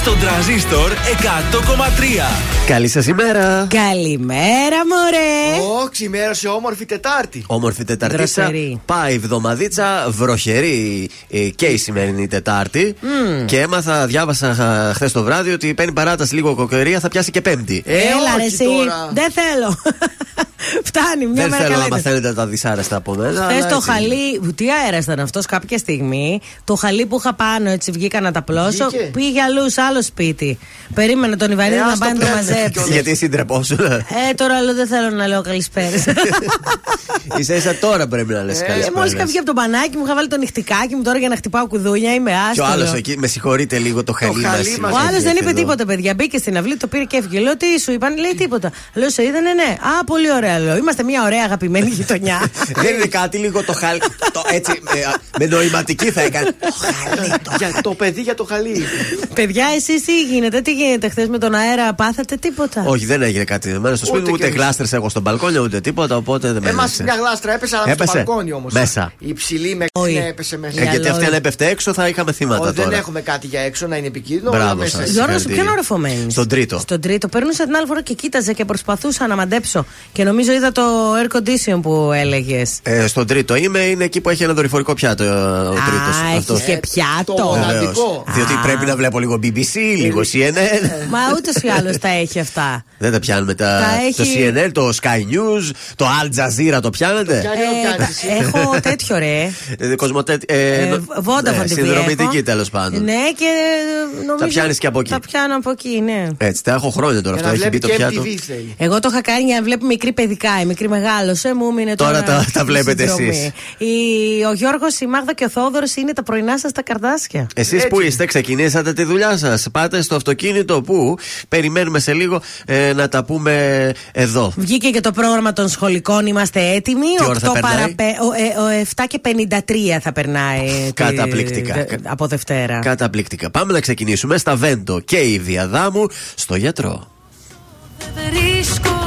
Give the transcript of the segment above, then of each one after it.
Στον τραζίστορ 100,3. Καλή σας ημέρα. Καλημέρα, μωρέ. Ω, ξημέρωσε όμορφη Τετάρτη. Όμορφη Τεταρτίτσα. Δροσερή. Πάει εβδομαδίτσα, βροχερή ε, και η σημερινή Τετάρτη. Και έμαθα, διάβασα χθες το βράδυ ότι παίρνει παράταση λίγο κοκκερία, θα πιάσει και Πέμπτη. Ε, Έλα, ρε, όχι εσύ. τώρα. Δεν θέλω. Φτάνει, μια Δεν μέρα θέλω καλά να ήταν. μαθαίνετε τα δυσάρεστα από μένα. Χθες αλλά το έτσι. χαλί. Τι αέρας ήταν αυτός κάποια στιγμή. Το χαλί που είχα πάνω, έτσι βγήκα να τα πλώσω. Βγήκε. Πήγε αλλού, σε άλλο σπίτι. Περίμενε τον Ιβανίδη Ε, να ας πάει το να το παίρνετε μαζέψει. κιόλας. Γιατί εσύ ντρεπόσου. Ε, τώρα λέω δεν θέλω να λέω καλησπέρα. σα ίσα τώρα πρέπει να λες Ε, καλησπέρα. Μόλις είχα βγει από το μπανάκι μου, είχα βάλει το νυχτικάκι μου τώρα για να χτυπάω κουδούνια. Είμαι Και ο άστρο. άλλος εκεί, με συγχωρείτε λίγο το χαλί χαλί μας μας Ο άλλος δεν είπε εδώ. τίποτα, παιδιά. Μπήκε στην αυλή, το πήρε και έφυγε. Λέω τι σου είπαν, λέει τίποτα. Λέω σε είδανε, ναι. Α, πολύ ωραία. Λέω. Είμαστε μια ωραία αγαπημένη γειτονιά. Δεν είναι κάτι λίγο το χαλί. το, έτσι, με, με νοηματική θα έκανε. Το χαλί, το Για το παιδί για το χαλί. Παιδιά, εσείς τι γίνεται, τι γίνεται χθες με τον αέρα, πάθατε τίποτα; Όχι, δεν έγινε κάτι. Εμένα στο σπίτι Ούτε μου κι ούτε εμείς. γλάστρες έχω στο μπαλκόνιο ούτε τίποτα, οπότε δεν με Εμά ένοιξε. μια γλάστρα έπεσε, αλλά στο Έπεσε. μπαλκόνι όμως. Μέσα. Η ψηλή με Όχι. ναι, έπεσε μέσα. Ε, γιατί Μυαλό. αυτή αν έπεφτε έξω θα είχαμε θύματα Ω, δεν τώρα. έχουμε κάτι για έξω να είναι επικίνδυνο. όλα Μπράβο μέσα. σας. Γιώργο, σε συγχαρητήρια. ποιον όροφο μένεις; Στον τρίτο. Στον τρίτο. Περνούσα την άλλη φορά και κοίταζε και προσπαθούσα να μαντέψω. Και νομίζω είδα το air condition που έλεγες. Ε, στον τρίτο είμαι, είναι εκεί που έχει ένα δορυφορικό πιάτο ε, ο τρίτος. Α, έχει και πιάτο. το μοναδικό. Διότι Α. πρέπει να βλέπω λίγο BBC, λίγο CNN. Μα ούτως ή άλλως τα έχει αυτά. Δεν τα πιάνουμε τα. Τα Το έχει- CNN, το Sky News, το Al Jazeera το πιάνετε; πιάνει. Ε, ό,τι τα- κάνεις εσύ. έχω τέτοιο ρε. Ε, Κοσμοτέ. Ε, Ε, νο- Vodafone ναι, TV Συνδρομητική έχω. τέλος πάντων. Ναι, και νομίζω. Τα πιάνεις και από εκεί. Τα πιάνω από εκεί, ναι. Έτσι, τα έχω χρόνια τώρα. Για Αυτό να έχει μπει βλέπει το και πιάτο. MTV θέλει. Εγώ το είχα κάνει για να βλέπει μικρή παιδικά. Η μικρή μεγάλωσε, μου έμεινε τώρα. Τώρα τα- τα η βλέπετε συνδρομή. εσείς. Η- Ο Γιώργος, η Μάγδα και ο Θόδωρος είναι τα πρωινά σας τα καρδάσια. Εσείς που είστε, ξεκινήσατε τη δουλειά σας. Πάτε στο αυτοκίνητο που περιμένουμε σε λίγο ε, να τα πούμε εδώ. Βγήκε και το πρόγραμμα των σχολικών, είμαστε έτοιμοι. Τι ώρα θα 8 περνάει; παραπέ, ο, ε, ο 7 και 53 θα περνάει. τη- Καταπληκτικά. δε- από Δευτέρα. Καταπληκτικά. Πάμε να ξεκινήσουμε στα Βέντο και η Διαδάμου στο γιατρό. Βρίσκω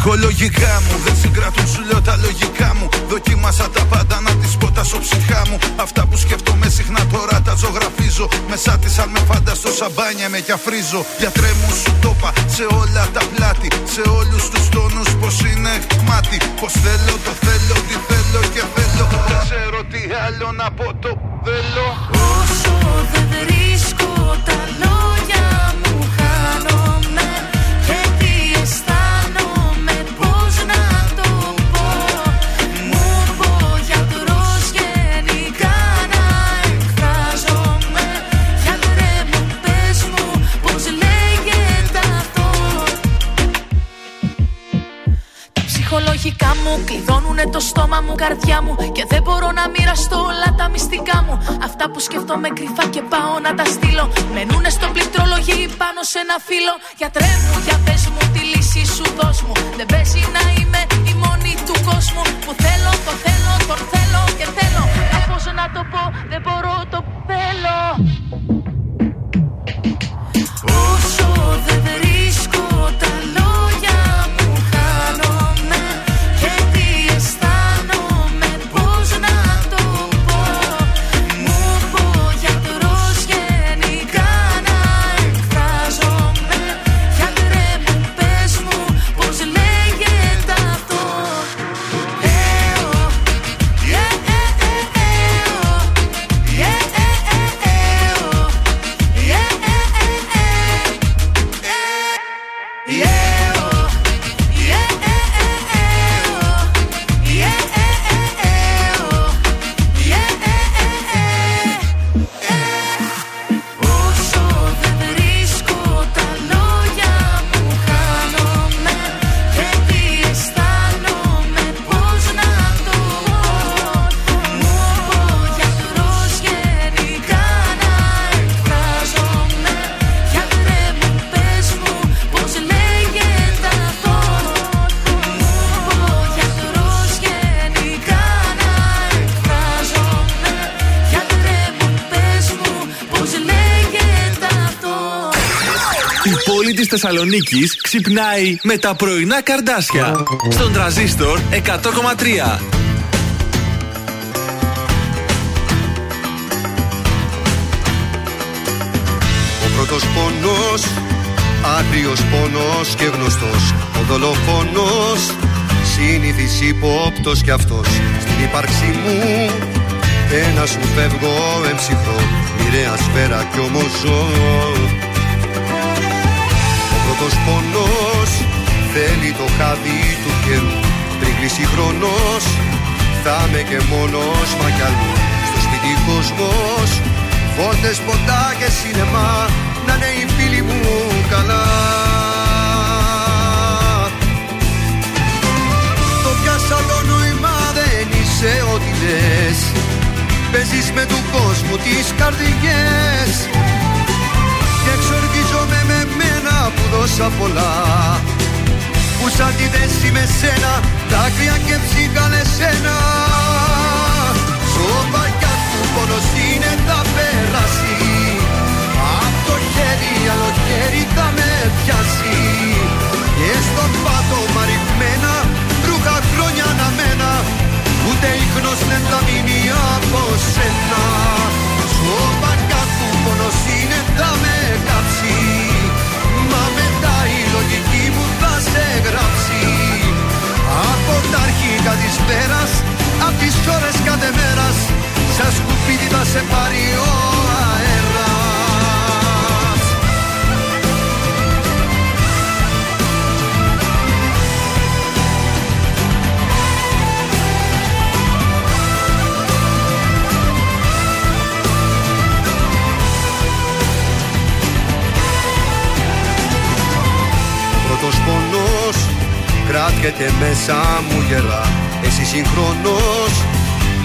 ψυχολογικά μου δεν συγκρατούν σου λέω τα λογικά μου. Δοκίμασα τα πάντα να τις πω τα ψυχά μου. Αυτά που σκέφτομαι συχνά τώρα τα ζωγραφίζω. Μέσα της αν με φανταστώ σαμπάνια με κι αφρίζω Γιατρέ μου σου το είπα σε όλα τα πλάτη Σε όλους τους τόνους πως είναι μάτι Πως θέλω το θέλω τι θέλω και θέλω. Δεν ξέρω τι άλλο να πω το θέλω. Όσο δεν βρίσκω τα λόγια ψυχολογικά μου κλειδώνουνε το στόμα μου, καρδιά μου. Και δεν μπορώ να μοιραστώ όλα τα μυστικά μου. Αυτά που σκέφτομαι κρυφά και πάω να τα στείλω. Μενούνε στο πληκτρολογή πάνω σε ένα φύλλο. Γιατρέ μου, για πες μου τη λύση σου δώσ' μου. Δεν παίζει να είμαι η μόνη του κόσμου. Που θέλω, το θέλω, τον θέλω και θέλω. Μα πώς να το πω, δεν μπορώ, το θέλω. Όσο δεν βρίσκω τα λόγια πόλη της Θεσσαλονίκης ξυπνάει με τα πρωινά καρδάσια. Στον τραζίστορ 100,3. Ο πρώτος πόνος, άγριος πόνος και γνωστός Ο δολοφόνος, συνήθις υπόπτος κι αυτός Στην ύπαρξή μου, ένα σου φεύγω εμψυχρό Μοιραία σφαίρα κι όμως ζω Ο πρώτος πόνος, θέλει το χάδι του καιρού Πριν κλείσει χρόνος, θα είμαι και μόνος μα κι αλλού Στο σπίτι κόσμος, Φώτες, ποτά και σινεμά Να είναι οι φίλοι μου καλά. Το πιάσα το νόημα δεν είσαι ό,τι λες. Παίζεις με του κόσμου τις καρδιές. Και εξοργίζομαι με μένα που δώσα πολλά. Που σαν τη δέση με σένα Δάκρυα και ψυχάλε σένα. Σώπα του πόνος είναι θα περάσει. Απ' το χέρι άλλο χέρι θα με πιάσει. Και στο πάτωμα ρηχμένα ρούχα χρόνια να μένα Ούτε ίχνος δεν θα μείνει από σένα πέρας Απ' τις ώρες κάθε μέρας Σαν σκουπίδι θα σε πάρει ο αέρας. Πρώτος πονός κράτηκεται μέσα μου γερά Εσύ συγχρόνως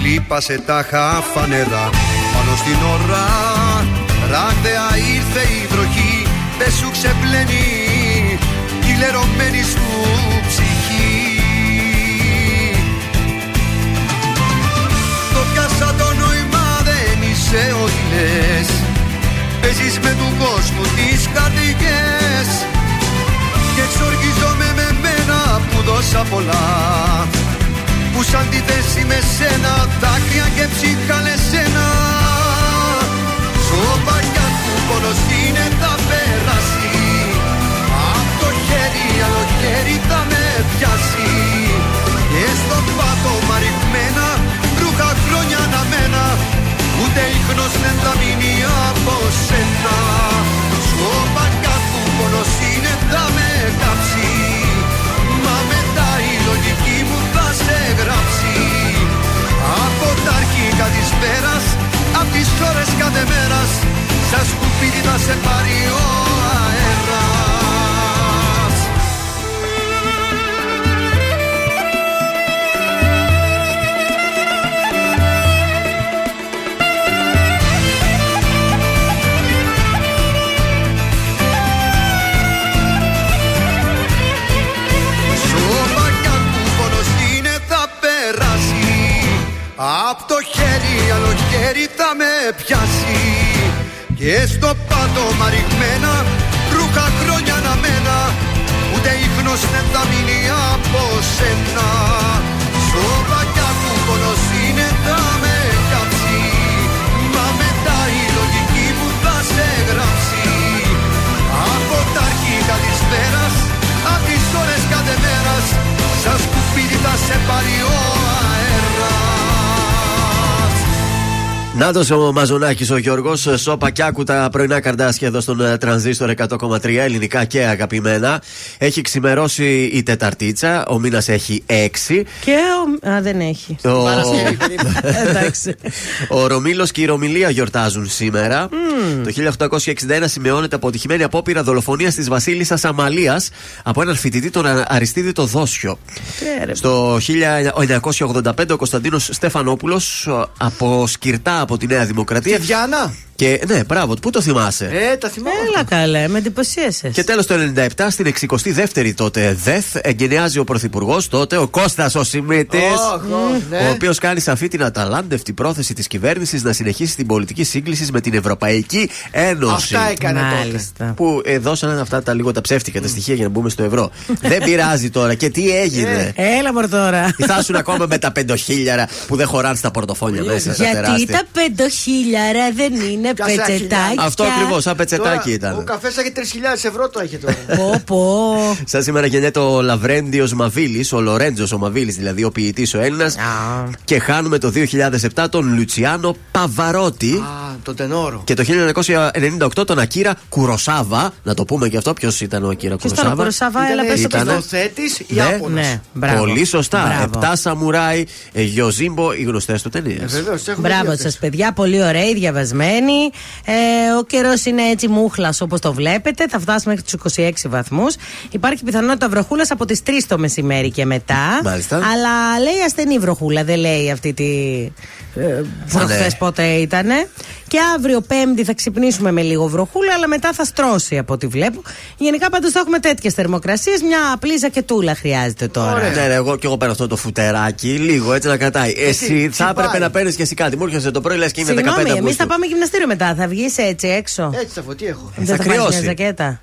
λείπασε τα χαφανερά Πάνω στην ώρα ράγδαια ήρθε η βροχή. Δεν σου ξεπλένει η λερωμένη σου ψυχή. Το πιάσα το νόημα δεν είσαι ό,τι λες. Παίζεις με του κόσμου τις καρδιές Και εξοργίζομαι με μένα που δώσα πολλά που σαν τη θέση με σένα δάκρυα και ψυχάλε σένα. Σοπαγιά του πόνος είναι θα περάσει Απ' το χέρι άλλο χέρι θα με πιάσει. Και στο πάτωμα ρηχμένα ρούχα χρόνια να μένα Ούτε ίχνος δεν θα μείνει από σένα. Σοπαγιά του πόνος είναι θα με κάψει τα αρχικά της πέρας Απ' τις ώρες κάθε μέρας. Σαν σκουπίδι θα σε πάρει ο αέρας πιάσει. Και στο πάτωμα ρηγμένα ρούχα χρόνια να μένα Ούτε ίχνος δεν θα μείνει από σένα. Σώπαγια που πόνος είναι θα με κάψει. Μα μετά η λογική μου θα σε γράψει. Από τα αρχικά της πέρας Απ' τις ώρες κάθε μέρας Σαν σκουπίδι θα σε πάρει Να ο Μαζονάκη ο Γιώργος. Σόπα και άκου τα πρωινά καρδάσια εδώ στον ε, τρανζίστορ 100,3 ελληνικά και αγαπημένα. Έχει ξημερώσει η Τεταρτίτσα. Ο μήνας έχει 6. Και ο... Α, δεν έχει. Ο, Παρασκευή περίπου. Εντάξει. ο Ρωμήλο και η Ρωμιλία γιορτάζουν σήμερα. Το 1861 σημειώνεται αποτυχημένη απόπειρα δολοφονίας της Βασίλισσας Αμαλίας από έναν φοιτητή, τον Α- Αριστίδη το Δόσιο. Ε, ρε, Στο 1985 ο Κωνσταντίνος Στεφανόπουλος από σκυρτά από τη Νέα Τη Δημοκρατία Διάννα. Και ναι, μπράβο, πού το θυμάσαι; Ε, τα θυμάμαι. Έλα καλέ, με εντυπωσίασες. Και τέλος το 97, στην 62η τότε ΔΕΘ, εγκαινιάζει ο Πρωθυπουργός τότε, ο Κώστας ο Σιμίτης. Οχ, οχ, ναι. Ο οποίος κάνει σαφή την αταλάντευτη πρόθεση της κυβέρνησης να συνεχίσει την πολιτική σύγκληση με την Ευρωπαϊκή Ένωση. Αυτά έκανε τότε. Μάλιστα. Που ε, δώσαν αυτά τα λίγο τα ψεύτικα τα στοιχεία για να μπούμε στο ευρώ. δεν πειράζει τώρα. Και τι έγινε. Έλα μωρ τώρα. Ή θα ήσουν ακόμα με τα πεντοχίλιαρα που δεν χωράνε στα πορτοφόλια μέσα. στα Γιατί τεράστια. τα πεντοχίλιαρα δεν είναι Κάσα χιλιάδες. πετσετάκια. Αυτό ακριβώς, σαν Τώρα, πετσετάκι Ο ήταν. καφές έχει 3.000 ευρώ το έχει τώρα. Πω πω. Σαν σήμερα γεννιέται ο Λαβρέντιος Μαβίλης, ο Λορέντζος ο Μαβίλης, δηλαδή ο ποιητής ο Έλληνας. Α. Και χάνουμε το 2007 τον Λουτσιάνο Παβαρότη. Α, το τενόρο. Και το 1998 τον Ακύρα Κουροσάβα. Να το πούμε και αυτό, ποιος ήταν ο Ακύρα Ποιος ήταν ο Κουροσάβα; Κοροσάβα, έλα πες το Ήτανε. παιδί. σκηνοθέτης Ναι. Ιάπωνας. Ναι, μπράβο. Πολύ σωστά. Μπράβο. Επτά σαμουράι, ε, Γιοζίμπο, οι γνωστές του ταινίε. Βεβαίως, έχουμε Μπράβο δει σας, αυτές. παιδιά. Πολύ ωραίοι, διαβασμένοι. Ε, ο καιρός είναι έτσι μούχλας όπως το βλέπετε. Θα φτάσει μέχρι τους 26 βαθμούς. Υπάρχει πιθανότητα βροχούλας από τις 3 το μεσημέρι και μετά. Μάλιστα. Αλλά λέει ασθενή βροχούλα, δεν λέει αυτή τη. Ε, προχθές ναι. πότε ήταν. Και αύριο Πέμπτη θα ξυπνήσουμε με λίγο βροχούλα, αλλά μετά θα στρώσει από ό,τι βλέπω. Γενικά πάντως θα έχουμε τέτοιες θερμοκρασίες. Μια απλή ζακετούλα χρειάζεται τώρα. Ωραία. Ναι, ναι, εγώ και εγώ παίρνω αυτό το φουτεράκι, λίγο έτσι να κρατάει. Εσύ θα τσιπάει. έπρεπε να παίρνεις και εσύ κάτι. Μου έρχεσαι το πρωί, λες και είναι 15 Συγγνώμη, εμείς Αυγούστου. θα πάμε γυμναστήριο μετά. Θα βγεις έτσι έξω. Έτσι θα φωτί έχω. Ε, Δεν θα θα πάρεις κρυώσεις. μια ζακέτα.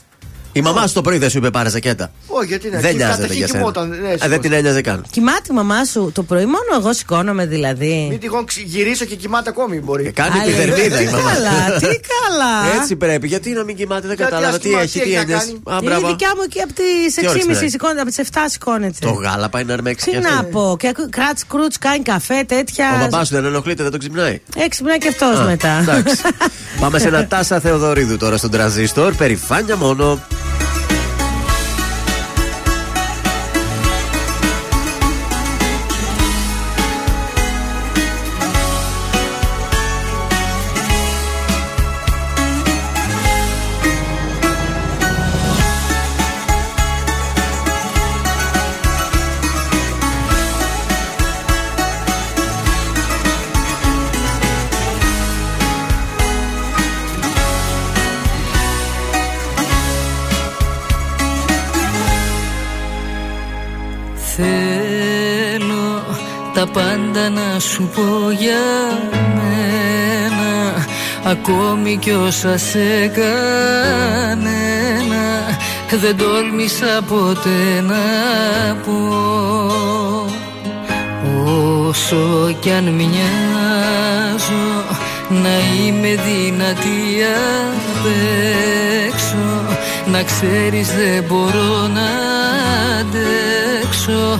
Η μαμά σου το πρωί δεν σου είπε πάρε ζακέτα. Όχι, γιατί να Δεν εκεί νοιάζεται καταρχήν για σένα. κοιμόταν, ναι, Α, δεν σηκώθηκε. την ένοιαζε καν. Κοιμάται η μαμά σου το πρωί, μόνο εγώ σηκώνομαι δηλαδή. Μην τυχόν ξυ- γυρίσω και κοιμάται ακόμη Ε, μπορεί. Κάνει Άλλη, επιδερμίδα η τι μαμά. καλά, τι καλά. Έτσι πρέπει. Γιατί να μην κοιμάται, δεν Γιατί κατάλαβα ας τι πούμε, έχει, τι τι έχει να ένοιε. κάνει. Α, Η μπράβο. δικιά μου εκεί από τις Τι ώρες 6.30 ξυπνάει; σηκώνεται, από τις 7 σηκώνεται. Το γάλα πάει να αρμέξει Τι και αυτή. να πω, και ακού- κράτς κρούτς κάνει καφέ, τέτοια. Ο μπαμπάς σου δεν ενοχλείται, δεν τον ξυπνάει. Έξυπνα και αυτός Α, μετά. εντάξει. Πάμε σε ένα τάσα Θεοδωρίδου τώρα στον τραζίστορ. Περιφάνεια μόνο. Να σου πω για μένα Ακόμη κι όσα σε κανένα Δεν τόλμησα ποτέ να πω. Όσο κι αν μοιάζω να είμαι δυνατή απ' έξω Να ξέρεις δεν μπορώ να αντέξω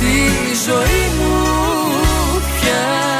στη ζωή μου πια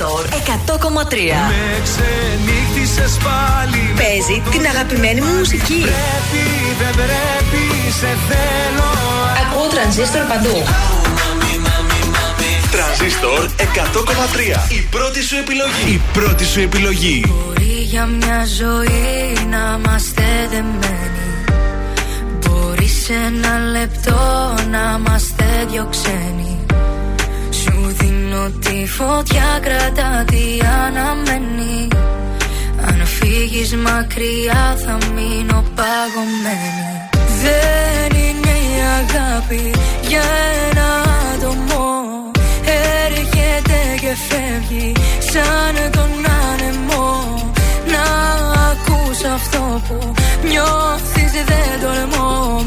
Τρανζίστορ 100,3 Με ξενύχτησες πάλι Παίζει την αγαπημένη μου μουσική. Πρέπει, δεν πρέπει, σε θέλω. Ακούω τρανζίστορ παντού. Τρανζίστορ 100,3. Η πρώτη σου επιλογή. Η πρώτη σου επιλογή. Μπορεί για μια ζωή να είμαστε δεμένοι. Μπορεί σε ένα λεπτό να είμαστε δυο ξένοι. Σου δίνω τη φωτιά κρατά τι αναμένει Αν φύγεις μακριά θα μείνω παγωμένη. Δεν είναι η αγάπη για ένα άτομο. Έρχεται και φεύγει σαν τον άνεμο. Να ακούς αυτό που νιώθεις δεν τολμώ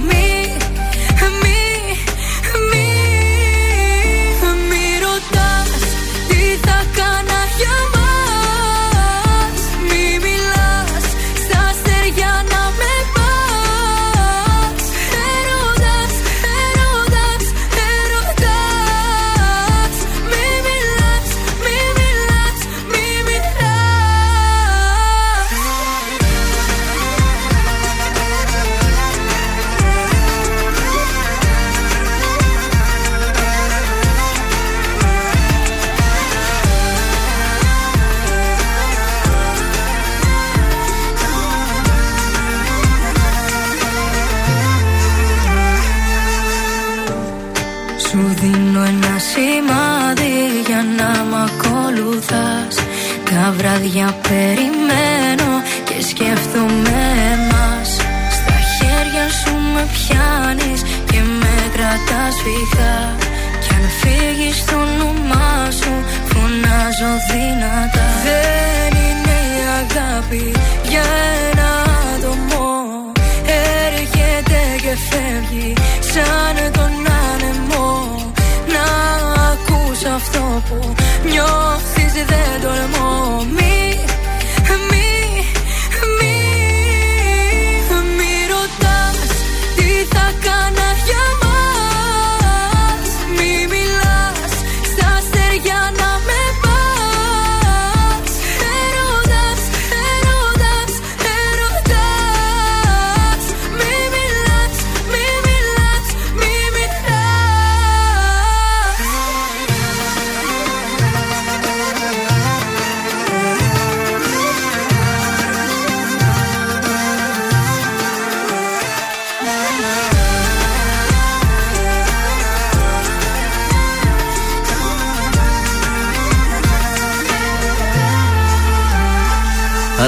περιμένω και σκέφτομαι εμάς. Στα χέρια σου με πιάνεις και με κρατάς φυγά. Κι αν φύγεις το όνομά σου φωνάζω δυνατά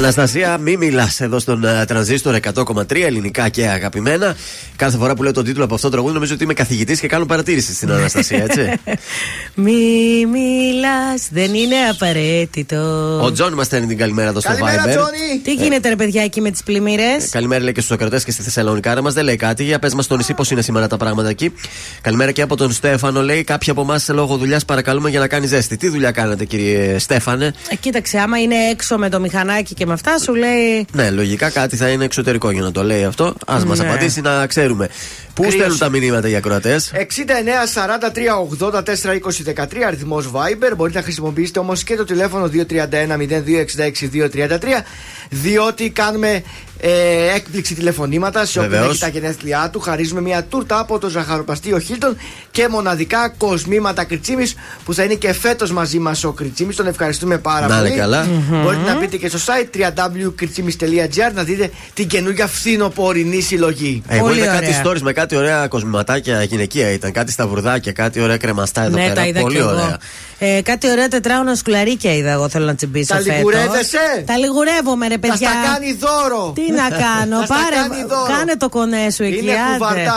Αναστασία, μη μιλάς εδώ στον ε, τρανζίστορ 100,3 ελληνικά και αγαπημένα. Κάθε φορά που λέω τον τίτλο από αυτό το τραγούδι, νομίζω ότι είμαι καθηγητής και κάνω παρατήρηση στην Αναστασία, έτσι. Μη μιλάς, δεν είναι απαραίτητο. Ο Τζον μας στέλνει την καλημέρα εδώ στο Καλημέρα, Viber. Τζόνι! Τι γίνεται, ρε παιδιά, εκεί με τις πλημμύρες; Καλημέρα λέει και στους ακροατές και στη Θεσσαλονικά. Μας δεν λέει κάτι. Για πες μας στο νησί πώς είναι σήμερα τα πράγματα εκεί. Καλημέρα και από τον Στέφανο. Λέει κάποιοι από εμάς λόγω δουλειάς παρακαλούμε για να κάνει ζέστη. Τι δουλειά κάνετε, κύριε Στέφανε; Ε, κοίταξε, άμα είναι έξω με το μηχανάκι και και με αυτά, σου λέει. Ναι, λογικά κάτι θα είναι εξωτερικό για να το λέει αυτό. Α μας Ναι. απαντήσει να ξέρουμε. Πού Κρύος. στέλνουν τα μηνύματα οι ακροατές; 69 43 84 20 13 αριθμός Viber. Μπορείτε να χρησιμοποιήσετε όμως και το τηλέφωνο 231 0266 233. Διότι κάνουμε ε, έκπληξη τηλεφωνήματα σε όποιον Βεβαίως. έχει τα γενέθλιά του. Χαρίζουμε μια τούρτα από το ζαχαροπαστείο Χίλτον και μοναδικά κοσμήματα Κριτσίμης που θα είναι και φέτος μαζί μας ο Κριτσίμης. Τον ευχαριστούμε πάρα Να είναι πολύ. καλά. Μπορείτε να μπείτε και στο site www.kritsimis.gr να δείτε την καινούργια φθινοπορεινή συλλογή. Εγώ Πολύ είδα κάτι ωραία. stories με κάτι ωραία κοσμηματάκια γυναικεία ήταν. Κάτι σταυρουδάκια, κάτι ωραία κρεμαστά εδώ ναι, πέρα. τα είδα Πολύ κι εγώ. ωραία. Ε, κάτι ωραία τετράγωνα σκουλαρίκια είδα εγώ θέλω να τσιμπήσω Τα φέτος. λιγουρεύεσαι; Τα λιγουρεύομαι ρε Θα παιδιά. στα κάνει δώρο. Τι να κάνω, Θα στα πάρε, κάνει δώρο. κάνε το κονέ σου εκεί. Είναι άντε.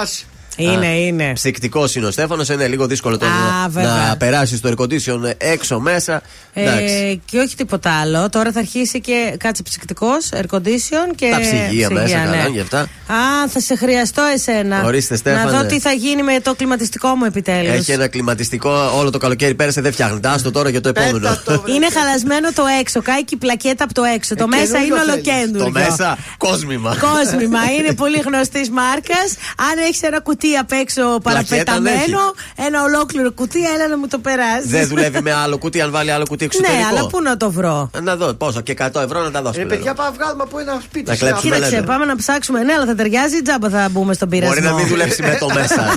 Κουβαρτάς. Είναι, Α, είναι. Ψυκτικός είναι ο Στέφανος, είναι λίγο δύσκολο τώρα Α, να, βέβαια. να περάσει το air condition έξω μέσα. Εντάξει. Ε, και όχι τίποτα άλλο. Τώρα θα αρχίσει και κάτσε ψυκτικός, air condition και. Τα ψυγεία μέσα, καλά, γι' αυτά. Α, θα σε χρειαστώ εσένα. Ορίστε, Να Στέφανε. δω τι θα γίνει με το κλιματιστικό μου επιτέλους. Έχει ένα κλιματιστικό όλο το καλοκαίρι πέρασε, δεν φτιάχνεται. Άστο τώρα για το επόμενο. Πέτα το, βρε. Είναι χαλασμένο το έξω, κάει και η πλακέτα από το έξω. το Ε, μέσα καινούριο είναι θέλεις. ολοκέντρο. Το μέσα, κόσμημα. Κόσμημα, είναι πολύ γνωστής μάρκας. Αν έχεις ένα κουτί απ' έξω παραπεταμένο, ένα ολόκληρο κουτί, έλα να μου το περάσεις. Δεν δουλεύει με άλλο κουτί, αν βάλει άλλο κουτί εξωτερικό. Ναι, αλλά πού να το βρω; Να δω πόσο, και 100 ευρώ να τα δώσουμε. Ρε παιδιά, πάμε να βγάλουμε από ένα σπίτι. Να σε κλέψουμε, αυτό. Κοίταξε, λέτε. πάμε να ψάξουμε. Ναι, αλλά θα ταιριάζει ή τζάμπα θα μπούμε στον πειρασμό. Μπορεί να μην δουλέψει με το μέσα.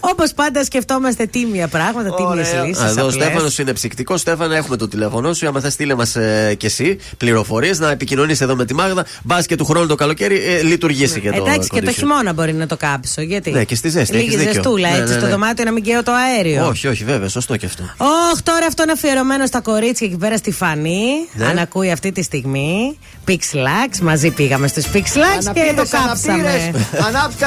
Όπως πάντα σκεφτόμαστε τίμια πράγματα, τίμιες Ωραία. λύσει. Εδώ ο Στέφανος είναι ψυκτικός. Στέφανο, έχουμε το τηλέφωνο σου. Άμα θες, στείλε μας ε, και εσύ πληροφορίες να επικοινωνήσει εδώ με τη Μάγδα. Μπα και του χρόνου το καλοκαίρι ε, λειτουργήσει και το. Εντάξει, και το condition. χειμώνα μπορεί να το κάψω. Γιατί; Ναι, και στη ζέστη, Λίγη έχεις δίκιο. ζεστούλα Ναι, έτσι ναι, στο ναι. δωμάτιο να μην καίω το αέριο. Όχι, όχι, βέβαια, σωστό και αυτό. Όχ, τώρα αυτό είναι αφιερωμένο στα κορίτσια εκεί πέρα στη Φανή. Ναι. Αν ακούει αυτή τη στιγμή. Pixlax, μαζί πήγαμε στους Pixlax και το Αναπτύρες, κάψαμε. αναπτύρες. Ανάψτε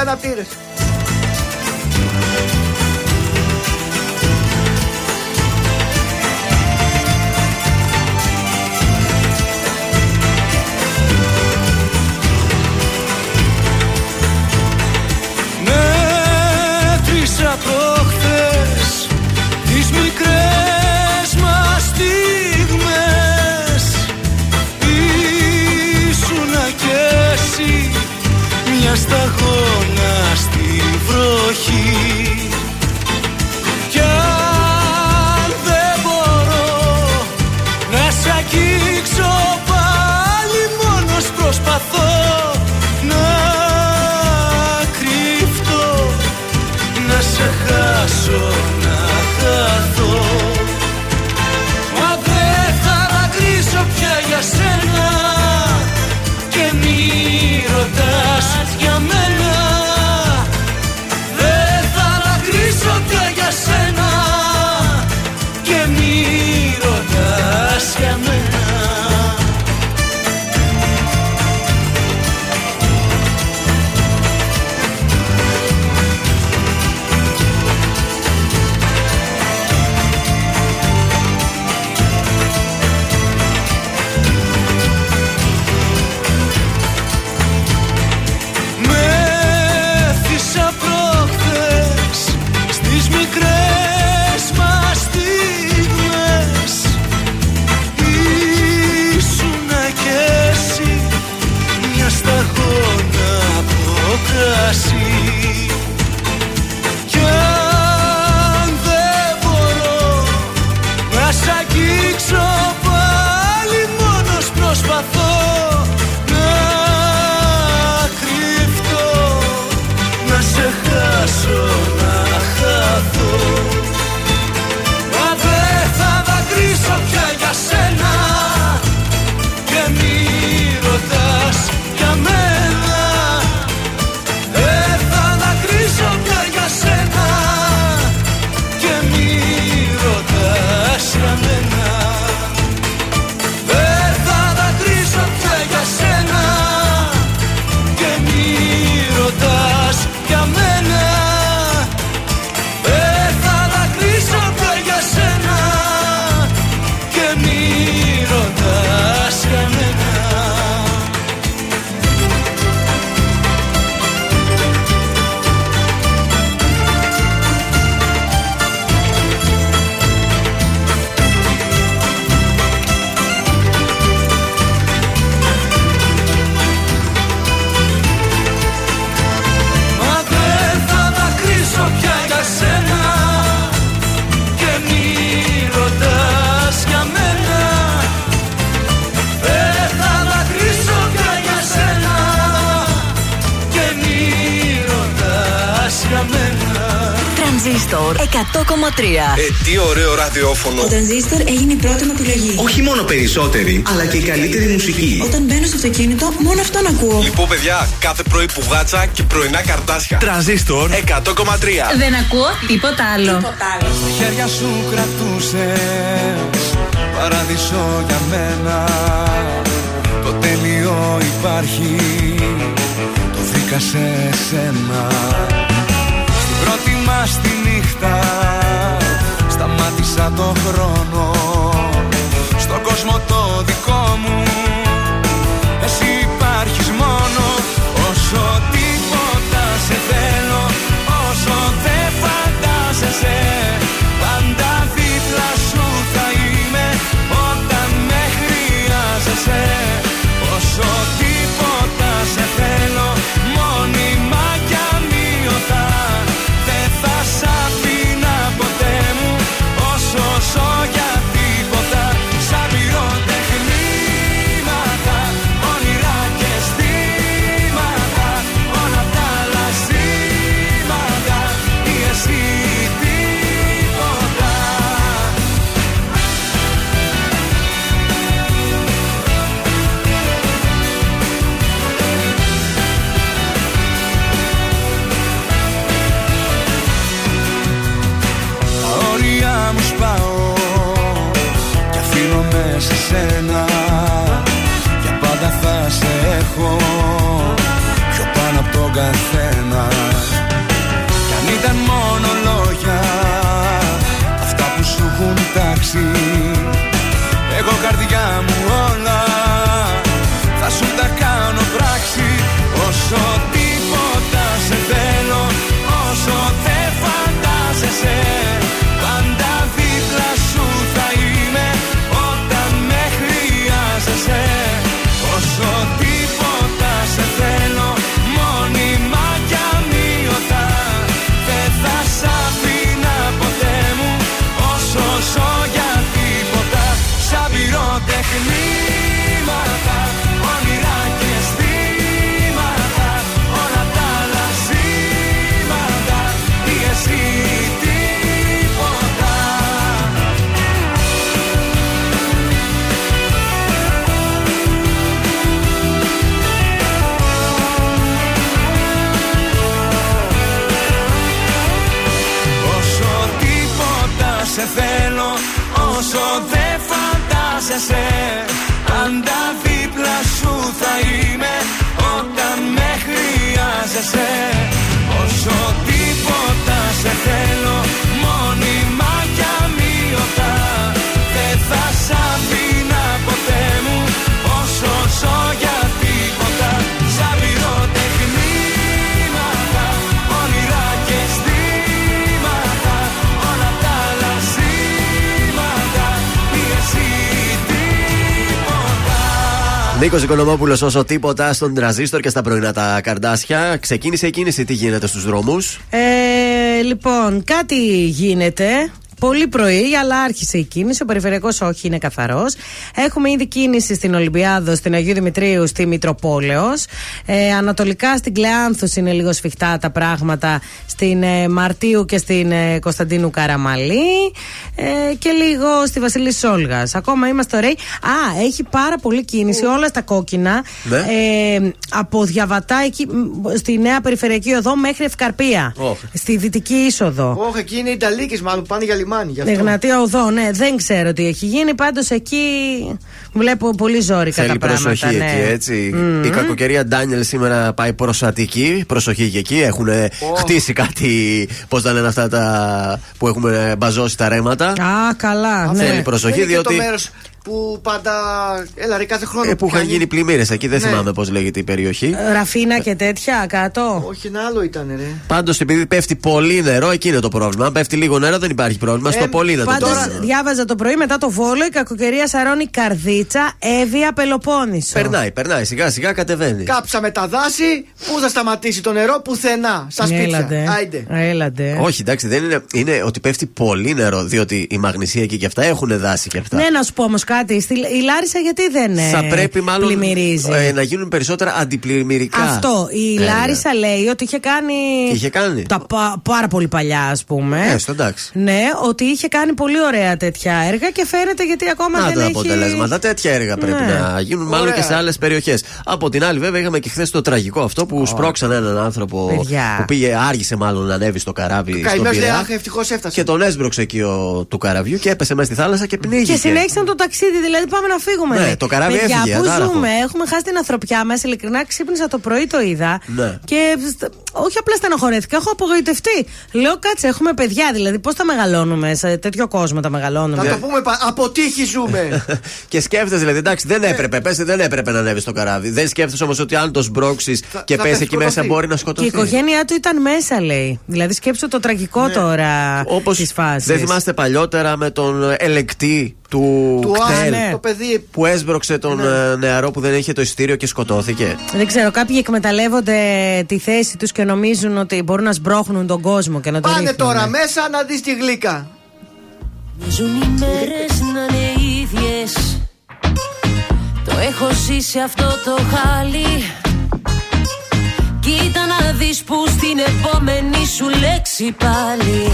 Τρανζίστορ 100,3. Ε, τι ωραίο ραδιόφωνο. Ο Τρανζίστορ έγινε η πρώτη μου επιλογή. Όχι μόνο περισσότερη, αλλά και η καλύτερη μουσική. Όταν μπαίνω στο αυτοκίνητο, μόνο αυτόν ακούω. Λοιπόν, παιδιά, κάθε πρωί που γάτσα και πρωινά καρτάσια. Τρανζίστορ 100,3. Δεν ακούω τίποτα άλλο. Στα χέρια σου κρατούσες Παράδεισο για μένα Το τέλειο υπάρχει Το βρήκα σε σένα Στην πρώτη μας τη νύχτα. Σταμάτησα το χρόνο Στον κόσμο το δικό μου. Εσύ υπάρχεις μόνο. Όσο τίποτα σε θέλω Όσο δεν φαντάζεσαι Πάντα δίπλα σου θα είμαι. Όταν με χρειάζεσαι πάνω από φαντάζεσαι Πάντα δίπλα σου θα είμαι Όταν με χρειάζεσαι. Όσο τίποτα σε θέλω Μόνιμα κι αμύωτα. Δεν θα σ' αφήνα Νίκος Οικονομόπουλος, όσο τίποτα στον τραζίστορ και στα πρωινά τα καρδάσια. Ξεκίνησε η κίνηση, τι γίνεται στους δρόμους; Ε, λοιπόν, κάτι γίνεται. Πολύ πρωί, αλλά άρχισε η κίνηση. Ο περιφερειακός όχι είναι καθαρός. Έχουμε ήδη κίνηση στην Ολυμπιάδο, στην Αγίου Δημητρίου, στη Μητροπόλεως. Ε, ανατολικά στην Κλεάνθους είναι λίγο σφιχτά τα πράγματα. Στην ε, Μαρτίου και στην ε, Κωνσταντίνου Καραμαλή. Ε, και λίγο στη Βασιλή Σόλγας. Ακόμα είμαστε ωραίοι. Α, έχει πάρα πολύ κίνηση, όλα στα κόκκινα. Ναι. Ε, από Διαβατά εκεί, μ, στη νέα περιφερειακή οδό μέχρι Ευκαρπία. Ωχ. Στη δυτική είσοδο. Όχι, εκεί είναι οι Ιταλίκες μάλλον πάνε για λιμάνι. Γι' αυτό. Εγνατία οδό, ναι, δεν ξέρω τι έχει γίνει. Πάντως εκεί βλέπω πολύ ζόρικα Θέλει τα πράγματα. προσοχή ναι. εκεί, έτσι. Μμμ. Η κακοκαιρία Ντάνιελ σήμερα πάει προσατική. Προσοχή και εκεί. Έχουν χτίσει κάτι. Πώς τα λένε αυτά τα που έχουμε μπαζώσει τα ρέματα. Α, καλά. Ναι. Θέλει προσοχή, Είναι και διότι. το μέρο που πάντα. Έλα, ρε, κάθε χρόνο. Ε, που είχαν κάνει- γίνει πλημμύρες εκεί, δεν Ναι. θυμάμαι πώς λέγεται η περιοχή. Ραφίνα και τέτοια κάτω. Όχι, ένα άλλο ήταν, ρε. Πάντως, επειδή πέφτει πολύ νερό, εκεί είναι το πρόβλημα. Αν πέφτει λίγο νερό, δεν υπάρχει πρόβλημα. Στο Ε, πολύ είναι το Πάντως, πρόβλημα. διάβαζα το πρωί μετά το βόλο η κακοκαιρία σαρώνει καρδίτσα, έβια Πελοπόννησο. Περνάει, περνάει. Σιγά σιγά κατεβαίνει. Κάψαμε τα δάση. Πού θα σταματήσει το νερό, πουθενά. Στα σπίτια. Έλατε. Άιντε. Έλατε. Όχι, εντάξει, δεν είναι. Είναι ότι πέφτει πολύ νερό. Διότι η Μαγνησία εκεί και αυτά έχουν δάση και αυτά. Ναι, να σου πω όμως κάτι. Στη, η Λάρισα γιατί δεν ε, Θα πρέπει μάλλον πλημμυρίζει; ε, να γίνουν περισσότερα αντιπλημμυρικά. Αυτό. Η έργα. Λάρισα λέει ότι είχε κάνει. Τι είχε κάνει; Τα πα- πάρα πολύ παλιά, ας πούμε. Έστω, εντάξει. Ναι, ότι είχε κάνει πολύ ωραία τέτοια έργα και φαίνεται γιατί ακόμα Να δεν τα έχει. αποτελέσματα. Τέτοια έργα πρέπει Ναι. να γίνουν, μάλλον Ωραία. και σε άλλες περιοχές. Από την άλλη, βέβαια, είχαμε και χθες το τραγικό αυτό που σπρώξαν έναν άνθρωπο Παιδιά. που πήγε, άργησε μάλλον να ανέβει στο καράβι στον Καημένο λέει, Πειραιά. Αχ, ευτυχώς έφτασε. Και τον έσπρωξε εκεί ο, του καραβιού και έπεσε μέσα στη θάλασσα και πνίγηκε. Και συνέχισαν το ταξίδι, δηλαδή πάμε να φύγουμε. Ναι, λέει. το καράβι Παιδιά, έφυγε, Πού ατάραχο. ζούμε, έχουμε χάσει την ανθρωπιά μας. Ειλικρινά ξύπνησα το πρωί, το είδα. Ναι. Και στ- όχι απλά στενοχωρέθηκα, έχω απογοητευτεί. Λέω κάτσε, έχουμε παιδιά, δηλαδή πώς τα μεγαλώνουμε, σε τέτοιο κόσμο τα μεγαλώνουμε; Να το πούμε, πα- από τύχη ζούμε; και σκέφτεσαι, δηλαδή, εντάξει, δεν έπρεπε, πες, δεν έπρεπε να ανέβεις στο καράβι. Δεν σκέφτεσαι όμως ότι αν το σμπρώξεις και θα πέσει πέσει, εκεί μέσα σκοτωθεί. μπορεί να Και σκοτωθεί. η οικογένειά του ήταν μέσα, λέει. Δηλαδή σκέψου το τραγικό τώρα Όπως της φάσης. δεν θυμάστε παλιότερα με τον ελεκτή του, Του κτέλ Άνε, το παιδί. που έσπρωξε τον ε, νεαρό που δεν είχε το ειστήριο και σκοτώθηκε. Δεν ξέρω, κάποιοι εκμεταλλεύονται τη θέση τους και νομίζουν ότι μπορούν να σμπρώχνουν τον κόσμο και να τον Πάνε ρίχνουν. τώρα μέσα να δεις τη γλύκα. Μοιάζουν οι μέρες να είναι ίδιες Το έχω ζήσει αυτό το χάλι Κοίτα να δεις που στην επόμενη σου λέξη πάλι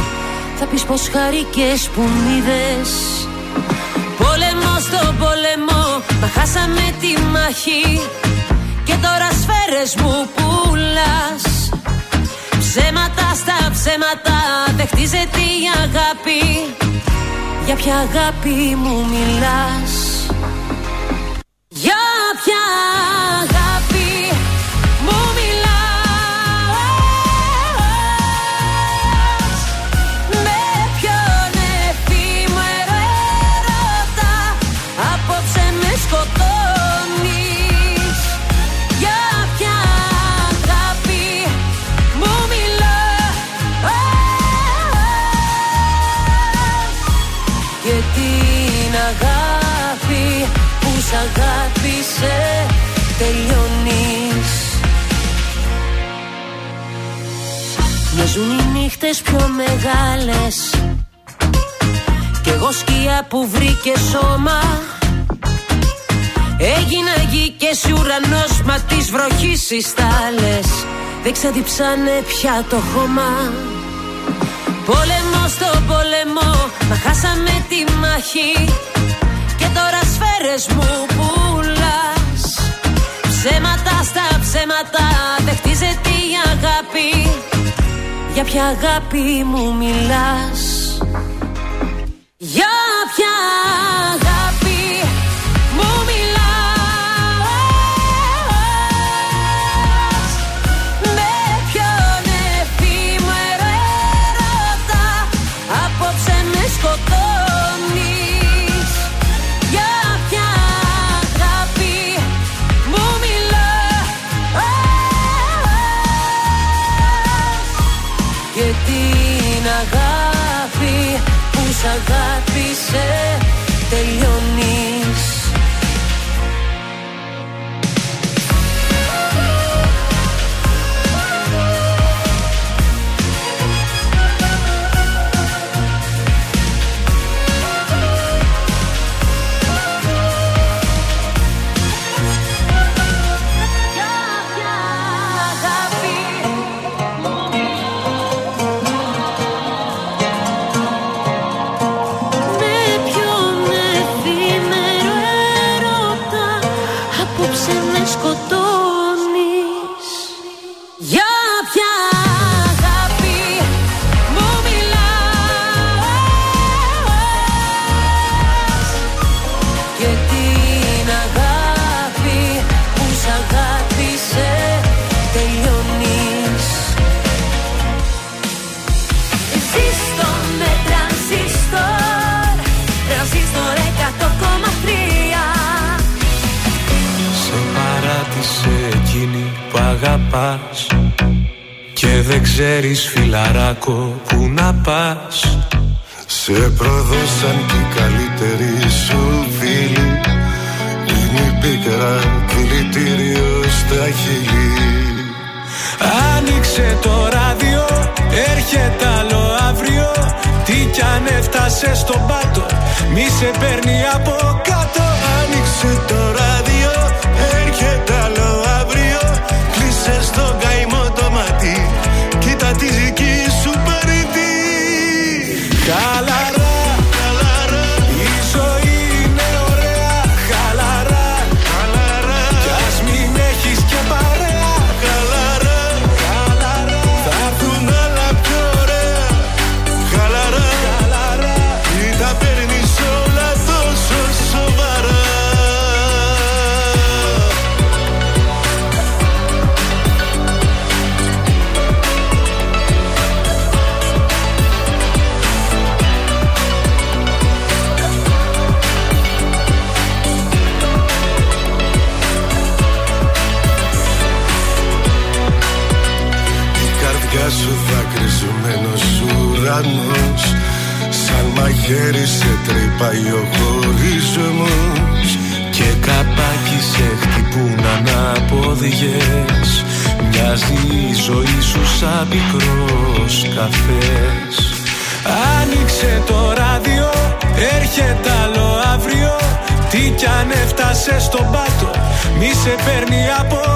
Θα πεις πως χαρικές που μ' είδες Πόλεμο στο πόλεμο, μα χάσαμε τη μάχη Και τώρα σφαίρες μου πουλάς. Ψέματα στα ψέματα, δεν χτίζεται η αγάπη. Για ποια αγάπη μου μιλάς; Για ποια αγάπη τελειώνεις. Μοιάζουν οι νύχτες πιο μεγάλες. Κι εγώ σκιά που βρήκε σώμα. Έγινα γη και εσύ ουρανός Μα της βροχής οι στάλες Δεν ξαδιψάνε πια το χώμα. Πόλεμο στο πόλεμο Μα χάσαμε τη μάχη. Και τώρα σφαίρες μου πουλάς Ψέματα στα ψέματα Δεν χτίζεται η αγάπη. Για ποια αγάπη μου μιλάς; Για ποια αγάπη αγάπησες αγαπάς Και δεν ξέρεις φιλαράκο που να πας. Σε προδώσαν και οι καλύτεροι σου φίλοι. Είναι η πίκρα δηλητήριο στα χείλη. Άνοιξε το ράδιο, έρχεται άλλο αύριο. Τι κι αν έφτασες στον πάτο, μη σε παίρνει από κάτω Σαν σαν πικρός καφές. Άνοιξε το ράδιο, έρχεται άλλο αύριο. Τι κι αν έφτασε στον πάτο, μη σε παίρνει από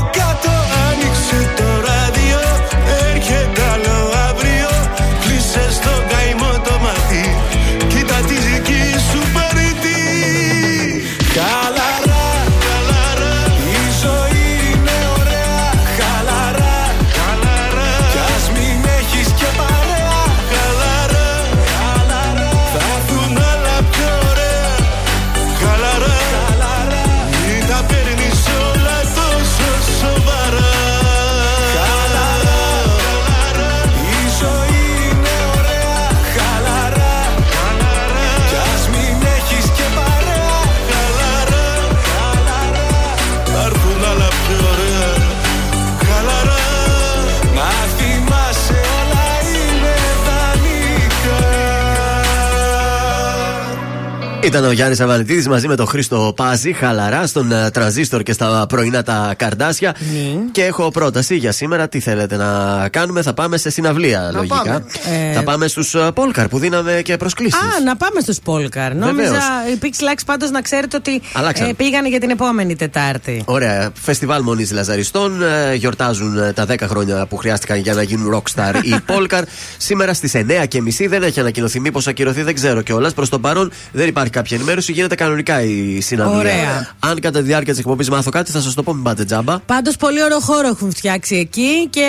Ήταν ο Γιάννης Αβανιτίδη μαζί με τον Χρήστο Πάζη, χαλαρά στον ε, τρανζίστορ και στα πρωινά τα καρδάσια. Ναι. Και έχω πρόταση για σήμερα. Τι θέλετε να κάνουμε, θα πάμε σε συναυλία λογικά. πάμε. Ε, Θα πάμε στους Πόλκαρ που δίναμε και προσκλήσεις. Α, να πάμε στους Πόλκαρ. Νόμιζα η Pixelax πάντως να ξέρετε ότι Αλλάξαν. ε, πήγανε για την επόμενη Τετάρτη. Ωραία. Φεστιβάλ Μονής Λαζαριστών. ε, Γιορτάζουν ε, τα 10 χρόνια που χρειάστηκαν για να γίνουν rockstar οι Πόλκαρ. Σήμερα στις 9.30 δεν έχει ανακοινωθεί. Μήπως ακυρωθεί, δεν ξέρω κιόλας. Προς το παρόν δεν υπάρχει κάποια ενημέρωση. Γίνεται κανονικά η συναυλία. Ωραία. Αν κατά τη διάρκεια της εκπομπής μάθω κάτι, θα σας το πω, μην πάτε τζάμπα. Πάντως πολύ ωραίο χώρο έχουν φτιάξει εκεί και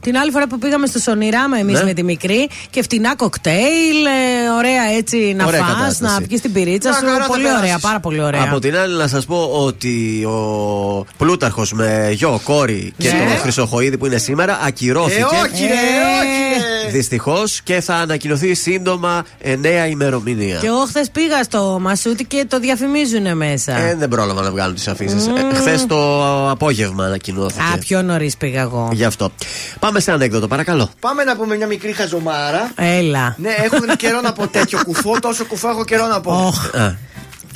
την άλλη φορά που πήγαμε στο Σονιράμα εμείς Ναι. με τη μικρή και φτηνά κοκτέιλ, ε, ωραία έτσι να Ωραία φας, κατάσταση. να πιεις την πυρίτσα Μια σου. χαρά θα Πολύ περάσεις. ωραία, πάρα πολύ ωραία. Από την άλλη, να σας πω ότι ο Πλούταρχος με γιο, κόρη και Ναι. το Χρυσοχοίδη που είναι σήμερα ακυρώθηκε. Ε, όχι, ρε, όχι, ρε. Δυστυχώς και θα ανακοινωθεί σύντομα ε, νέα ημερομηνία. Και εγώ χθες πήγα στο Μασούτι και το διαφημίζουν μέσα. Ε, δεν πρόλαβα να βγάλουν τις αφήσεις. Ε, Χθες το απόγευμα ανακοινώθηκε. Α, πιο νωρίς πήγα εγώ. Γι' αυτό. Πάμε σε ανέκδοτο, παρακαλώ. Πάμε να πούμε μια μικρή χαζομάρα. Έλα. Ναι, έχω καιρό να πω τέτοιο κουφό, τόσο κουφό έχω καιρό να πω. Οχ. Α,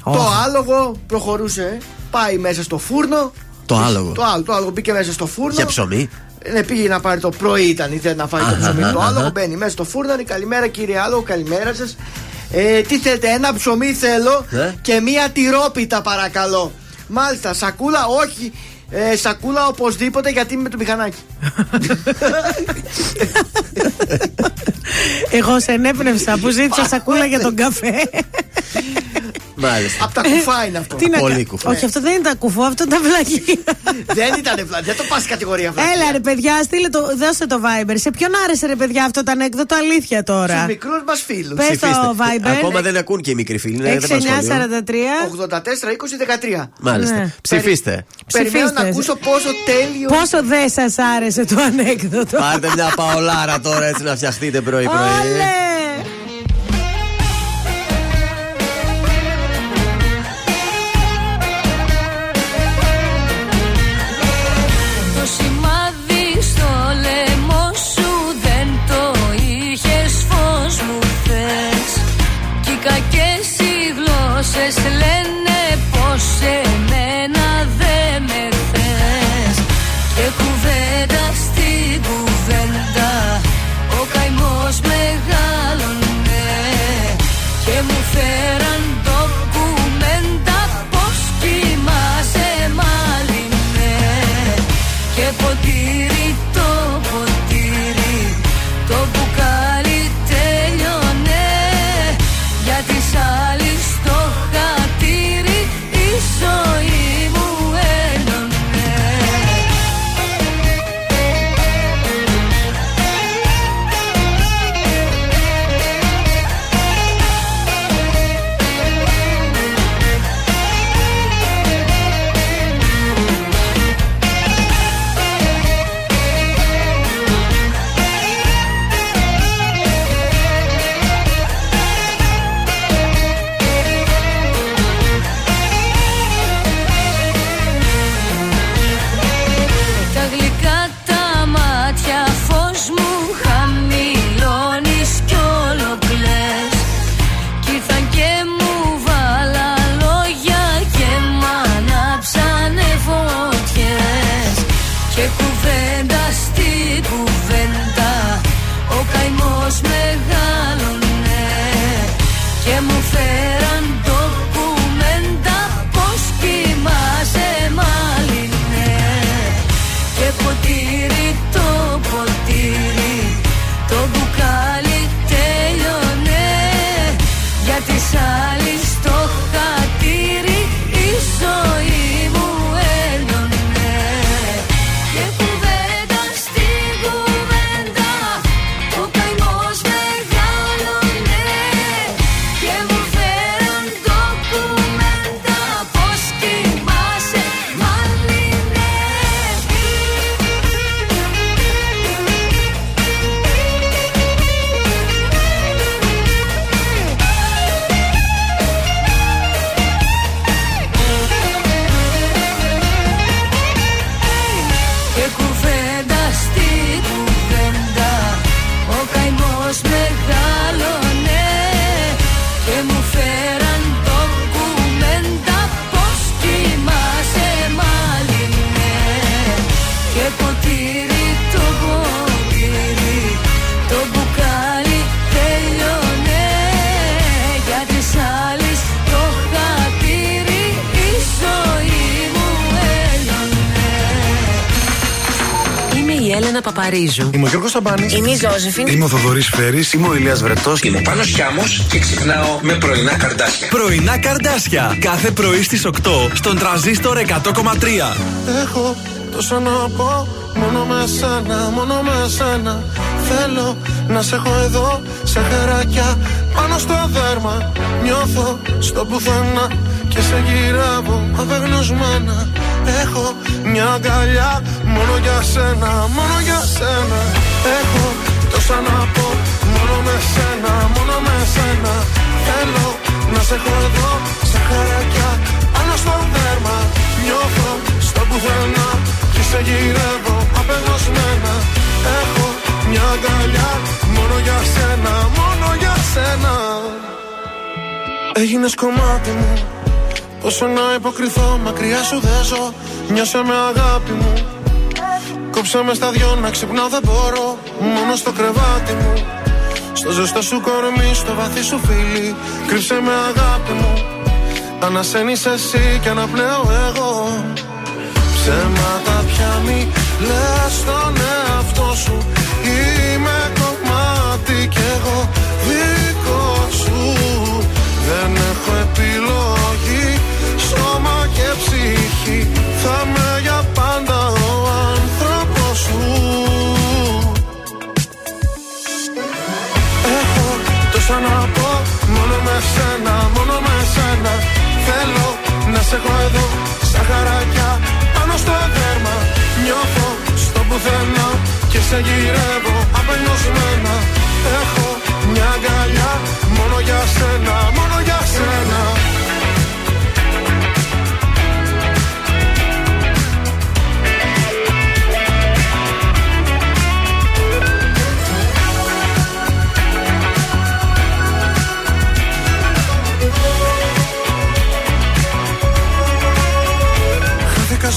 Το άλογο προχωρούσε, πάει μέσα στο φούρνο. το άλογο. Το άλλο, το άλογο μπήκε μέσα στο φούρνο. Για ψωμί. Ναι, πήγε να πάρει το πρωί, ήταν, ήθελε να φάει το Αχα, ψωμί. Το αχα. άλογο μπαίνει μέσα στο φούρνο, λέει, καλημέρα κύριε άλογο, καλημέρα σας. Ε, τι θέλετε, ένα ψωμί θέλω Ναι. και μία τυρόπιτα παρακαλώ. Μάλιστα, σακούλα, όχι. Ε, σακούλα οπωσδήποτε γιατί είμαι με το μηχανάκι. Εγώ σε ενέπνευσα που ζήτησα σακούλα για τον καφέ. Μάλιστα. Απ' τα κουφά είναι αυτό. Τι να Πολύ κα- κουφό. Όχι, αυτό δεν ήταν κουφό, αυτό ήταν βλακή. δεν ήταν βλά, δεν το πας κατηγορία αυτή. Έλα ρε παιδιά, στείλε το, δώστε το Viber. Σε ποιον άρεσε ρε παιδιά αυτό το ανέκδοτο, αλήθεια τώρα. Στου μικρούς μας φίλους. Πες Ψηφίστε. το Viber. Ακόμα δεν ακούν και οι μικροί φίλοι. ναι, δεν πάνε σχολείο. 6943. 84 20 13. Μάλιστα. Ναι. Ψηφίστε. Περιμένω να Ψηφίστε. ακούσω πόσο τέλειο. Πόσο δεν σας άρεσε το ανέκδοτο. Πάρτε μια παολάρα τώρα έτσι να φτιαχτείτε πρωί-πρωί. Έλενα Παπαρίζου. Είμαι ο Γιώργος Σαμπάνης. Είμαι η Ζώζεφιν. Είμαι ο Θοδωρής Φέρης. Είμαι ο Ηλίας Βρετός. Είμαι ο Πάνος Χιάμος και ξυπνάω με πρωινά καρδάσια. Πρωινά καρδάσια. Κάθε πρωί στις 8 στον τραζίστορ 100,3. Έχω τόσα να πω Μόνο με σένα, μόνο με σένα Θέλω να σε έχω εδώ Σε χαράκια πάνω στο δέρμα Νιώθω στο πουθενά Και σε γυρεύω απεγνωσμένα Έχω μια αγκαλιά Μόνο για σένα, μόνο για σένα. Έχω τόσα να πω Μόνο με σένα, μόνο με σένα. Θέλω να σε έχω εδώ Σε χαράκια πάνω στο δέρμα. Νιώθω στο πουθενά Και σε γυρεύω απεγνωσμένα. Έχω μια αγκαλιά Μόνο για σένα, μόνο για σένα. Έγινες κομμάτι μου. Πόσο να υποκριθώ μακριά σου δεν ζω Νιώσε με αγάπη μου Κόψε με στα δυο να ξυπνάω δεν μπορώ. Μόνο στο κρεβάτι μου. Στο ζεστό σου κορμί, στο βαθύ σου φίλι. Κρύψε με αγάπη μου. Ανασένεις εσύ και αναπνέω εγώ. Ψέματα πια μη λες στον εαυτό σου. Είμαι κομμάτι κι εγώ. Δικό σου. Δεν έχω επιλογή τόσα να πω Μόνο με σένα, μόνο με σένα. Θέλω να σε έχω εδώ Στα χαράκια πάνω στο δέρμα. Νιώθω στο πουθενά Και σε γυρεύω απελπισμένα. Έχω μια αγκαλιά Μόνο για σένα, μόνο για σένα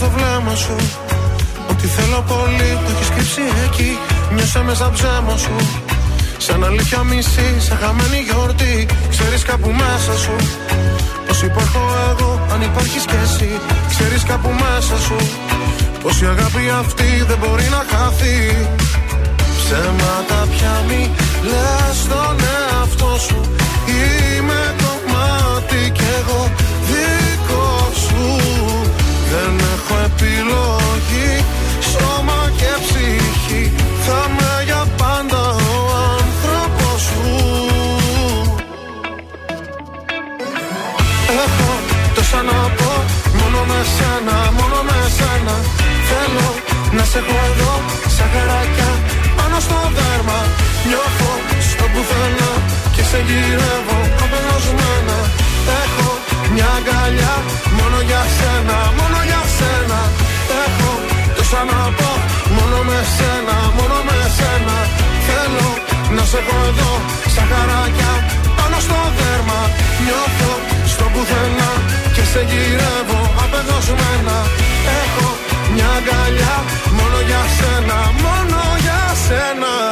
στο βλέμμα σου. Ότι θέλω πολύ το έχεις κρύψει εκεί. Νιώσα μέσα ψέμα σου. Σαν αλήθεια μισή, σαν χαμένη γιορτή. Ξέρεις κάπου μέσα σου. Πως υπάρχω εγώ, αν υπάρχεις κι εσύ Ξέρεις κάπου μέσα σου. Πως η αγάπη αυτή δεν μπορεί να χαθεί. Ψέματα πια μη λες στον εαυτό σου. Είμαι κομμάτι κι εγώ επιλογή. Σώμα και ψυχή Θα με για πάντα ο άνθρωπος σου. Έχω τόσα να πω Μόνο με σένα, μόνο με σένα. Θέλω να σε έχω εδώ Σαν χαράκια πάνω στο δέρμα. Νιώθω στο πουθενά Και σε γυρεύω απελασμένα Έχω μια αγκαλιά εδώ Σαν χαράκια πάνω στο δέρμα. Νιώθω στο πουθενά Και σε γυρεύω. Απεγνωσμένα Έχω μια αγκαλιά Μόνο για σένα, μόνο για σένα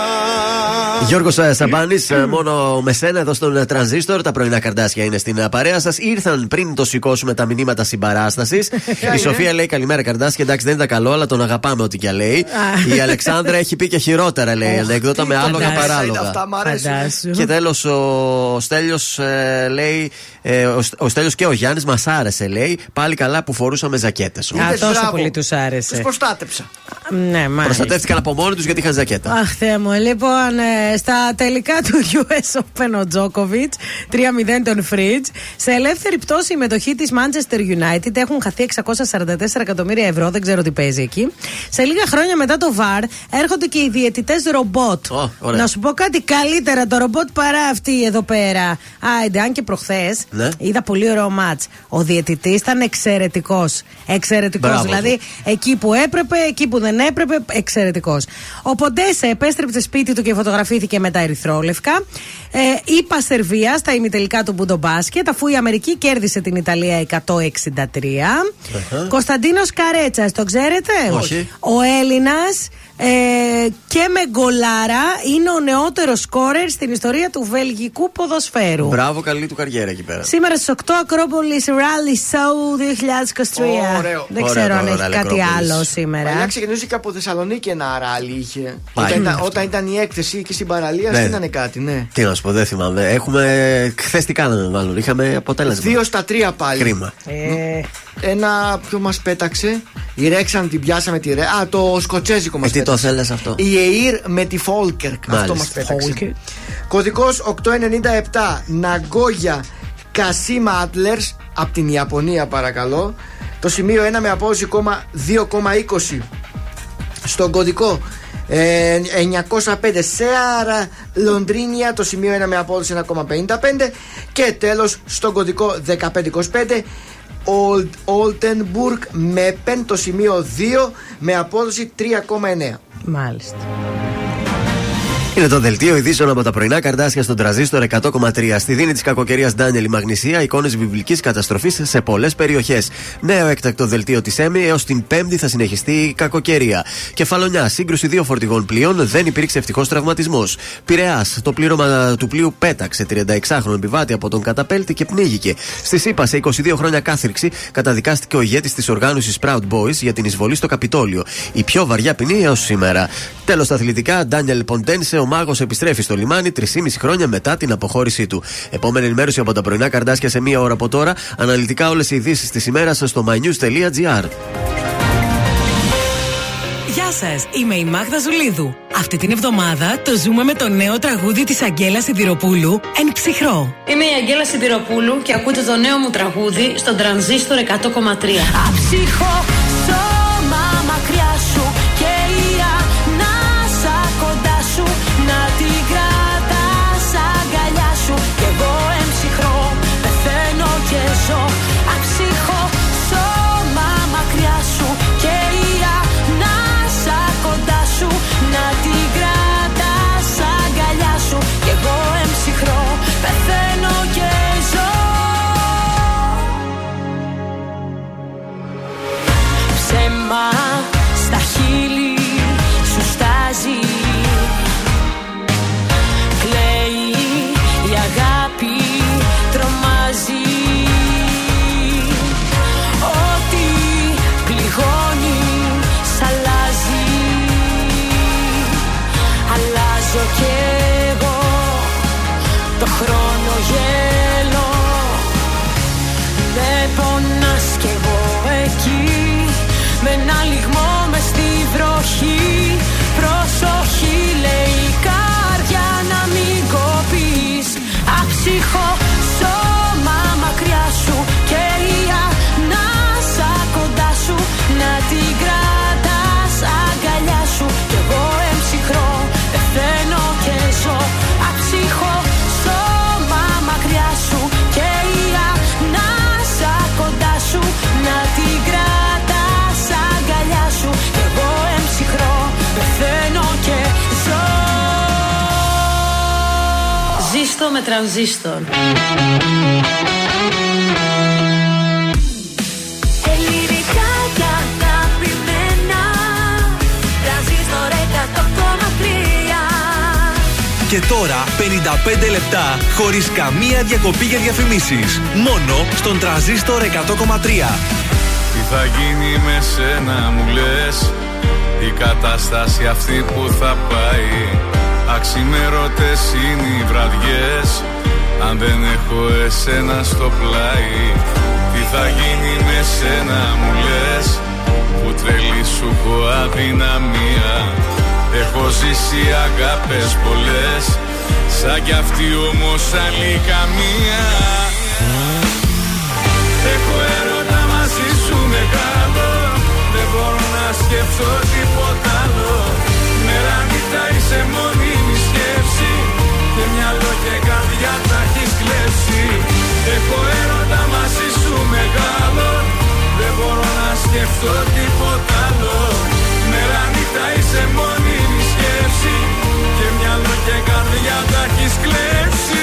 Γιώργος Σαμπάνη, μόνο με σένα εδώ στον ε, Τρανζίστορ. Τα πρωινά καρδάσια είναι στην ε, παρέα σας. Ήρθαν πριν το σηκώσουμε τα μηνύματα συμπαράστασης. Η Σοφία λέει καλημέρα καρδάσια. Εντάξει, δεν ήταν καλό, αλλά τον αγαπάμε ό,τι και λέει. Η Αλεξάνδρα έχει πει και χειρότερα, λέει. Ανέκδοτα με άλογα παράλογα. Και τέλος ο Στέλιος ε, λέει. ε, ο, Σ- ο Στέλιος και ο Γιάννης μας άρεσε, λέει. Πάλι καλά που φορούσαμε ζακέτες. Α, τόσο πολύ τους άρεσε. Τους προστάτεψα. Ναι, μάλιστα. Προστατεύτηκαν από μόνοι τους γιατί είχαν ζακέτα. Αχ, Θεέ μου. Λοιπόν, ε, στα τελικά του US Open ο Τζόκοβιτ, 3-0 τον Φρίτζ. Σε ελεύθερη πτώση η μετοχή της Manchester United έχουν χαθεί 644 εκατομμύρια ευρώ. Δεν ξέρω τι παίζει εκεί. Σε λίγα χρόνια μετά το VAR έρχονται και οι διαιτητές ρομπότ. ωραία. Να σου πω κάτι καλύτερα το ρομπότ παρά αυτή εδώ πέρα. Άιντε, αν και προχθές Ναι. είδα πολύ ωραίο μάτς. Ο διαιτητής ήταν εξαιρετικός. Εξαιρετικός. Μπράβο Δηλαδή, εκεί που έπρεπε, εκεί που δεν έπρεπε, εξαιρετικός. Ο Ποντέσε επέστρεψε σπίτι του και φωτογραφήθηκε με τα ερυθρόλευκα. Ε, είπα Σερβία στα ημιτελικά του Μπούντο Μπάσκετ, αφού η Αμερική κέρδισε την Ιταλία 163. Κωνσταντίνος Καρέτσας, το ξέρετε; Όχι. Ο Έλληνας ε, και με γκολάρα είναι ο νεότερος σκόρερ στην ιστορία του βελγικού ποδοσφαίρου. Μπράβο, καλή του καριέρα εκεί πέρα. Σήμερα στις 8 Ακρόπολης Rally Show 2023. Ωραίο. Δεν Ωραίο ξέρω το αν έχει Rally κάτι Ακρόπολης. άλλο σήμερα. Παλιά ξεκινούσε και από Θεσσαλονίκη ένα ράλι είχε. Πάει. Όταν ήταν, όταν ήταν η έκθεση και στην παραλία, Ναι. στείνανε κάτι, ναι. Τι να σου πω, δεν θυμάμαι. Έχουμε. Χθες τι κάναμε, μάλλον. Είχαμε αποτέλεσμα. Δύο στα τρία πάλι. Κρίμα. Ε, Ένα ποιο μας πέταξε; Η Ρέξαν την πιάσαμε τη Ρε. Α, το σκοτσέζικο μας Ε, τι το πέταξε. θέλει αυτό; Η ΕΙΡ με τη Φόλκερκ. Αυτό μας Μάλιστα. πέταξε. Κωδικός 897 Ναγκόγια Κασίμα Άτλερς από την Ιαπωνία, παρακαλώ. Το σημείο 1 με απόδοση κόμμα 2,20. Στον κωδικό ε, 905 Σέαρα Λοντρίνια το σημείο 1 με απόδοση 1,55 και τέλος στον κωδικό 1525 Old Oldenburg με πεν το σημείο 2 με απόδοση 3,9 μάλιστα. Είναι το δελτίο ειδήσεων από τα πρωινά καρτάσια στον τραζίστορ 100,3. Στη δίνη της κακοκαιρίας Ντάνιελ η Μαγνησία, εικόνες βιβλικής καταστροφής σε πολλές περιοχές. Νέο έκτακτο δελτίο της ΕΜΗ έως την Πέμπτη θα συνεχιστεί η κακοκαιρία. Κεφαλονιά, σύγκρουση δύο φορτηγών πλοίων, δεν υπήρξε ευτυχώς τραυματισμός. Πειραιάς, το πλήρωμα του πλοίου πέταξε 36χρονο επιβάτη από τον καταπέλτη και πνίγηκε. Στη ΣΥΠΑ, σε 22 χρόνια κάθριξη, καταδικάστηκε ο ηγέτης της οργάνωσης Proud Boys για την εισβολή στο Καπιτόλιο. Η πιο βαριά ποινή έως σήμερα. Τέλος, στα αθλητικά, Ντάνιελ Ποντένσε, ο μάγος επιστρέφει στο λιμάνι 3,5 χρόνια μετά την αποχώρησή του. Επόμενη ενημέρωση από τα πρωινά καρδάσια σε μία ώρα από τώρα. Αναλυτικά όλες οι ειδήσεις της ημέρας στο mynews.gr. Γεια σας, είμαι η Μάγδα Ζουλίδου. Αυτή την εβδομάδα το ζούμε με το νέο τραγούδι της Αγγέλα Σιδηροπούλου, Εν ψυχρό. Είμαι η Αγγέλα Σιδηροπούλου και ακούτε το νέο μου τραγούδι στον τρανζίστορ 100,3. Αψυχό με τρανζίστορ Ελληνικά και αγαπημένα Τρανζίστορ 100,3 Και τώρα 55 λεπτά χωρίς καμία διακοπή για διαφημίσεις. Μόνο στον τραζίστορ 100,3. Τι θα γίνει με σένα μου λες; Η κατάσταση αυτή που θα πάει Αξιμέρωτες είναι οι βραδιές. Αν δεν έχω εσένα στο πλάι Τι θα γίνει με σένα μου λες. Που τρελή σου έχω αδυναμία. Έχω ζήσει αγάπες πολλές. Σαν κι αυτή όμως άλλη καμία. Έχω έρωτα μαζί σου μεγάλο Δεν μπορώ να σκεφτώ τίποτα άλλο. Μέρα νύχτα είσαι μόνιμη σκέψη Και μυαλό και καρδιά τα έχεις κλέψει. Έχω έρωτα μαζί σου μεγάλο. Δεν μπορώ να σκεφτώ τίποτα άλλο. Μέρα νύχτα είσαι μόνιμη σκέψη. Και μυαλό και καρδιά τα έχεις κλέψει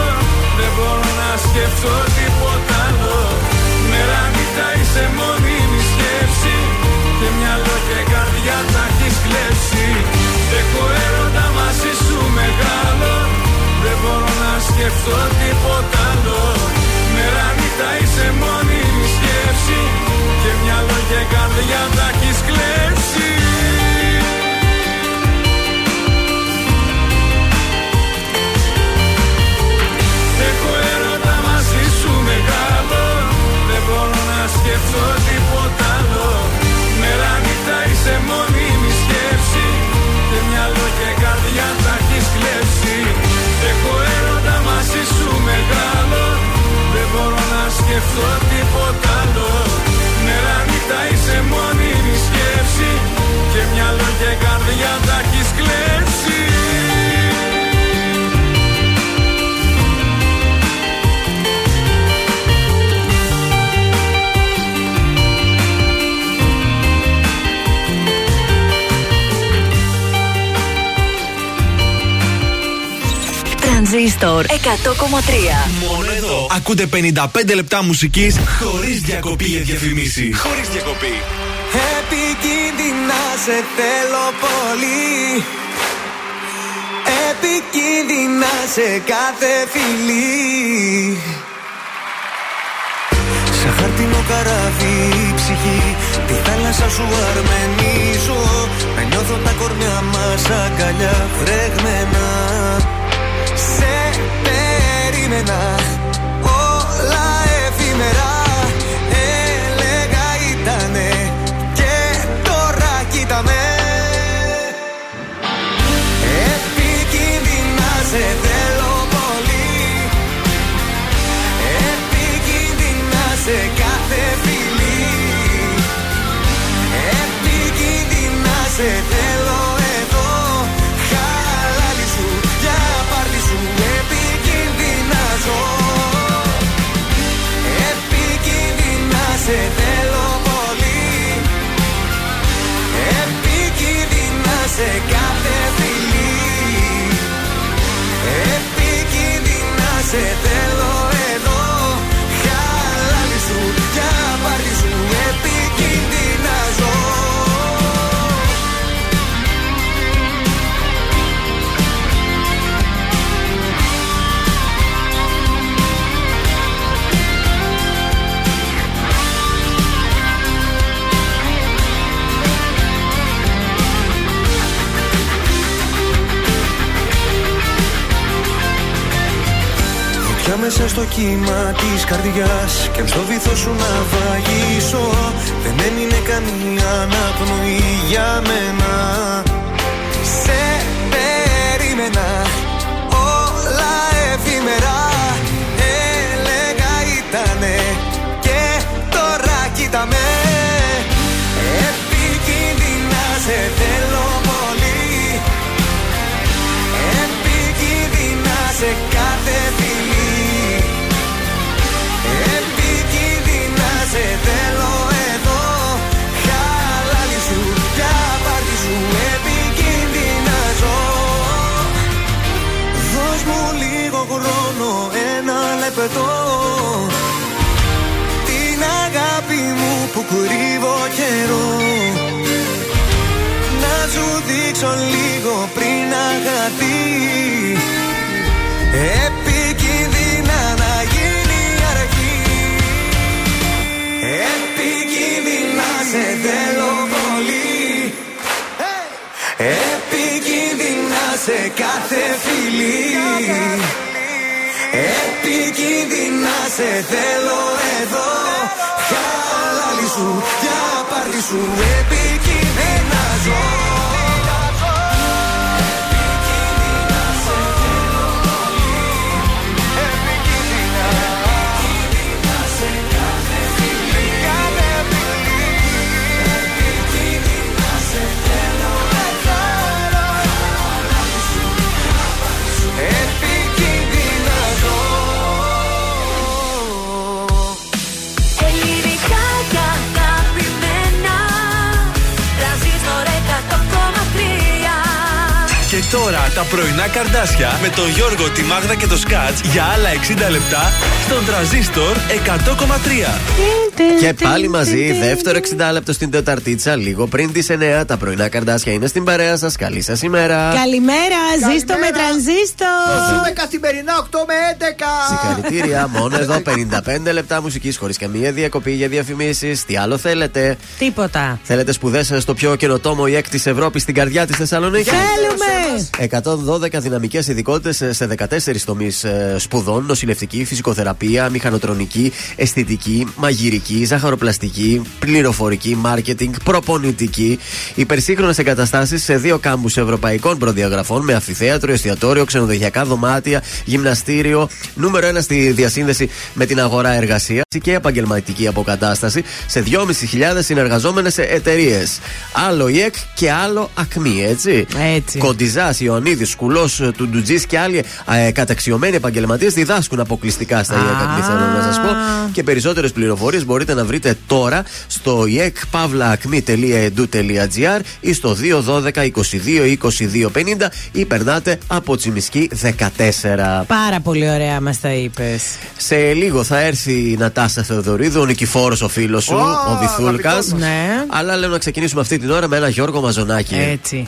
Δεν μπορώ να σκεφτώ τίποτα άλλο. Μέρα νύχτα είσαι μόνιμη σκέψη. Και μυαλό και καρδιά τα έχεις κλέψει. Έχω έρωτα μαζί σου μεγάλο. Δεν μπορώ να σκεφτώ τίποτα άλλο. Μέρα νύχτα είσαι μόνιμη σκέψη. Και μυαλό και καρδιά τα έχεις κλέψει να σκεφτώ τίποτα άλλο. Μέρα νύχτα είσαι μόνιμη σκέψη. Και μυαλό και καρδιά τα έχεις κλέψει. Έχω έρωτα μαζί σου μεγάλο. Δεν μπορώ να σκεφτώ τίποτα άλλο. Μέρα νύχτα είσαι μόνιμη σκέψη. Και μυαλό και καρδιά τα έχεις κλέψει Τρανζίστορ 100,3. Μόνο εδώ. Ακούτε 55 λεπτά μουσικής χωρίς διακοπή για διαφημίσεις. Χωρίς διακοπή. Επικίνδυνα σε θέλω πολύ Επικίνδυνα σε κάθε φιλή Σε χαρτινό καράβι η ψυχή Τη θάλασσα σου αρμενίζω Να νιώθω τα κορμιά μας αγκαλιά φρεγμένα Σε περίμενα όλα εφημερά Έλεγα ήτανε και τώρα κοίτα με said that Μπήκα μέσα στο κύμα της καρδιάς Και αν στο βυθό σου να βαγίσω. Δεν έμεινε καμία αναπνοή για μένα. Σε περίμενα όλα εφήμερα Έλεγα ήτανε και τώρα κοίτα με Επικίνδυνα σε θέλω πολύ. Επικίνδυνα σε κάθε δείξω λίγο πριν αγαθείς. Επικίνδυνα να γίνει αρχή. Επικίνδυνα σε θέλω πολύ. Επικίνδυνα σε κάθε φιλή Επικίνδυνα σε θέλω εδώ. Χαλάλι σου για πάρτι σου. Επικίνδυνα ζω τώρα τα πρωινά καρδάσια με τον Γιώργο, τη Μάγδα και το Σκάτς για άλλα 60 λεπτά στον τραζίστορ 100,3. Και πάλι μαζί, δεύτερο 60 λεπτό στην Τεταρτίτσα, λίγο πριν τις 9. Τα πρωινά καρδάσια είναι στην παρέα σας. Καλή σας ημέρα. Καλημέρα, ζήστο με τρανζίστορ. Ζούμε καθημερινά 8 με 11. Συγχαρητήρια, μόνο εδώ 55 λεπτά μουσικής χωρίς καμία διακοπή για διαφημίσεις. Τι άλλο θέλετε; Τίποτα. Θέλετε σπουδές στο πιο καινοτόμο ΙΕΚ τη Ευρώπη στην καρδιά της Θεσσαλονίκης; Θέλουμε! 112 δυναμικές ειδικότητες σε 14 τομείς σπουδών: νοσηλευτική, φυσικοθεραπεία, μηχανοτρονική, αισθητική, μαγειρική, ζαχαροπλαστική, πληροφορική, μάρκετινγκ, προπονητική. Υπερσύγχρονες εγκαταστάσεις σε δύο κάμπους ευρωπαϊκών προδιαγραφών με αμφιθέατρο, εστιατόριο, ξενοδοχειακά δωμάτια, γυμναστήριο. Νούμερο 1 στη διασύνδεση με την αγορά εργασίας και επαγγελματική αποκατάσταση σε 2.500 συνεργαζόμενες εταιρείες. Άλλο ΙΕΚ και άλλο ΑΚΜΗ, έτσι. Έτσι. Κοντιζάς, Ιωαννίδης, Σκουλός, του Ντουτζής και άλλοι ε, καταξιωμένοι επαγγελματίες διδάσκουν αποκλειστικά στα ΙΕΚ ΑΚΜΗ, θέλω να σας πω. Και περισσότερες πληροφορίες μπορείτε να βρείτε τώρα στο iekpavlaakmi.edu.gr ή στο 212 22 22 50 ή περνάτε από Τσιμισκή 14. Πάρα πολύ ωραία μας τα είπες. Σε λίγο θα έρθει η Νατάσα Θεοδωρίδου, ο Νικηφόρος ο φίλος σου, ο Διθούλκα. Ναι. Αλλά λέω να ξεκινήσουμε αυτή την ώρα με ένα Γιώργο Μαζονάκη. Έτσι.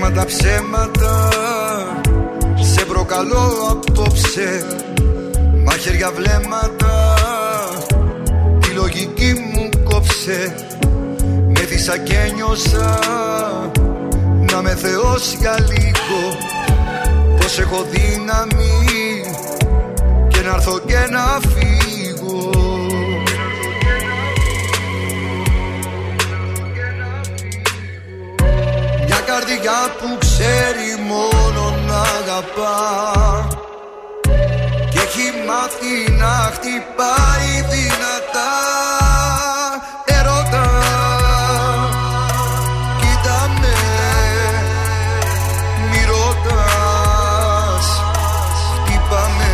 Τέρμα τα ψέματα Σε προκαλώ απόψε. Μαχαίρια βλέμματα Τη λογική μου κόψε. Με δίσα και νιώσα Να με θεός για λίγο. Πως έχω δύναμη Και να έρθω και να φύγω καρδιά που ξέρει μόνο να αγαπά. Και έχει μάθει να χτυπάει δυνατά. Ερώτα Κοίτα με Μη ρωτάς Χτύπα με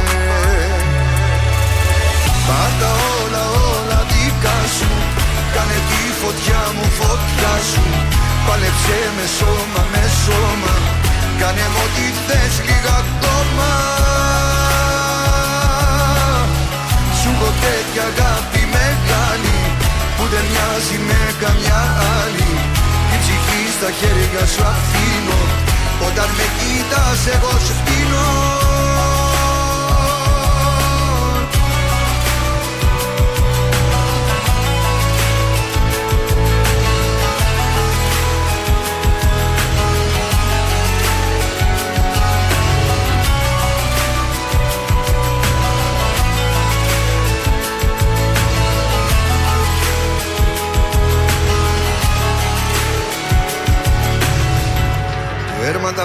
Πάντα όλα όλα δικά σου Κάνε τη φωτιά μου φωτιά σου Πάλεψε με σώμα, με σώμα. Κάνε μου ό,τι θες λίγα ακόμα. Σου έχω τέτοια αγάπη μεγάλη Που δεν μοιάζει με καμιά άλλη. Την ψυχή στα χέρια σου αφήνω. Όταν με κοίτας εγώ σου πίνω.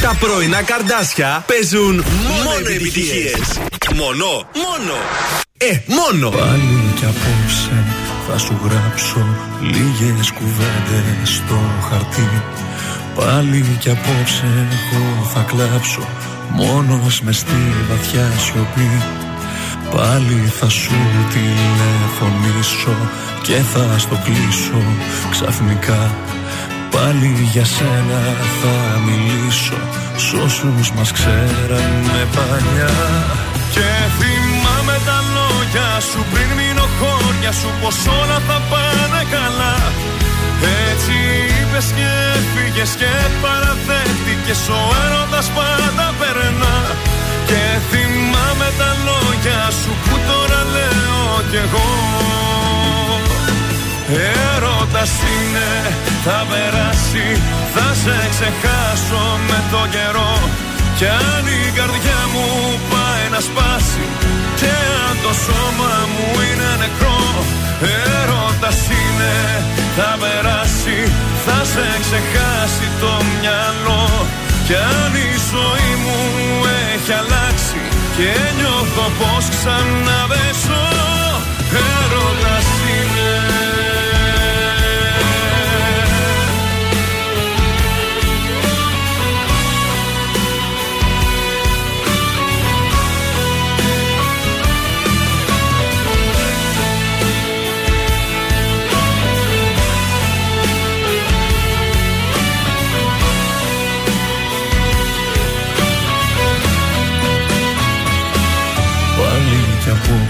Τα πρωινά καρδάσια παίζουν μόνο, μόνο επιτυχίες. Μόνο, μόνο. Ε, μόνο. Πάλι κι απόψε θα σου γράψω λίγες κουβέντες στο χαρτί. Πάλι κι απόψε εγώ θα κλάψω μόνος μες στη βαθιά σιωπή. Πάλι θα σου τηλεφωνήσω και θα στο κλείσω ξαφνικά Πάλι για σένα θα μιλήσω Σ' όσους μας ξέρανε παλιά. Και θυμάμαι τα λόγια σου πριν μείνω χώρια σου Πως όλα θα πάνε καλά. Έτσι είπες και έφυγες και παραδέχτηκες Ο έρωτας πάντα περνά. Και θυμάμαι τα λόγια σου που τώρα λέω κι εγώ Έρωτας είναι, θα περάσει Θα σε ξεχάσω με το καιρό. Κι αν η καρδιά μου πάει να σπάσει Και αν το σώμα μου είναι νεκρό. Έρωτας είναι, θα περάσει Θα σε ξεχάσει το μυαλό. Κι αν η ζωή μου έχει αλλάξει Και νιώθω πως ξαναβέσω. Έρωτας είναι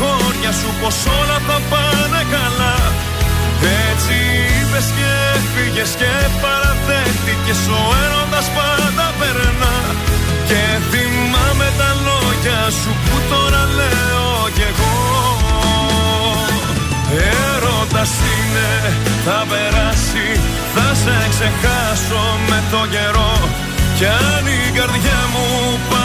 χώρια σου πως όλα θα πάνε καλά. Έτσι είπες και έφυγες και παραδέχτηκες ο έρωτας πάντα περνά. Και θυμάμαι τα λόγια σου που τώρα λέω κι εγώ. Έρωτας είναι, θα περάσει, θα σε ξεχάσω με το καιρό. Κι αν η καρδιά μου πάει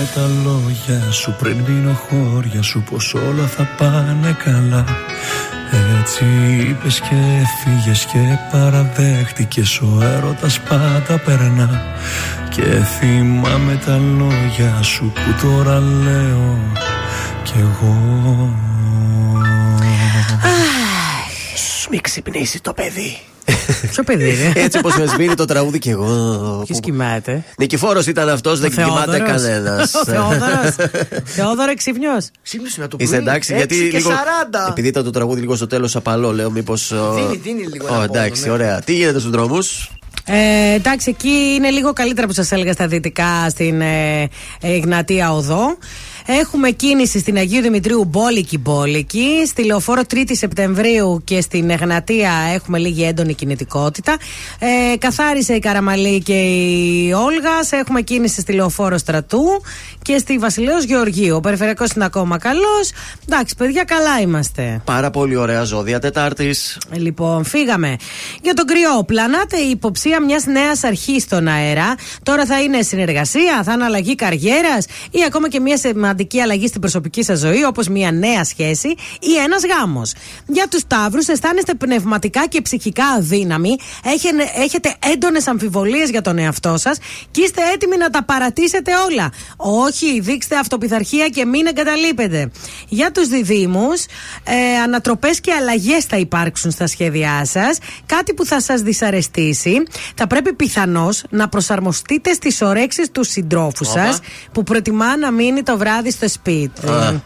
θυμάμαι τα λόγια σου πριν μείνω χώρια σου Πως όλα θα πάνε καλά. Έτσι είπες και φύγες και παραδέχτηκες Ο έρωτας πάντα περνά. Και θυμάμαι τα λόγια σου που τώρα λέω Κι εγώ. Μη ξυπνήσει το παιδί. Ποιο παιδί είναι. Έτσι όπως με σβήνει το τραγούδι και εγώ. Ποιο κοιμάται; Νικηφόρος ήταν αυτός, δεν κοιμάται κανένας. Θεόδωρος ξύπνιος. Ξύπνησε με το πρωί. Είσαι εντάξει, γιατί Έξι και λίγο. 40. Επειδή ήταν το τραγούδι λίγο στο τέλος απαλό, λέω μήπως. Δίνει, δίνει λίγο ένα Εντάξει, πόνο, ναι. ωραία. Τι γίνεται στους δρόμους; Ε, εντάξει, εκεί είναι λίγο καλύτερα που σας έλεγα στα δυτικά στην ε, ε, Γνατία Οδό. Έχουμε κίνηση στην Αγίου Δημητρίου μπόλικη μπόλικη. Στη λεωφόρο 3η Σεπτεμβρίου και στην Εγνατία έχουμε λίγη έντονη κινητικότητα. Ε, καθάρισε η Καραμαλή και η Όλγα. Έχουμε κίνηση στη λεωφόρο Στρατού και στη Βασιλέως Γεωργίου. Ο περιφερειακός είναι ακόμα καλός. Εντάξει, παιδιά, καλά είμαστε. Πάρα πολύ ωραία ζώδια Τετάρτης. Λοιπόν, φύγαμε. Για τον κρυό, πλανάται η υποψία μιας νέας αρχής στον αέρα. Τώρα θα είναι συνεργασία, θα είναι αλλαγή καριέρας ή ακόμα και μια σημαντική αλλαγή στην προσωπική σας ζωή, όπως μια νέα σχέση ή ένας γάμος. Για τους Ταύρου, αισθάνεστε πνευματικά και ψυχικά αδύναμοι, έχε- έχετε έντονες αμφιβολίες για τον εαυτό σας και είστε έτοιμοι να τα παρατήσετε όλα. Όχι, δείξτε αυτοπιθαρχία και μην εγκαταλείπετε. Για τους διδήμου, ε, ανατροπές και αλλαγές θα υπάρξουν στα σχέδιά σας. Κάτι που θα σας δυσαρεστήσει. Θα πρέπει πιθανώς να προσαρμοστείτε στις ορέξει του συντρόφου Όπα. σας που προτιμά να μείνει το βράδυ στο σπίτι. Α.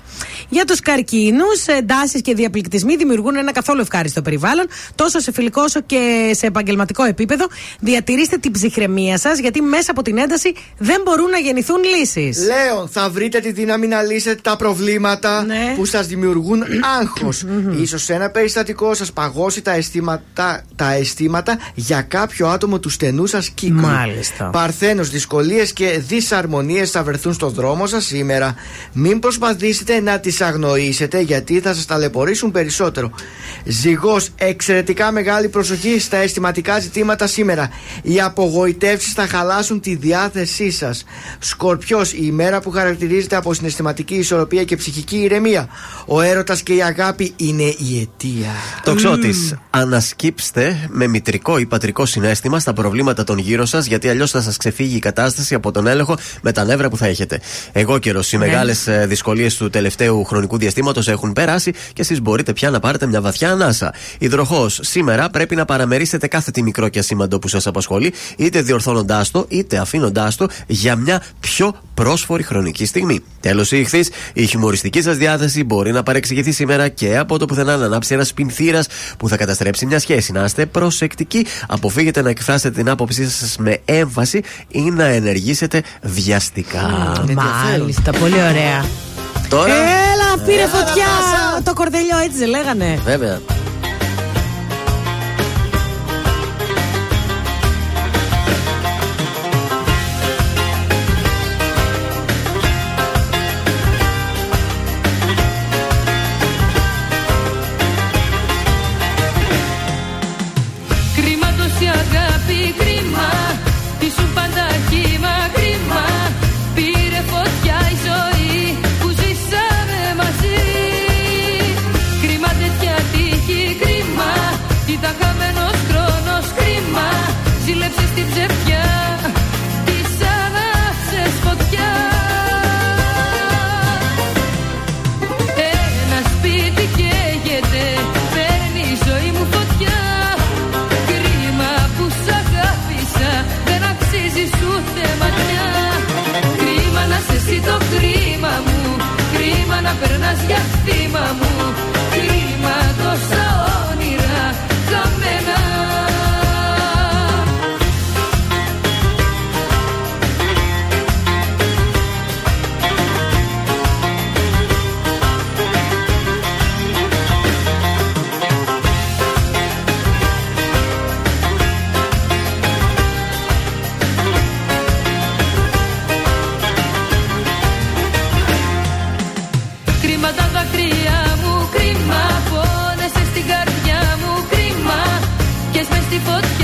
Για τους καρκίνους, εντάσεις και διαπληκτισμοί δημιουργούν ένα καθόλου ευχάριστο περιβάλλον, τόσο σε φιλικό όσο και σε επαγγελματικό επίπεδο. Διατηρήστε την ψυχραιμία σας, γιατί μέσα από την ένταση δεν μπορούν να γεννηθούν λύσεις. Λέων, θα βρείτε τη δύναμη να λύσετε τα προβλήματα που σας δημιουργούν άγχος. σω ένα περιστατικό σας παγώσει τα αισθήματα, τα αισθήματα για κάποιο άτομο του στενού σας κύκλου. Μάλιστα. Παρθένος, δυσκολίες και δυσαρμονίες θα βρεθούν στο δρόμο σας σήμερα. Μην προσπαθήσετε να τις αγνοήσετε γιατί θα σας ταλαιπωρήσουν περισσότερο. Ζυγός, εξαιρετικά μεγάλη προσοχή στα αισθηματικά ζητήματα σήμερα. Οι απογοητεύσεις θα χαλάσουν τη διάθεσή σας. Σκορπιός, η ημέρα που χαρακτηρίζεται από συναισθηματική ισορροπία και ψυχική ηρεμία. Ο έρωτας και η αγάπη είναι η αιτία. Τοξότη, ανασκύψτε με μητρικό ή πατρικό συνέστημα στα προβλήματα των γύρω σας, γιατί αλλιώς θα σας ξεφύγει η πατρικο από τον έλεγχο με τα νεύρα που θα έχετε. Εγώ καιρός, οι Ναι. μεγάλες δυσκολίες του τελευταίου χρονικού διαστήματος έχουν περάσει και εσείς μπορείτε πια να πάρετε μια βαθιά ανάσα. Υδροχός, σήμερα πρέπει να παραμερίσετε κάθε τι μικρό και ασήμαντο που σας απασχολεί, είτε διορθώνοντάς το, είτε αφήνοντάς το για μια πιο πρόσφορη χρονική στιγμή. Τέλος, η ηχθής, η χιουμοριστική σας διάθεση μπορεί να παρεξηγηθεί σήμερα και από το πουθενά να ανάψει ένας πινθήρα που θα καταστρέψει μια σχέση. Να είστε προσεκτικοί, αποφύγετε να εκφράσετε την άποψή σας με έμφαση ή να ενεργήσετε βιαστικά. Μάλιστα, πολύ ωραία. Τώρα. Έλα, πήρε Έλα, φωτιά! Νατάσα. Το κορδελιό έτσι δεν λέγανε. Βέβαια. Κρίμα τα δάκρυα μου, κρίμα. Πόνεσαι στην καρδιά μου, κρίμα. Και με στη φωτιά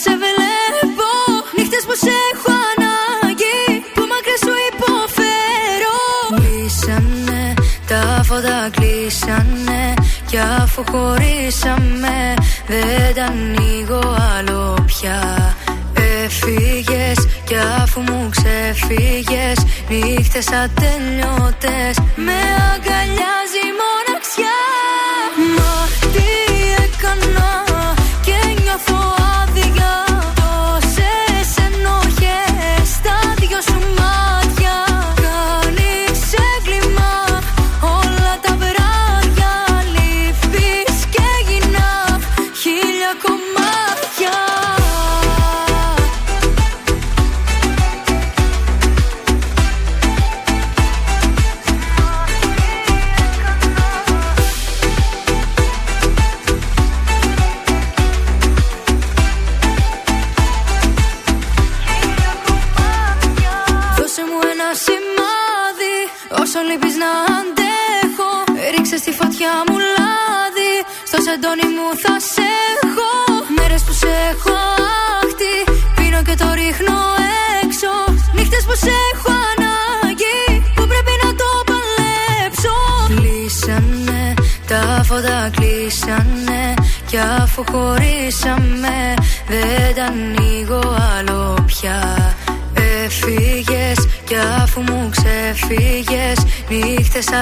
σε βλέπω Νύχτες που σε έχω ανάγκη Που μακριά σου υποφέρω. Κλείσανε τα φώτα κλείσανε Κι αφού χωρίσαμε Δεν τα ανοίγω άλλο πια. Έφυγες κι αφού μου ξεφύγες Νύχτες ατελειώτες Με αγκαλιάζει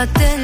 Νύχτες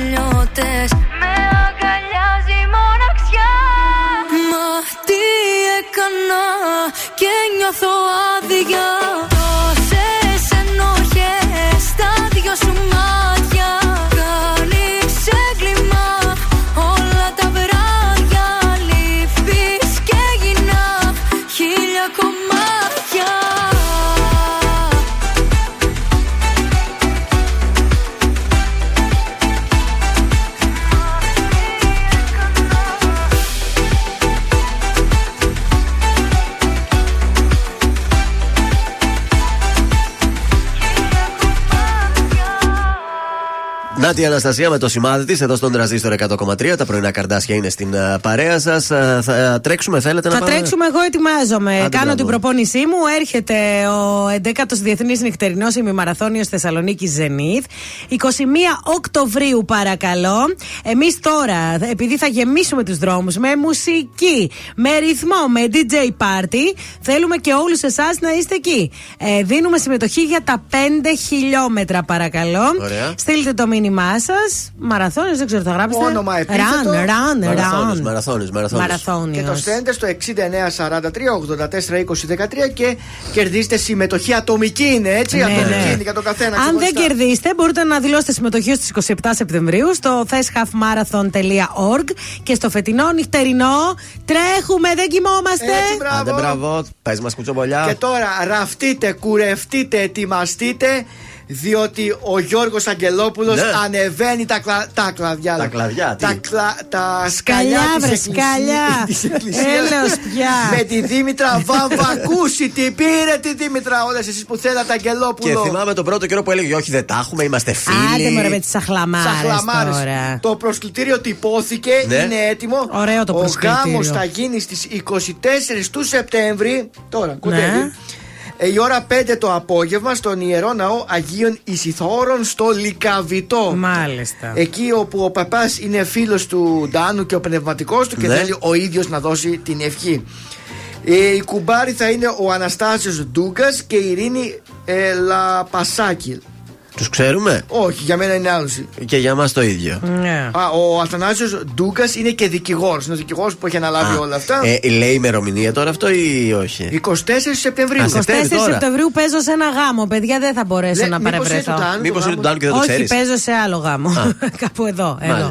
Νάτι Αναστασία με το σημάδι της εδώ στον τραζίστορ 100,3. Τα πρωινά καρδάσια είναι στην ε, παρέα σας. θα τρέξουμε, θέλετε να Θα πάμε; τρέξουμε, εγώ ετοιμάζομαι. Άντε, Κάνω μπράβο. την προπόνησή μου. Έρχεται ο 11ο Διεθνής Νυχτερινός ημιμαραθώνιος Θεσσαλονίκης Ζενήθ. 21 Οκτωβρίου, παρακαλώ. Εμείς τώρα, επειδή θα γεμίσουμε τους δρόμους με μουσική, με ρυθμό, με DJ party, θέλουμε και όλους εσάς να είστε εκεί. Ε, δίνουμε συμμετοχή για τα 5 χιλιόμετρα, παρακαλώ. Ωραία. Στείλτε το μήνυμά σα. Μαραθώνιο, δεν ξέρω, θα γράψετε. Όνομα, επίθετο. Run, run, Μαραθώνιος, run. μαραθώνιος, μαραθώνιος. Μαραθώνιος. Και το στέλνετε στο 6943 84 20 13 και κερδίστε συμμετοχή ατομική είναι έτσι. Ναι, ατομική ναι. είναι για τον καθένα. Αν δεν ξεχωριστά. κερδίσετε, μπορείτε να δηλώσετε συμμετοχή στι 27 Σεπτεμβρίου στο theshalfmarathon.org και στο φετινό νυχτερινό τρέχουμε, δεν κοιμόμαστε. Έτσι, μπράβο. Άντε, μπράβο. Πες μας κουτσομπολιά. Και τώρα ραφτείτε, κουρευτείτε, ετοιμαστείτε. Διότι ο Γιώργος Αγγελόπουλος Ναι. ανεβαίνει τα, κλα... τα κλαδιά. Τα κλαδιά, τι; Τα, κλα... τα Σκαλιά, σκαλιά της βρε, εκκλησίας- σκαλιά. της εκκλησίας. Έλεος πια. Με τη Δήμητρα Βαμβακούση. Τι πήρε τη Δήμητρα όλες εσείς που θέλατε Και Αγγελόπουλο. θυμάμαι τον πρώτο καιρό που έλεγε Όχι, δεν τα έχουμε, είμαστε φίλοι. Άντε μωρέ με τις σαχλαμάρες Σαχλαμάρες. τώρα. Το προσκλητήριο τυπώθηκε, Ναι. είναι έτοιμο. Ωραίο το Ο προσκλητήριο. γάμος θα γίνει στις 24 του Σεπτέμβρη. Τώρα, κοντεύει. Ναι. Ε, η ώρα 5 το απόγευμα στον Ιερό Ναό Αγίων Ισηθόρων στο Λικαβιτό. Μάλιστα. Εκεί όπου ο παπάς είναι φίλος του Ντάνου και ο πνευματικός του και Ναι. θέλει ο ίδιος να δώσει την ευχή. Ε, η κουμπάρη θα είναι ο Αναστάσιος Ντούγκας και η Ειρήνη ε, Λαπασάκη. Τους ξέρουμε; Όχι, για μένα είναι άλλος. Και για μας το ίδιο. Ναι. Α, ο Αθανάσιος Ντούγκας είναι και δικηγόρος Είναι ο δικηγόρος που έχει αναλάβει Α, όλα αυτά. Ε, λέει ημερομηνία τώρα αυτό ή όχι; 24 Σεπτεμβρίου. Α, 24 Σεπτέμβρη τώρα. Σεπτεμβρίου παίζω σε ένα γάμο, παιδιά. Δεν θα μπορέσω Λέ, να μήπως παρευρεθώ. είναι του Ντάνου, Μήπως το είναι του γάμο; Ντάνου και δεν το Όχι, ξέρεις; παίζω σε άλλο γάμο. Κάπου εδώ. εδώ.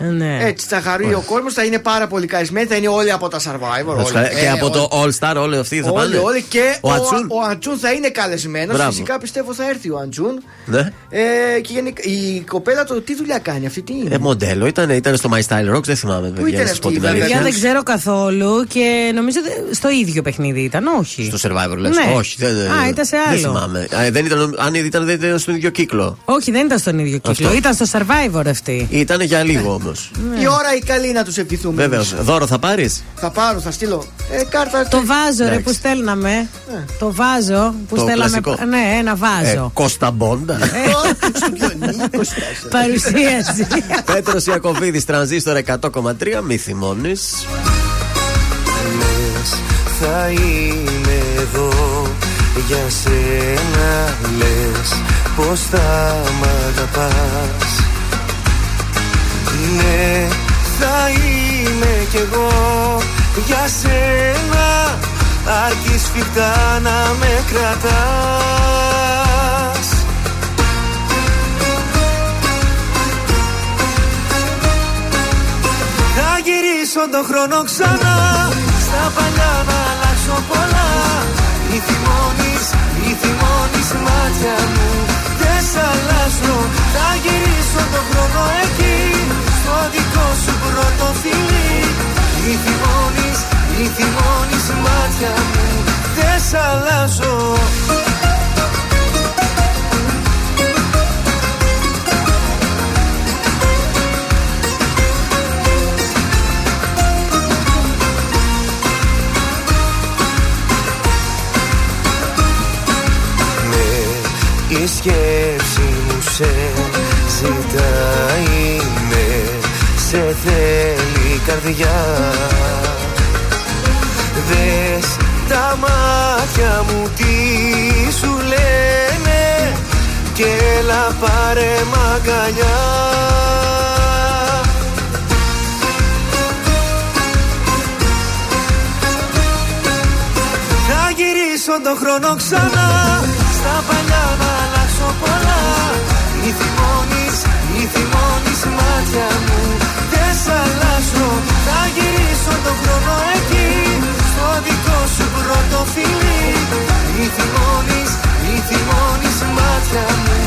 Μάλιστα. Ναι. Έτσι θα χαρεί ο κόσμος, θα είναι πάρα πολύ καρισμένοι, θα είναι όλοι από τα survivor. όλοι. Και Ε, από όλοι. το All Star όλοι αυτοί θα Όλοι, πάνε. όλοι και Ο ο, Ατσούν. ο Αντσούν θα είναι καλεσμένος. Μπράβο. Φυσικά πιστεύω θα έρθει ο Αντσούν. Ναι. Ε, και γενικά, η κοπέλα του τι δουλειά κάνει, αυτή τι είναι; Ε, μοντέλο ήταν, ήταν στο My Style Rocks, δεν θυμάμαι. παιδιά, ήταν να σας αυτή πω η την βέβαια; αλήθεια. Παιδιά δεν ξέρω καθόλου και νομίζω ότι στο ίδιο παιχνίδι ήταν, όχι. Στο Survivor λες. Ναι. Όχι, δεν, Α, ήταν σε δεν άλλο. θυμάμαι. Α, δεν ήταν, αν ήταν, δεν ήταν στον ίδιο κύκλο. Όχι, δεν ήταν στον ίδιο κύκλο. Αυτό. Ήταν στο survivor αυτή. Ήταν για λίγο όμως. Ναι. Η ώρα η καλή να τους ευχηθούμε. Βεβαίως. εμείς. Δώρο θα πάρεις; Θα πάρω, θα στείλω. Ε, κάρτα. Το βάζω ρε Εντάξει. που στέλναμε. Το βάζω που Το στέλναμε. κλασικό. Ναι, ένα βάζω. Κώστα Μπόντα. Παρουσίαση. Πέτρος Ιακοβίδης, τρανζίστορ 100,3. Μη θυμώνεις. Λες θα είμαι εδώ για σένα Λες πως θα μ' αγαπάς Ναι θα είμαι κι εγώ για σένα. Αρκεί σφιχτά να με κρατάς. Θα γυρίσω τον χρόνο ξανά. Στα παλιά να αλλάξω πολλά. Μη θυμώνεις, μη θυμώνεις μάτια μου. Δεν σ' αλλάζω. Θα γυρίσω τον χρόνο εκεί Στο δικό σου πρώτο φιλί. Μη θυμώνεις, μη θυμώνεις μάτια μου Δεν σ' αλλάζω. Ναι, η σκέψη μου σε ζητάει. Ναι, σε θέλει η καρδιά. Δες τα μάτια μου τι σου λένε Και έλα πάρε μ' αγκαλιά Θα γυρίσω τον χρόνο ξανά Στα παλιά να αλλάξω πολλά. Μη θυμώνεις, μη θυμώνεις μάτια μου. Δεν σ' αλλάζω Θα γυρίσω τον χρόνο εκεί Στο δικό σου πρώτο φιλί. Μη θυμώνεις, μη θυμώνεις μάτια μου.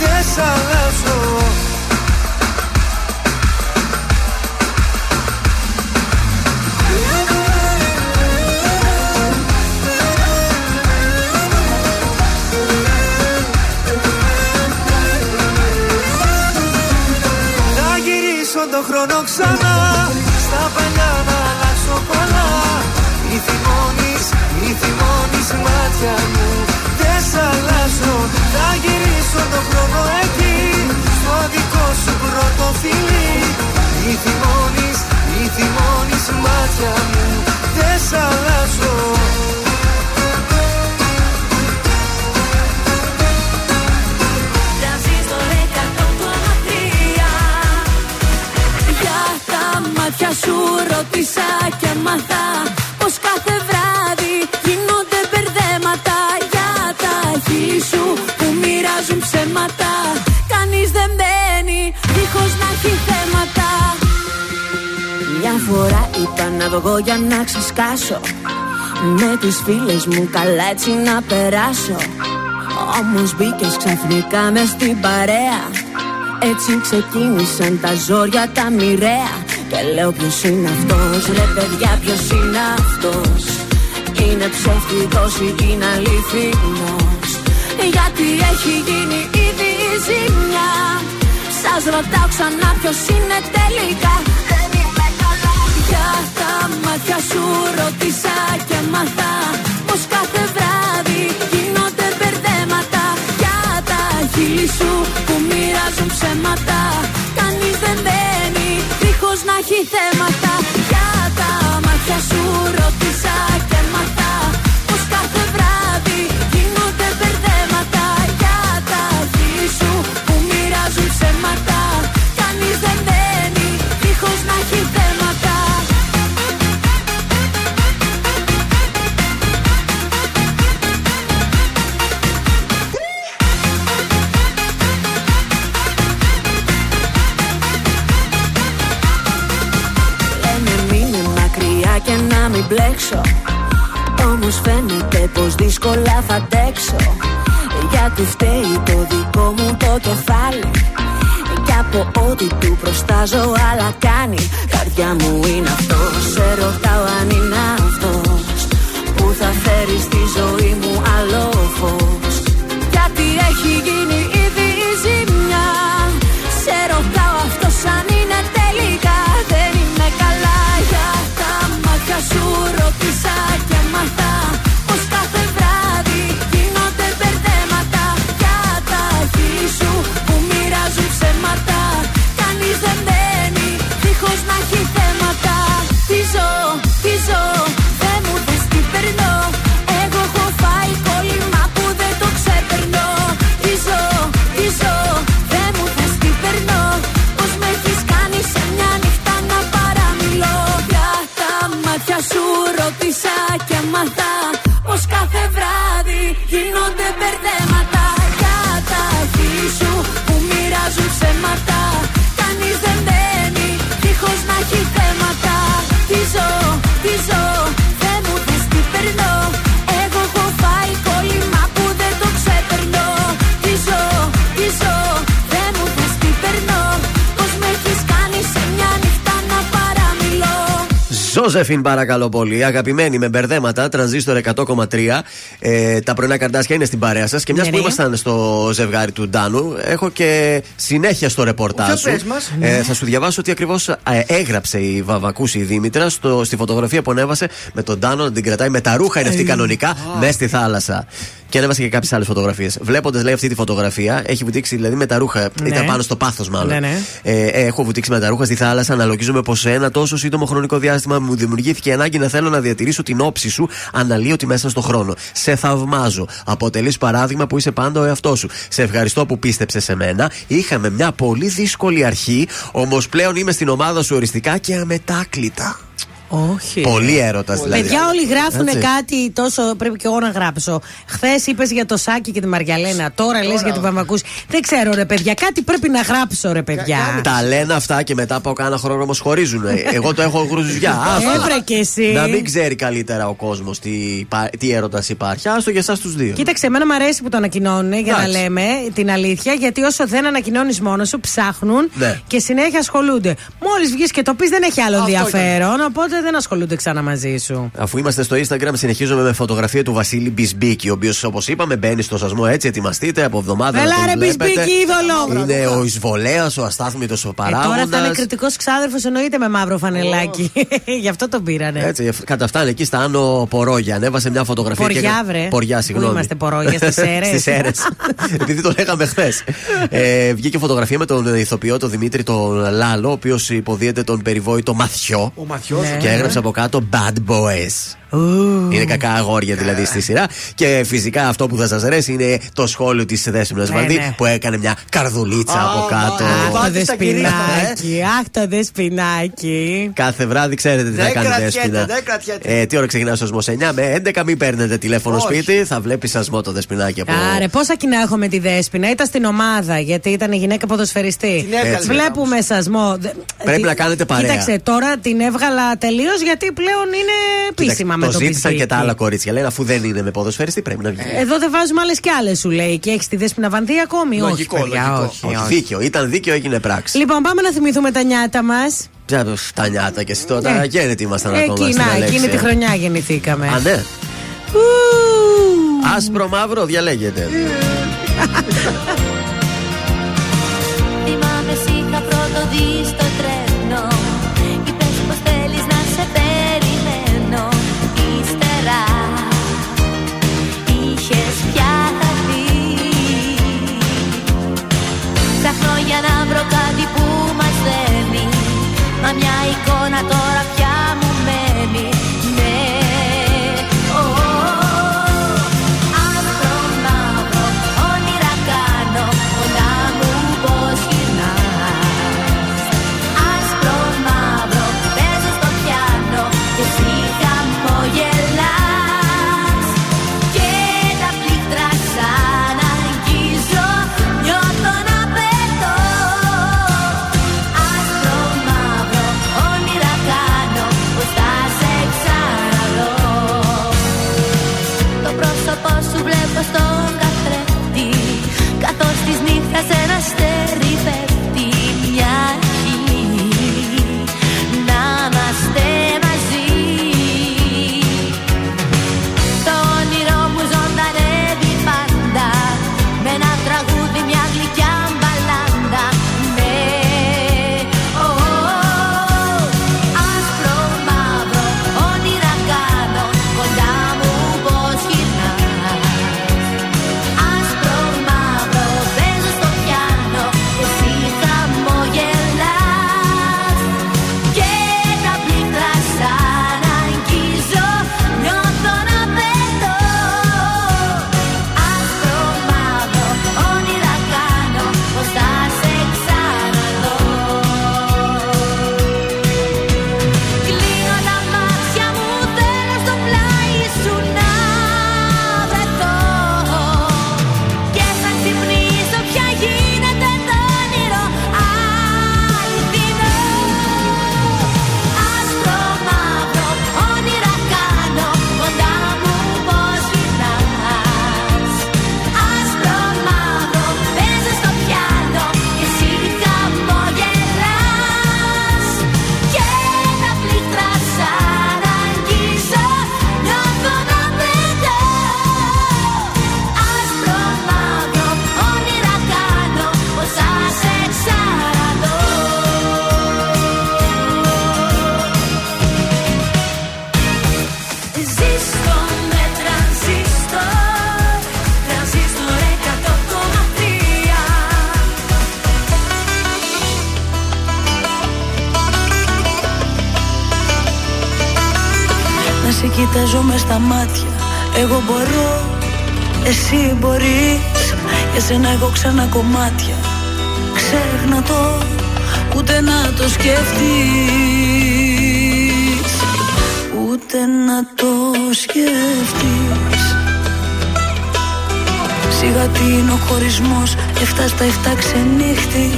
Δεν σ' αλλάζω γυρίσω τον χρόνο ξανά. Στα παλιά να αλλάξω πολλά. Μη θυμώνεις, μη θυμώνεις μάτια μου. Δεν σ' αλλάζω. Θα γυρίσω τον χρόνο εκεί. Στο δικό σου πρώτο φιλί. Μη θυμώνεις, μη θυμώνεις μάτια μου. Δεν σ' αλλάζω μάτια σου ρώτησα και μάθα Πως κάθε βράδυ γίνονται μπερδέματα Για τα χείλη σου που μοιράζουν ψέματα. Κανείς δεν μπαίνει δίχως να έχει θέματα. Μια φορά είπα να βγω για να ξεσκάσω. Με τις φίλες μου καλά έτσι να περάσω. Όμως μπήκες ξαφνικά μες στην παρέα. Έτσι ξεκίνησαν τα ζόρια τα μοιραία Και λέω ποιος είναι αυτός Ρε παιδιά ποιος είναι αυτός. Είναι ψεύτικος ή είναι αληθινός. Γιατί έχει γίνει ήδη η ζημιά. Σας ρωτάω ξανά ποιος είναι τελικά. Δεν είμαι καλά. Για τα μάτια σου ρώτησα και μάθα Πως κάθε βράδυ γίνονται μπερδέματα. Για τα χείλη σου που μοιράζουν ψέματα Κανείς δεν μπαίνει δίχως να έχει θέματα Για τα μάτια σου ρώτησα φταίει το δικό μου το κεφάλι. Κι από ό,τι του προστάζω άλλα Ζώζεφιν, παρακαλώ πολύ. Αγαπημένη με μπερδέματα, τρανζίστορ 100,3. Ε, τα πρωινά καρτάσια είναι στην παρέα σας. Και μιας Ναι, που ναι. ήμασταν στο ζευγάρι του Ντάνου, έχω και συνέχεια στο ρεπορτάζ Για σου. πες μας. Ε, θα σου διαβάσω ότι ακριβώς έγραψε η Βαβακούση η Δήμητρα στο, στη φωτογραφία που ανέβασε με τον Ντάνο να την κρατάει με τα ρούχα είναι αυτή κανονικά μέσα στη θάλασσα. Και ανέβασε και κάποιες άλλες φωτογραφίες. Βλέποντας, λέει, αυτή τη φωτογραφία, έχει βουτήξει δηλαδή με τα ρούχα. Ναι. Ήταν πάνω στο πάθος, μάλλον. Ναι, ναι. Ε, ε, έχω βουτήξει με τα ρούχα στη θάλασσα. Αναλογίζομαι πως σε ένα τόσο σύντομο χρονικό διάστημα μου δημιουργήθηκε η ανάγκη να θέλω να διατηρήσω την όψη σου αναλύωτη μέσα στο χρόνο. Σε θαυμάζω. Αποτελείς παράδειγμα που είσαι πάντα ο εαυτός σου. Σε ευχαριστώ που πίστεψε σε μένα. Είχαμε μια πολύ δύσκολη αρχή, όμως πλέον είμαι στην ομάδα σου οριστικά και αμετάκλητα. Όχι. Πολύ έρωτας δηλαδή. Παιδιά, όλοι γράφουν Έτσι. κάτι τόσο. Πρέπει και εγώ να γράψω. Χθες είπες για το Σάκη και τη Μαριαλένα. Τώρα λες για την Παμακούς. Δεν ξέρω, ρε παιδιά. Κάτι πρέπει να γράψω, ρε παιδιά. Τα λένε αυτά και μετά από κάνα χρόνο όμως χωρίζουν. Εγώ το έχω γρουζιά. Άστο. Έβρε και εσύ. Να μην ξέρει καλύτερα ο κόσμος τι, υπά- τι έρωτας υπάρχει. Άστο για εσάς τους δύο. Κοίταξε, εμένα μου αρέσει που το ανακοινώνουν για να Εντάξει. λέμε την αλήθεια, γιατί όσο δεν ανακοινώνεις μόνος σου, ψάχνουν Ναι. και συνέχεια ασχολούνται. Μόλις βγεις και το πεις, δεν έχει άλλο ενδιαφέρον, οπότε δεν ασχολούνται ξανά μαζί σου. Αφού είμαστε στο Instagram, συνεχίζουμε με φωτογραφία του Βασίλη Μπισμπίκη, ο οποίος όπως είπαμε μπαίνει στο σασμό έτσι. Ετοιμαστείτε από εβδομάδα. Έλα, να τον ρε, βλέπετε. Μπισμπίκη, είδωλο. Είναι ο εισβολέας, ο αστάθμητος ο Ε, τώρα θα παράγοντας. είναι κριτικός ξάδερφος, εννοείται με μαύρο φανελάκι. Γι' αυτό τον πήρανε. Έτσι, καταφτάνει εκεί στα Άνω Πορόγια. Ανέβασε μια φωτογραφία. και Ποριά, έκανε- βρε. Ποριά, Πού συγγνώμη. είμαστε, Πορόγια, στις Σέρρες; Στις Σέρρες. Επειδή το λέγαμε χθες. ε, βγήκε φωτογραφία με τον ηθοποιό, τον Δημήτρη τον Λάλο, ο οποίος υποδίεται τον περιβόητο Μαθιό. Ο Μαθιός. Ναι. Και έγραψε από κάτω Bad Boys. Είναι κακά αγόρια δηλαδή στη σειρά. Και φυσικά αυτό που θα σας αρέσει είναι το σχόλιο της Δέσπινα Ναι, Βαρδί ναι. που έκανε μια καρδουλίτσα από κάτω. Αχ, το Πάτε στα δεσπινάκι. Αχ, το δεσπινάκι. Κάθε βράδυ ξέρετε τι θα Δεν κάνει η κρατιέται, Δέσποινα. δεν κρατιέται. Ε, τι ώρα ξεκινάει ο σασμό 9 με 11. Μην παίρνετε τηλέφωνο Όχι. σπίτι. Θα βλέπει σασμό το Δεσπινάκι από. Άρε, πόσα κοινά έχω με τη Δέσποινα; Ήταν στην ομάδα γιατί ήταν η γυναίκα ποδοσφαιριστή. Την έβγαλε Έτσι. Βλέπουμε σασμό. Δε- Πρέπει τι- να κάνετε παρέα. Κοίταξε, τώρα την έβγαλα τελείως γιατί πλέον είναι επίσημα με το το ζήτησαν πιζίκι. και τα άλλα κορίτσια. Λένε αφού δεν είναι με ποδοσφαιριστή πρέπει να βγει. Εδώ δεν βάζουμε άλλες κι άλλες, σου λέει. Και έχεις τη Δέσποινα Βανδύ ακόμη; Λογικό, όχι, παιδιά, λογικό. όχι, Όχι, όχι. δίκαιο. Ήταν δίκαιο, έγινε πράξη. Λοιπόν, πάμε να θυμηθούμε τα νιάτα μας. Ποια τα νιάτα και εσύ τώρα. Ε, Γέννητη ήμασταν ακόμα Εκεί, στην να, Αλέξια. εκείνη τη χρονιά γεννηθήκαμε. Α, ναι. Ου. Άσπρο μαύρο διαλέγεται. Θυμάμαι εσύ είχα πρώτο δει στο τρένο Μα μια ξανά κομμάτια Ξέχνα το, ούτε να το σκεφτείς Ούτε να το σκεφτείς Σιγά τι είναι ο χωρισμός Εφτά στα εφτά ξενύχτη.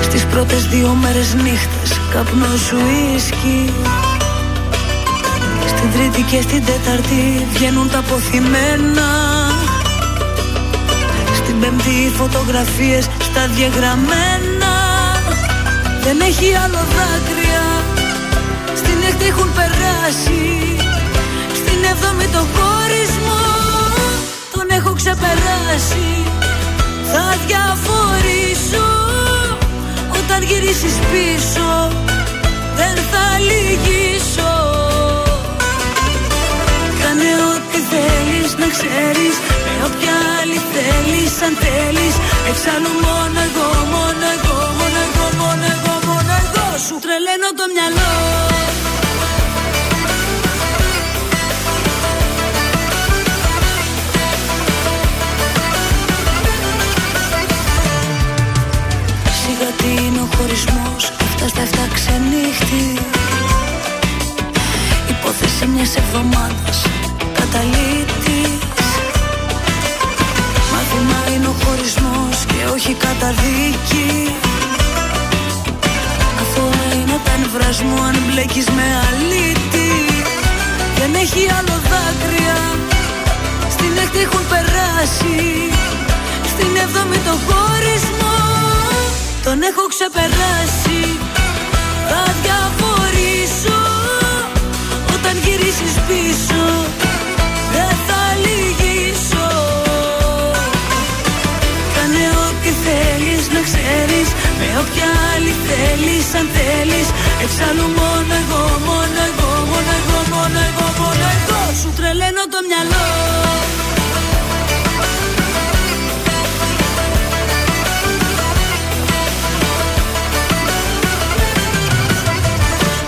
Στις πρώτες δύο μέρες νύχτες Καπνό σου ίσκι. Στην τρίτη και στην τέταρτη Βγαίνουν τα αποθυμένα. Στην πέμπτη οι φωτογραφίες Στα διαγραμμένα. Δεν έχει άλλο δάκρυα. Στην έκτη έχουν περάσει. Στην έβδομη το χωρισμό. Τον έχω ξεπεράσει. Θα διαφορήσω. Όταν γυρίσεις πίσω Δεν θα λυγίσω. Κάνε ό,τι θέλεις να ξέρεις. Με όποια άλλη θέλεις αν θέλεις Εξάλλου μόνο εγώ, μόνο εγώ, μόνο εγώ, μόνο εγώ, μόνο εγώ Σου τρελαίνω το μυαλό. Σιγά τι είναι ο χωρισμός Αυτά στα εφτά ξενύχτη. Υπόθεση μιας εβδομάδας Καταλήτης ο χωρισμός Και όχι καταδίκη. Αθώα είναι τα νευράς μου Αν μπλέκεις με αλήτη. Δεν έχει άλλο δάκρυα Στην έκτη έχουν περάσει. Στην έβδομη το χωρισμό Τον έχω ξεπεράσει. Θα όποια άλλη θέλεις αν θέλεις. Εξάλλου μόνο εγώ, μόνο εγώ, μόνο εγώ, μόνο εγώ, μόνο εγώ. Σου τρελαίνω το μυαλό.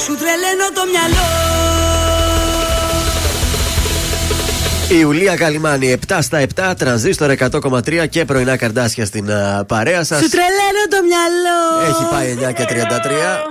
Σου τρελαίνω το μυαλό Η Ιουλία Καλιμάνη 7 στα 7, τρανζίστορ 100,3 και πρωινά καρδάσια στην α, παρέα σας. Σου τρελαίνω το μυαλό. Έχει πάει 9 και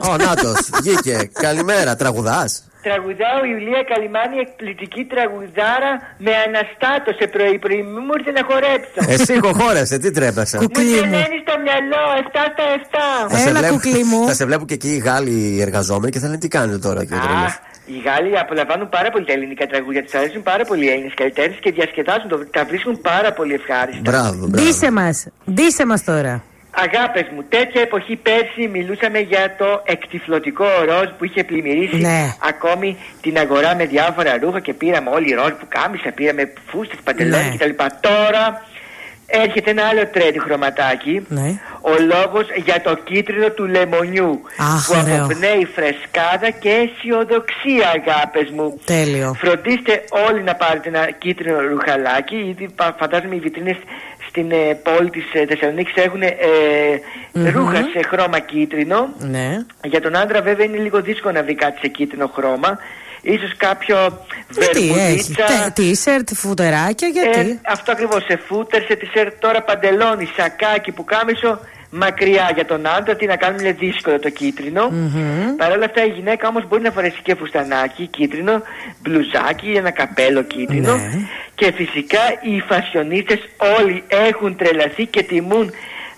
33. Ο Νάτος, βγήκε. Καλημέρα, τραγουδάς. Τραγουδάω η Ιουλία Καλιμάνη, εκπληκτική τραγουδάρα με αναστάτωσε πρωί-πρωί. Μη μου ήρθε να χορέψω. Εσύ χοχόρεσε, τι τρέπεσαι; Μου τρελαίνεις στο μυαλό, 7 στα 7. Θα σε βλέπω- Θα σε βλέπω και εκεί οι Γάλλοι οι εργαζόμενοι και θα λένε τι κάνετε τώρα και ο τρελός. Οι Γάλλοι απολαμβάνουν πάρα πολύ τα ελληνικά τραγούδια, τους αρέσουν πάρα πολύ οι Έλληνες καλλιτέχνες και διασκεδάζουν, το, τα βρίσκουν πάρα πολύ ευχάριστα. Μπράβο, Ντύσε μας. Ντύσε μας τώρα. Αγάπες μου, τέτοια εποχή πέρσι μιλούσαμε για το εκτιφλωτικό ροζ που είχε πλημμυρίσει Ναι. ακόμη την αγορά με διάφορα ρούχα και πήραμε όλοι ροζ που κάμισα, πήραμε φούστες, παντελόνι Ναι. κτλ. Τώρα έρχεται ένα άλλο τρέντι χρωματάκι. Ναι. Ο λόγος για το κίτρινο του λεμονιού Αχ, που ωραίο. αποπνέει φρεσκάδα και αισιοδοξία αγάπες μου. Τέλειο. Φροντίστε όλοι να πάρετε ένα κίτρινο ρουχαλάκι. Ήδη πα- φαντάζομαι οι βιτρίνες στην ε, πόλη της ε, Θεσσαλονίκης έχουν ε, Μμμ. ρούχα σε χρώμα κίτρινο. Ναι. Για τον άντρα βέβαια είναι λίγο δύσκολο να βρει κάτι σε κίτρινο χρώμα. Ίσως κάποιο Γιατί έχει. βερμπουδίτσα. τε- Τίσερτ, φουτεράκια, γιατί; Ε, αυτό ακριβώς σε φούτερ, σε τισερ, τώρα παντελόνι, σακάκι που κάμισο μακριά για τον άντρα. Τι να κάνουμε, είναι δύσκολο το κίτρινο. Μμμ. Παρ' όλα αυτά η γυναίκα όμως μπορεί να φορέσει και φουστανάκι κίτρινο, μπλουζάκι, ένα καπέλο κίτρινο. Ναι. Και φυσικά οι φασιονίστες όλοι έχουν τρελαθεί και τιμούν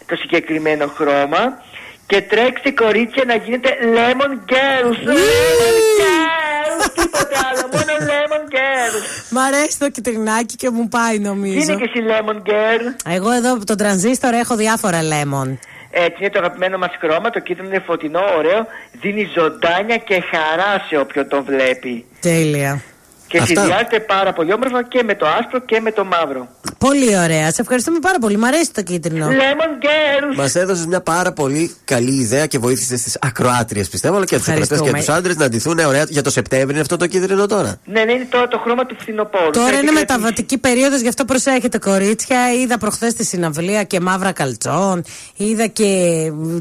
το συγκεκριμένο χρώμα. Και τρέξτε κορίτσια να γίνετε lemon girls. lemon girls. Τίποτε άλλο, μόνο lemon girls. Μ' αρέσει το κυτρινάκι και μου πάει νομίζω. Είναι και εσύ lemon girl. Εγώ εδώ από τον τρανζίστορ έχω διάφορα lemon. Έτσι είναι το αγαπημένο μας χρώμα, το κίτρινο είναι φωτεινό, ωραίο, δίνει ζωντάνια και χαρά σε όποιον το βλέπει. Τέλεια. Και Αυτά. συνδυάζεται πάρα πολύ όμορφα και με το άσπρο και με το μαύρο. Πολύ ωραία. Σε ευχαριστούμε πάρα πολύ. Μ' αρέσει το κίτρινο. Lemon girls. Μας έδωσες μια πάρα πολύ καλή ιδέα και βοήθησες τις ακροάτριες, πιστεύω, αλλά και τους ακροατές και Ευχαριστούμε. του άντρες να ντυθούν ωραία για το Σεπτέμβριο. Είναι αυτό το κίτρινο τώρα. Ναι, ναι, είναι τώρα το χρώμα του φθινοπόρου. Τώρα Θα είναι επικρατήσει. μεταβατική περίοδος, γι' αυτό προσέχετε κορίτσια. Είδα προχθές στη συναυλία και μαύρα καλτσόν. Είδα και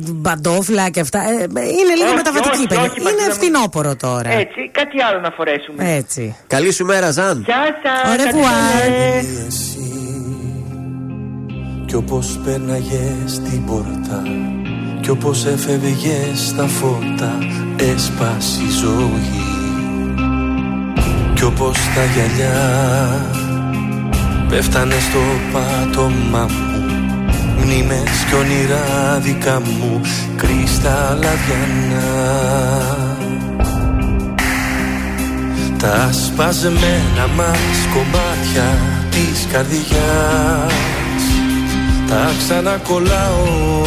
μπαντόφλα και αυτά. Ε, είναι λίγο Όχι, μεταβατική όχι, περίοδος. όχι, Είναι Μαρτίνα μου. φθινόπωρο τώρα. Έτσι, κάτι άλλο να φορέσουμε. Έτσι. Καλή σου μέρα, Ζαν. Γεια σας. Au revoir. Κι όπως πέρναγες την πόρτα Κι όπως έφευγες στα φώτα Έσπασε η ζωή Κι όπως τα γυαλιά Πέφτανε στο πάτωμά μου Μνήμες κι όνειρα δικά μου Κρυσταλλαδιανά τα σπασμένα μας κομμάτια της καρδιάς. Τα ξανακολλάω.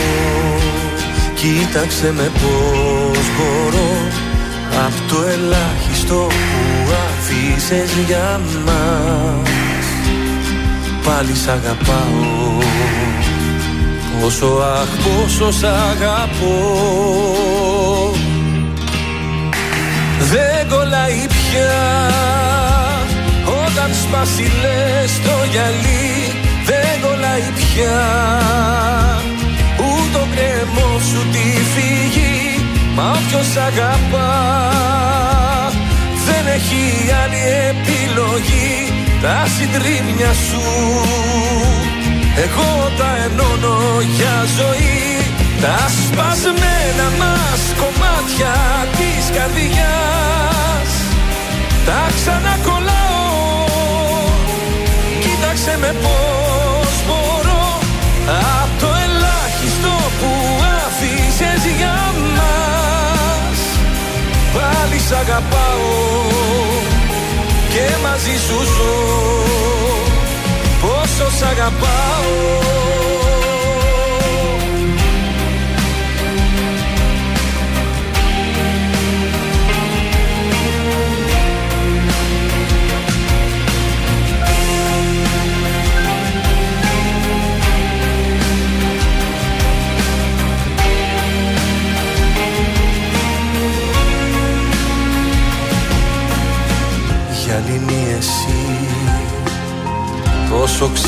Κοίταξε με πως μπορώ Απ' το ελάχιστο που αφήσες για μας. Πάλι σ' αγαπάω. Πόσο αχ πόσο σ' αγαπώ. Δεν κολλάει πια Όταν σπάσει λες το γυαλί Δεν κολλάει πια. Ούτε ο κρεμό σου τη φύγει Μα όποιος αγαπά Δεν έχει άλλη επιλογή. Τα συντρίμμια σου Εγώ τα ενώνω για ζωή. Τα σπασμένα μας κομμάτια της καρδιάς Τα ξανακολλάω. Κοίταξε με πως μπορώ. Απ' το ελάχιστο που άφησες για μας. Πάλι σ' αγαπάω Και μαζί σου ζω. Πόσο σ' αγαπάω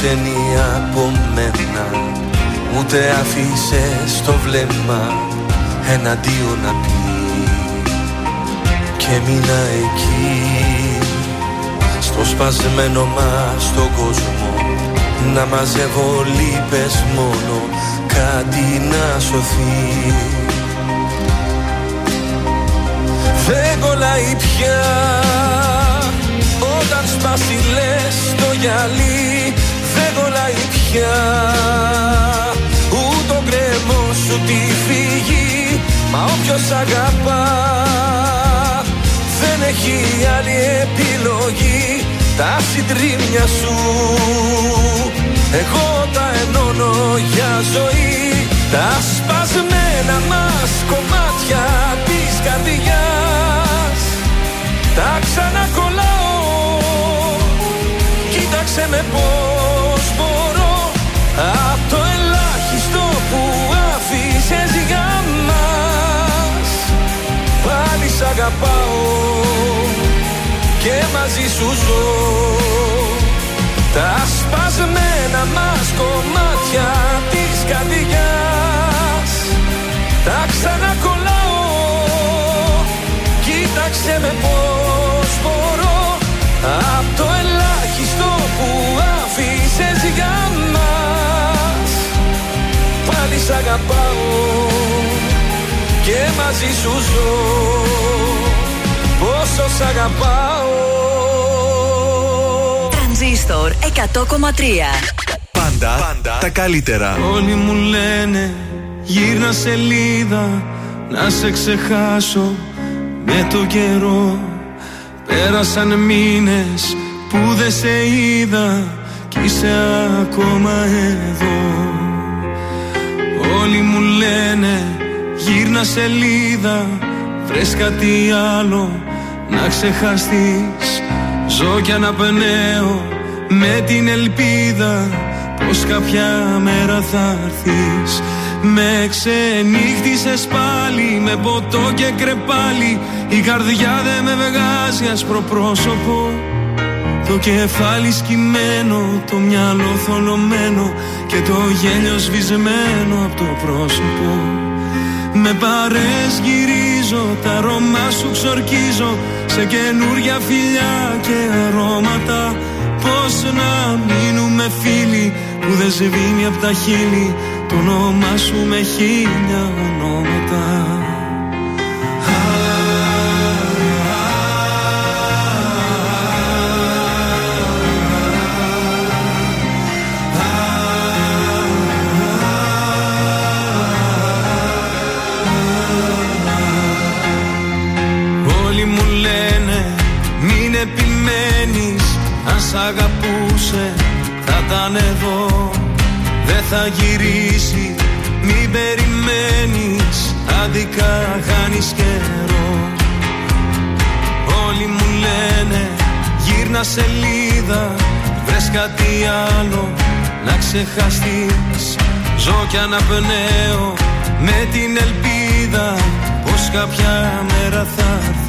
ξένη από μένα. Ούτε αφήσες το βλέμμα εναντίον να πει. Και μείνα εκεί Στο σπασμένο μας τον κόσμο Να μαζεύω λύπες μόνο Κάτι να σωθεί. Δεν κολλάει πια Όταν σπάσει λες το γυαλί Δεν κολλάει πια. Ούτε ο γκρεμό σου τη φύγει Μα όποιος αγαπά. Δεν δεν έχει άλλη επιλογή Τα συντρίμια σου. Εγώ τα ενώνω για ζωή Τα σπασμένα μας κομμάτια της καρδιάς. Τα ξανακολλάω Κοίταξε με πως μπορώ Απ' το ελάχιστο που άφησες για μας Πάλι σ' αγαπάω Και μαζί σου ζω. Τα σπασμένα μας κομμάτια της καρδιάς Τα ξανακολλάω. Κοίταξε με πως μπορώ. Απ' το ελάχιστο που άφησες για μας Πάλι σ' αγαπάω Και μαζί σου ζω. Πόσο σ' αγαπάω. Τρανζίστορ 100,3 Πάντα, πάντα. τα καλύτερα. Όλοι μου λένε γύρνα σελίδα να σε ξεχάσω. Με το καιρό Πέρασαν μήνες που δεν σε είδα κι είσαι ακόμα εδώ. Όλοι μου λένε γύρνα σελίδα βρες κάτι άλλο να ξεχαστείς. Ζω κι αναπνέω με την ελπίδα πως κάποια μέρα θα έρθεις. Με ξενύχτησες πάλι με ποτό και κρεπάλι Η καρδιά δεν με βγάζει άσπρο πρόσωπο Το κεφάλι σκυμμένο, το μυαλό θολωμένο Και το γέλιο σβησμένο από το πρόσωπο. Με παρές γυρίζω, τα αρώμα σου ξορκίζω Σε καινούρια φιλιά και αρώματα. Πώς να μείνουμε φίλοι που δεν σβήνει από τα χείλη Το όνομά σου με χίλια ονόματα σ' αγαπούσε θα ήταν εδώ. Δεν θα γυρίσει μην περιμένεις Άδικα χάνεις καιρό. Όλοι μου λένε γύρνα σελίδα Βρες κάτι άλλο να ξεχαστείς. Ζω κι αναπνέω με την ελπίδα Πως κάποια μέρα θα έρθεις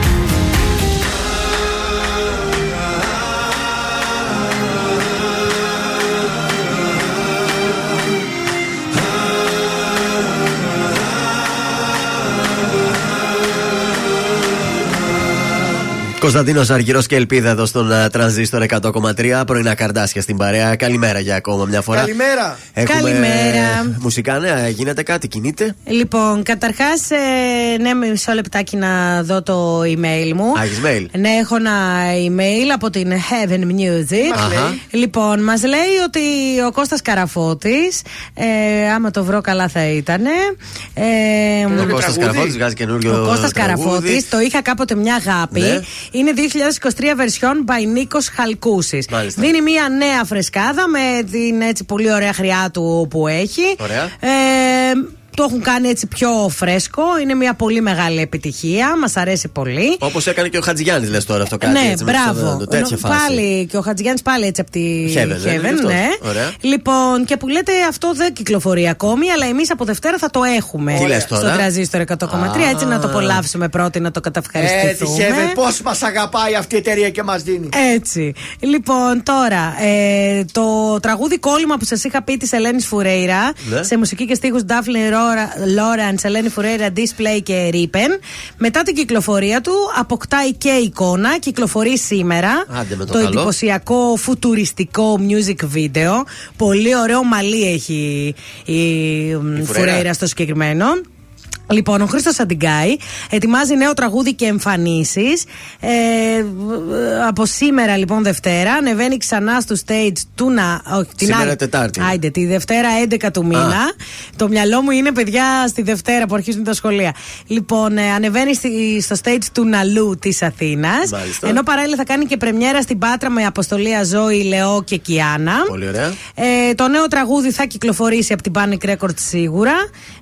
Κωνσταντίνος Αργυρός και Ελπίδα εδώ στον uh, τρανζίστορ 100,3. Πρωινά καρδάσια στην παρέα. Καλημέρα για ακόμα μια φορά. Καλημέρα. Έχουμε Καλημέρα. Μουσικά νέα, γίνεται κάτι, κινείται; Λοιπόν, καταρχάς, ε, ναι, μισό λεπτάκι να δω το email μου. Α, έχεις mail; Ναι, έχω ένα email από την Heaven Music. Μας λέει. Λοιπόν, μας λέει ότι ο Κώστας Καραφώτης ε, άμα το βρω καλά θα ήταν. Ε, Ο Κώστας Καραφώτης βγάζει καινούριο Ο Κώστας τραγούδι. Καραφώτης, το είχα κάποτε μια αγάπη. Ναι. Είναι 2023 version by Νίκος Χαλκούσης. Μάλιστα. Δίνει μια νέα φρεσκάδα με την έτσι πολύ ωραία χρειά του που έχει. Ωραία. Ε, το έχουν κάνει έτσι πιο φρέσκο. Είναι μια πολύ μεγάλη επιτυχία. Μας αρέσει πολύ. Όπως έκανε και ο Χατζηγιάννης, λες τώρα αυτό κάτι. ναι, έτσι, με μπράβο. το- τέτοια Νο- φάση. Πάλι και ο Χατζηγιάννης πάλι έτσι από τη Heaven, δεν είναι αυτός; ναι. Ωραία. Λοιπόν, και που λέτε αυτό δεν κυκλοφορεί ακόμη, αλλά εμείς από Δευτέρα θα το έχουμε. Τι λες τώρα; Στο τραζίστρο 100,3. Έτσι να το απολαύσουμε πρώτη, να το Έτσι, καταυχαριστηθούμε. Heaven, πώς μας αγαπάει αυτή η εταιρεία και μας δίνει. Έτσι. Λοιπόν, τώρα, ε, το τραγούδι κόλλημα που σας είχα πει της Ελένης Φουρέιρα Ναι. σε μουσική και στίχους Ντάφλε Λόρανς, Ελένη Φουρέιρα, Display και Ρίπεν. Μετά την κυκλοφορία του, αποκτάει και εικόνα. Κυκλοφορεί σήμερα Άντε με το το καλό. εντυπωσιακό φουτουριστικό music video. Πολύ ωραίο μαλλί έχει η, μ, Φουρέιρα. Φουρέιρα στο συγκεκριμένο. Λοιπόν, ο Χρήστος Αντιγκάη ετοιμάζει νέο τραγούδι και εμφανίσεις. Ε, από σήμερα, λοιπόν, Δευτέρα, ανεβαίνει ξανά στο stage του να. Όχι, την Σήμερα άλλη- Τετάρτη. Άιντε, τη Δευτέρα 11 του μήνα. Το μυαλό μου είναι, παιδιά, στη Δευτέρα που αρχίζουν τα σχολεία. Λοιπόν, ε, ανεβαίνει στη- στο stage του Ναλού της Αθήνας. Μάλιστα. Ενώ παράλληλα θα κάνει και πρεμιέρα στην Πάτρα με αποστολή Ζώη, Λεό και Κιάνα. Πολύ ωραία. Ε, το νέο τραγούδι θα κυκλοφορήσει από την Panic Records σίγουρα,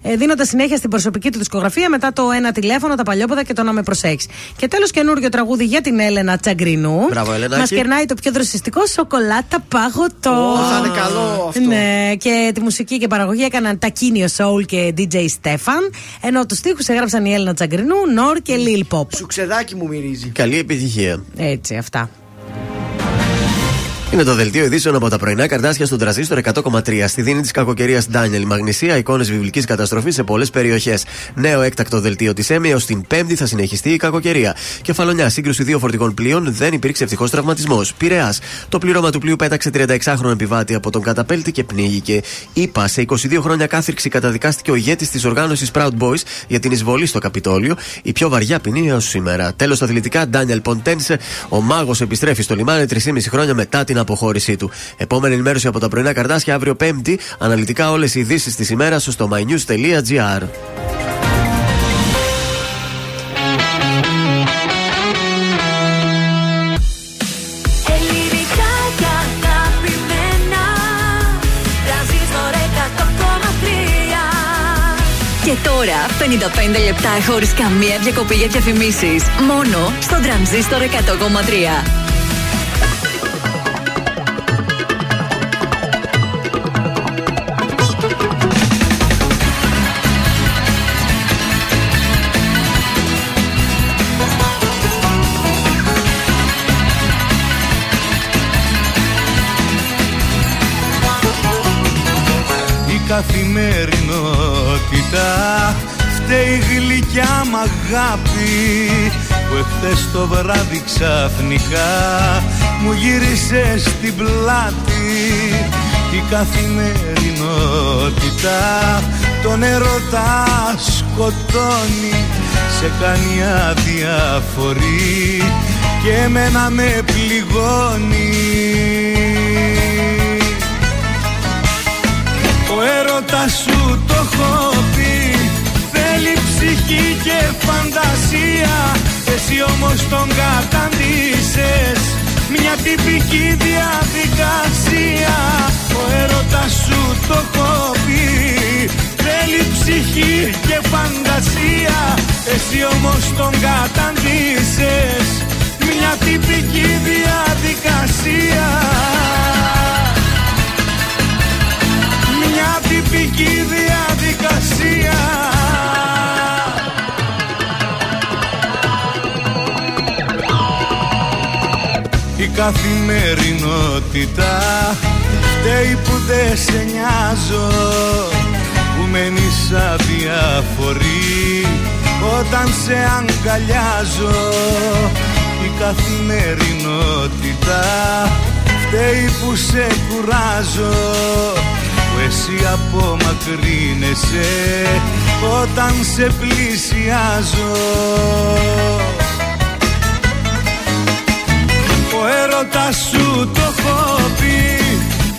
ε, δίνοντας συνέχεια στην προσωπική του δισκογραφία μετά το ένα τηλέφωνο, τα παλιόποδα και το να με προσέξεις. Και τέλος, καινούριο τραγούδι για την Έλενα Τσαγκρινού. Μπράβο, Ελενάκη. Μας κερνάει το πιο δροσιστικό σοκολάτα παγωτό. Ω, θα είναι καλό αυτό. Ναι, και τη μουσική και παραγωγή έκαναν Τακίνιο Soul και DJ Στέφαν. Ενώ τους τοίχου έγραψαν η Έλενα Τσαγκρινού, Νορ και Lil Pop. Σου ξεδάκι μου μυρίζει. Καλή επιτυχία. Έτσι, αυτά. Είναι το δελτίο ειδήσεων από τα πρωινά καρτάσια στον τραζίστορ 100,3. Στη δίνη της κακοκαιρίας Ντάνιελ. Μαγνησία, εικόνες βιβλικής καταστροφής σε πολλές περιοχές. Νέο έκτακτο δελτίο της ΕΜΕ έως την Πέμπτη θα συνεχιστεί η κακοκαιρία. Κεφαλονιά, σύγκρουση δύο φορτικών πλοίων, δεν υπήρξε ευτυχώς τραυματισμός. Πειραιά, το πλήρωμα του πλοίου πέταξε 36χρονο επιβάτη από τον καταπέλτη και πνίγηκε. Είπα, σε 22 χρόνια κάθριξη καταδικάστηκε ο ηγέτης της οργάνωσης Proud Boys για την εισβολή στο Καπιτόλιο. Η πιο βαριά ποινή έως σήμερα. Τέλος, στα αθλητικά, Ντάνιελ Ποντένσε, ο μάγος επιστρέφει στο λιμάνι 3,5 χρόνια μετά την αποχώρησή του. Επόμενη ενημέρωση από τα πρωινά καρτάσια αύριο Πέμπτη. Αναλυτικά όλες οι ειδήσεις της ημέρας στο mynews.gr. Ελληνικά και αγαπημένα Τρανζίστορ 100,3 Και τώρα 55 λεπτά χωρίς καμία διακοπή για διαφημίσεις. Μόνο στο τρανζίστορ 100,3. Καθημερινότητα. Φταίει γλυκιά μ' αγάπη που εχθές το βράδυ ξαφνικά μου γύρισε στην πλάτη. Η καθημερινότητα τον ερωτά σκοτώνει σε κάνει αδιαφορή και εμένα με πληγώνει ο έρωτας σου το έχω πει. Θέλει ψυχή και φαντασία Εσύ όμως τον καταντήσες. Μια τυπική διαδικασία Ο έρωτας σου το έχω πει. Θέλει ψυχή και φαντασία Εσύ όμως τον καταντήσες. Μια τυπική διαδικασία καθημερινότητα. Φταίει που δεν σε νοιάζω που μένεις αδιαφορή όταν σε αγκαλιάζω η καθημερινότητα. Φταίει που σε κουράζω Που εσύ απομακρύνεσαι. Όταν σε πλησιάζω Ο έρωτας σου το έχω πει.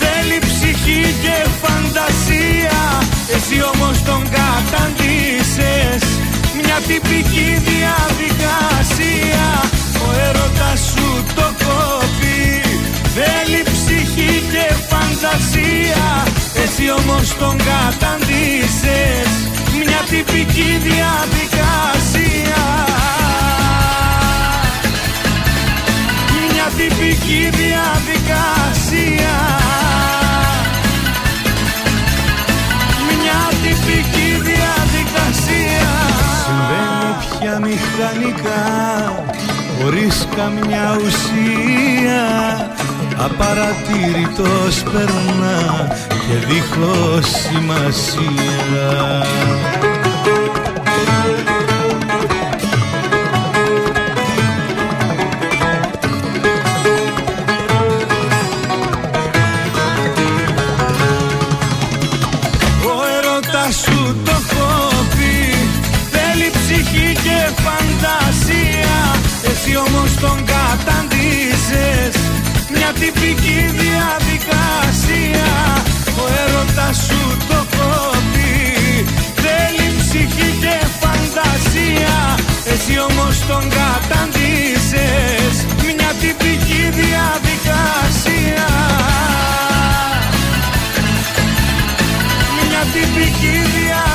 Θέλει ψυχή και φαντασία. Εσύ όμως τον καταντήσες. Μια τυπική διαδικασία. Ο έρωτας σου το έχω πει. Θέλει ψυχή και φαντασία. Εσύ όμως τον καταντήσες. Μια τυπική διαδικασία Μια τυπική διαδικασία. Μια τυπική διαδικασία. Συμβαίνει πια μηχανικά Χωρίς καμιά ουσία. Απαρατήρητος περνά Και δίχως σημασία όμως τον καταντήσες Μια τυπική διαδικασία. Ο έρωτας σου το έχω πει Θέλει ψυχή και φαντασία. Εσύ όμως τον καταντήσες Μια τυπική διαδικασία. Μια τυπική διαδικασία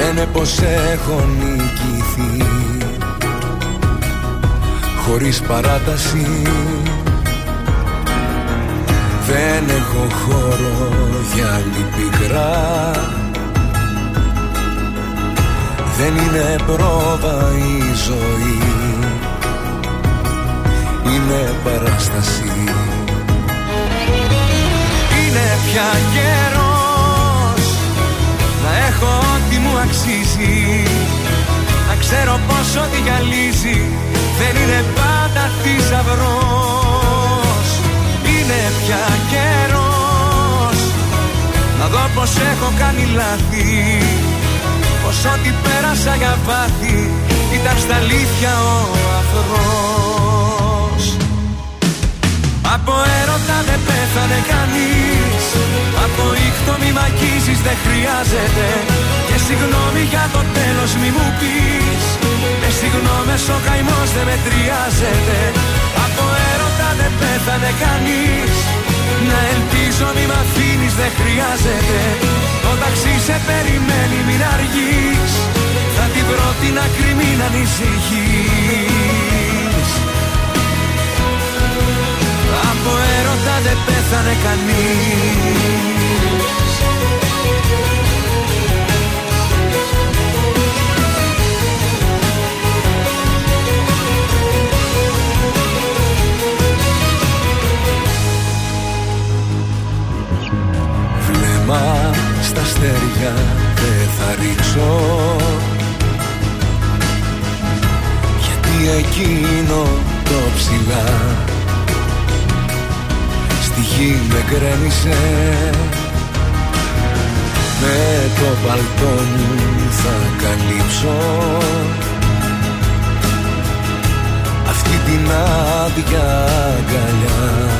Λένε πως έχω νικηθεί. Χωρίς παράταση. Δεν έχω χώρο για άλλη πικρά Δεν είναι πρόβα η ζωή. Είναι παράσταση. Είναι πια καιρός Να έχω ό,τι μου αξίζει. Να ξέρω πως ό,τι γυαλίζει Δεν είναι πάντα θησαυρός. Είναι πια καιρός Να δω πως έχω κάνει λάθη Πως ό,τι πέρασα για πάθη Ήταν στα αλήθεια ο αφρός από έρωτα δεν πέθανε κανείς Από ήχτο μη μ' αγγίζεις δεν χρειάζεται. Και συγγνώμη για το τέλος μη μου πεις Με συγγνώμες ο καημός δεν μετριάζεται. Από έρωτα δεν πέθανε κανείς Να ελπίζω μη μ' αφήνεις δεν χρειάζεται Το ταξί σε περιμένει μην αργείς. Θα την πρώτη να κρυμεί να ανησυχείς από έρωτα δεν πέθανε κανείς. Βλέμμα στα αστέρια δεν θα ρίξω. Γιατί εκείνο το ψηλά Στη γη με γκρέμισε. Με το παλτό μου θα καλύψω. Αυτή την άδεια αγκαλιά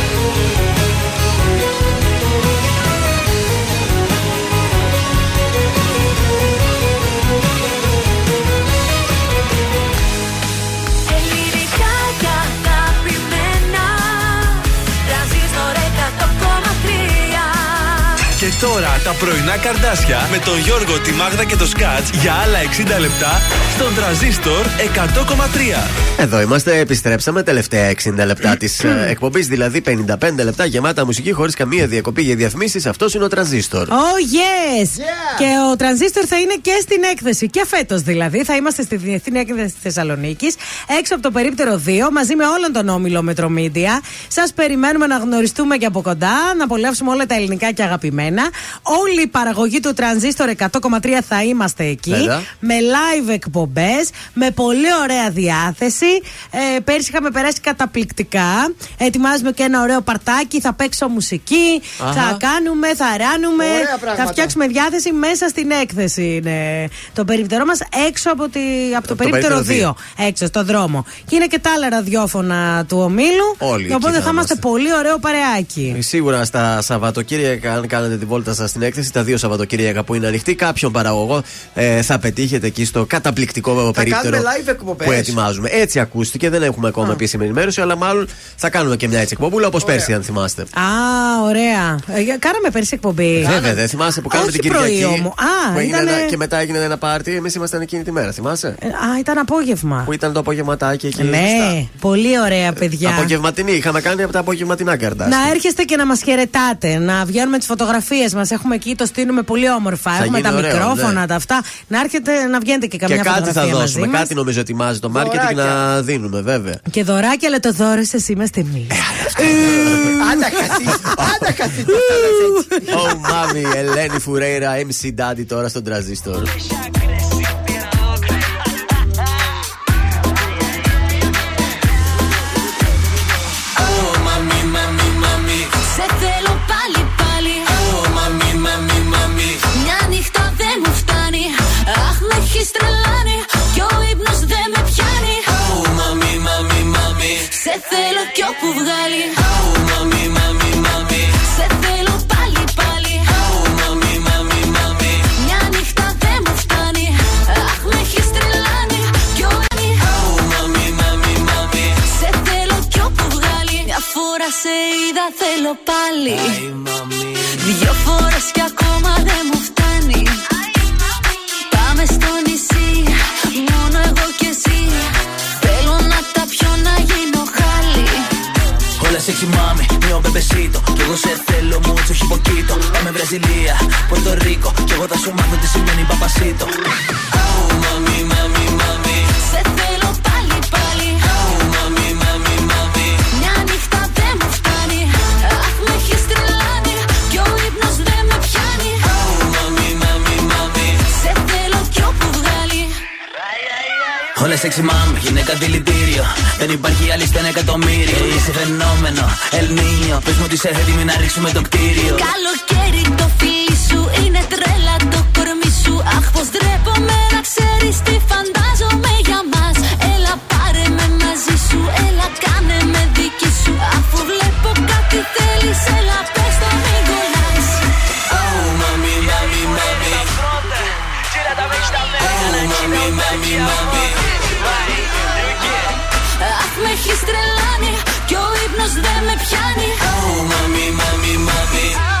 τώρα τα πρωινά καρδάσια με τον Γιώργο, τη Μάγδα και το Σκάτς για άλλα 60 λεπτά στον τραζίστορ 100,3. Εδώ είμαστε, επιστρέψαμε τελευταία 60 λεπτά της εκπομπής, δηλαδή 55 λεπτά γεμάτα μουσική χωρίς καμία διακοπή για διαφημίσεις. Αυτός είναι ο τραζίστορ. Oh yes! Και ο τρανζίστορ θα είναι και στην έκθεση. Και φέτος δηλαδή. Θα είμαστε στη Διεθνή Έκθεση Θεσσαλονίκης, έξω από το περίπτερο 2, μαζί με όλον τον όμιλο Μετρομίντια. Σας περιμένουμε να γνωριστούμε και από κοντά, να απολαύσουμε όλα τα ελληνικά και αγαπημένα. Όλη η παραγωγή του τρανζίστορ 100,3 θα είμαστε εκεί. Βέβαια. Με live εκπομπές, με πολύ ωραία διάθεση. Ε, πέρσι είχαμε περάσει καταπληκτικά. Ετοιμάζουμε και ένα ωραίο παρτάκι. Θα παίξω μουσική. Αχα. Θα κάνουμε, θα ράνουμε. Ωραία πράγματα. Θα φτιάξουμε διάθεση μέσα στην έκθεση. Είναι το περίπτερό μας έξω από, τη, από το, το περίπτερο 2. περίπτερο Έξω, στο δρόμο. Και είναι και τα άλλα ραδιόφωνα του ομίλου. Όλοι εκεί Οπότε θα θα είμαστε είμαστε. πολύ ωραίο παρεάκι. Σίγουρα στα Σαββατοκύριακα, αν κάνετε τη βόλτα σας στην έκθεση, τα δύο Σαββατοκύριακα που είναι ανοιχτή, κάποιον παραγωγό ε, θα πετύχετε εκεί στο καταπληκτικό περίπτερο κάνουμε live εκπομπές. που ετοιμάζουμε. Έτσι ακούστηκε, δεν έχουμε ακόμα επίσημη ενημέρωση, αλλά μάλλον θα κάνουμε και μια έτσι εκπομπούλα όπως πέρσι, αν θυμάστε. Α, ωραία. Ε, για- κάναμε πέρσι εκπομπή. Βέβαια, δεν θυμάσαι που κάναμε Όχι την πρωί Κυριακή. όμως. Α, που έγινε ήτανε- ένα- και μετά έγινε ένα πάρτι. Εμείς ήμασταν εκείνη τη μέρα, θυμάσαι; Ε, Α, ήταν απόγευμα. Που ήταν το απογευματάκι εκεί. Ναι, πολύ ωραία παιδιά. Απογευματινή, είχαμε κάνει από τα απογευματινά καρτάσια. Να έρχεστε και να μας χαιρετάτε, να βγαίνουμε τις φωτογραφίες μας. Έχουμε εκεί, το στείλουμε πολύ όμορφα. Έχουμε γίνει τα ωραίο, μικρόφωνα, ναι. τα αυτά. Να έρχεται να βγαίνετε και Και καμιά κάτι θα φωτογραφία μαζί δώσουμε. μας. Κάτι νομίζω ετοιμάζει το marketing να δίνουμε, βέβαια. Και δωράκια, αλλά το δώρο σα είμαστε εμεί. Άντα καθίστε, άντα καθίστε. Oh, μάμι, Ελένη Φουρέιρα, MC Daddy τώρα στον τραζίστορ. Σε είδα, θέλω πάλι. Δυο φορές κι ακόμα δεν μου φτάνει. Πάμε στο νησί, μόνο εγώ και εσύ. Θέλω να τα πιω να γίνω χάλι. Όλα sexy mami, mio bebecito Κι εγώ σε θέλω mucho, όχι poquito Πάμε Βραζιλία, Πορτορίκο Κι εγώ θα σου μάθω τι σημαίνει παπασίτο Oh, mami, mami, mami. Όλα sexy mami, γυναίκα δηλητήριο Δεν υπάρχει άλλη στα ένα εκατομμύριο Είσαι φαινόμενο, Ελνίνιο Πες μου ότι είσαι έτοιμη να ρίξουμε το κτίριο Καλοκαίρι το φίλι σου είναι τρέλα το κορμί σου. Αχ, πως ντρέπομαι να ξέρεις τι φαντάζομαι για μας. Έλα πάρε με μαζί σου, έλα κάνε με δική σου. Αφού βλέπω κάτι θέλεις, έλα πες το μην κολλάς. Oh, mami, mami, mami. Oh, mami, mami, mami. Αχ, με έχεις τρελάνει κι ο ύπνος δεν με πιάνει. Oh, mami, mami, mami.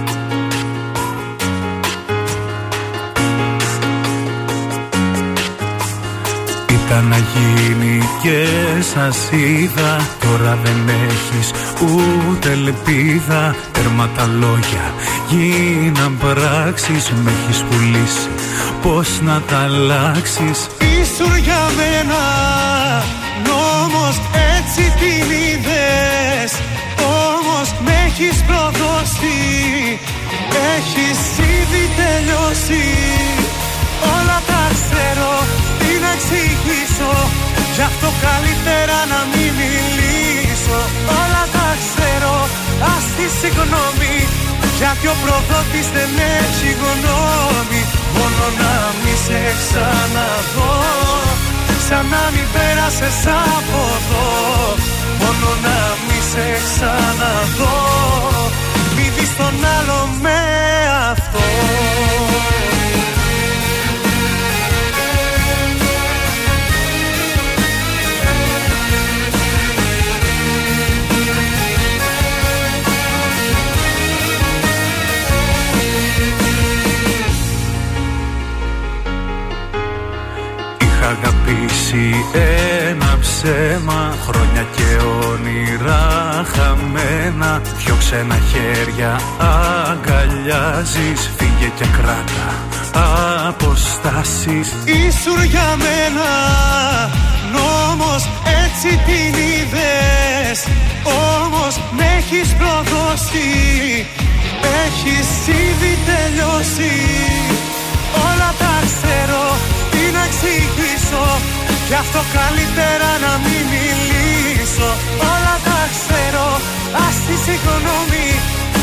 Ήταν να γίνει και σας είδα. Τώρα δεν έχεις ούτε ελπίδα. Τέρμα τα λόγια γίναν πράξεις Με έχεις πουλήσει πως να τα αλλάξεις. Ήσουν για μένα νόμος έτσι την είδες. Όμως με έχεις προδώσει Έχεις ήδη τελειώσει. Όλα τα ξέρω τι να εξηγήσω Γι' αυτό καλύτερα να μην μιλήσω. Όλα τα ξέρω ας τη συγγνώμη. Γιατί ο προδότης δεν έχει γνώμη. Μόνο να μη σε ξαναδώ Σαν να μην πέρασες από εδώ. Μόνο να μη σε ξαναδώ. Μη δεις τον άλλο με αυτό Είχα αγαπήσει ένα ψέμα Χρόνια και όνειρα χαμένα Δυο ξένα χέρια αγκαλιάζεις Φύγε και κράτα αποστάσεις. Ήσουν για μένα νόμος έτσι την είδες. Όμως με έχεις προδώσει Έχεις ήδη τελειώσει. Όλα τα ξέρω τι να εξηγήσω Γι' αυτό καλύτερα να μην μιλήσω. Όλα τα ξέρω ας τη συγγνώμη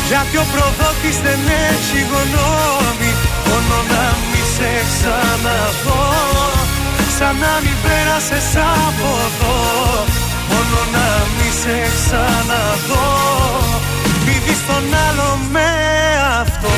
γιατί ο προδότης δεν έχει γνώμη. Μόνο να μη σε ξαναδώ Σαν να μην πέρασες από εδώ. Μόνο να μη σε ξαναδώ Μη δεις τον άλλο με αυτό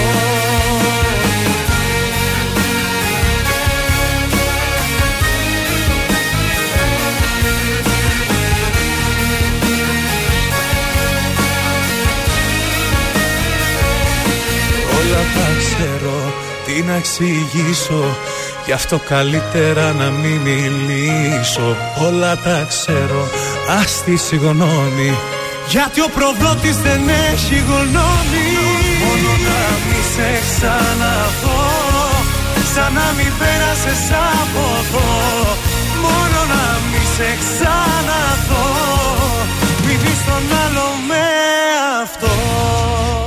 ξέρω, τι να εξηγήσω Γι' αυτό καλύτερα να μην μιλήσω. Όλα τα ξέρω, ας τη συγγνώμη Γιατί ο προδότης δεν έχει γνώμη. Μόνο να μη σε ξαναδώ Σαν να μην πέρασες από εδώ. Μόνο να μη σε ξαναδώ Μη δεις τον άλλο με αυτό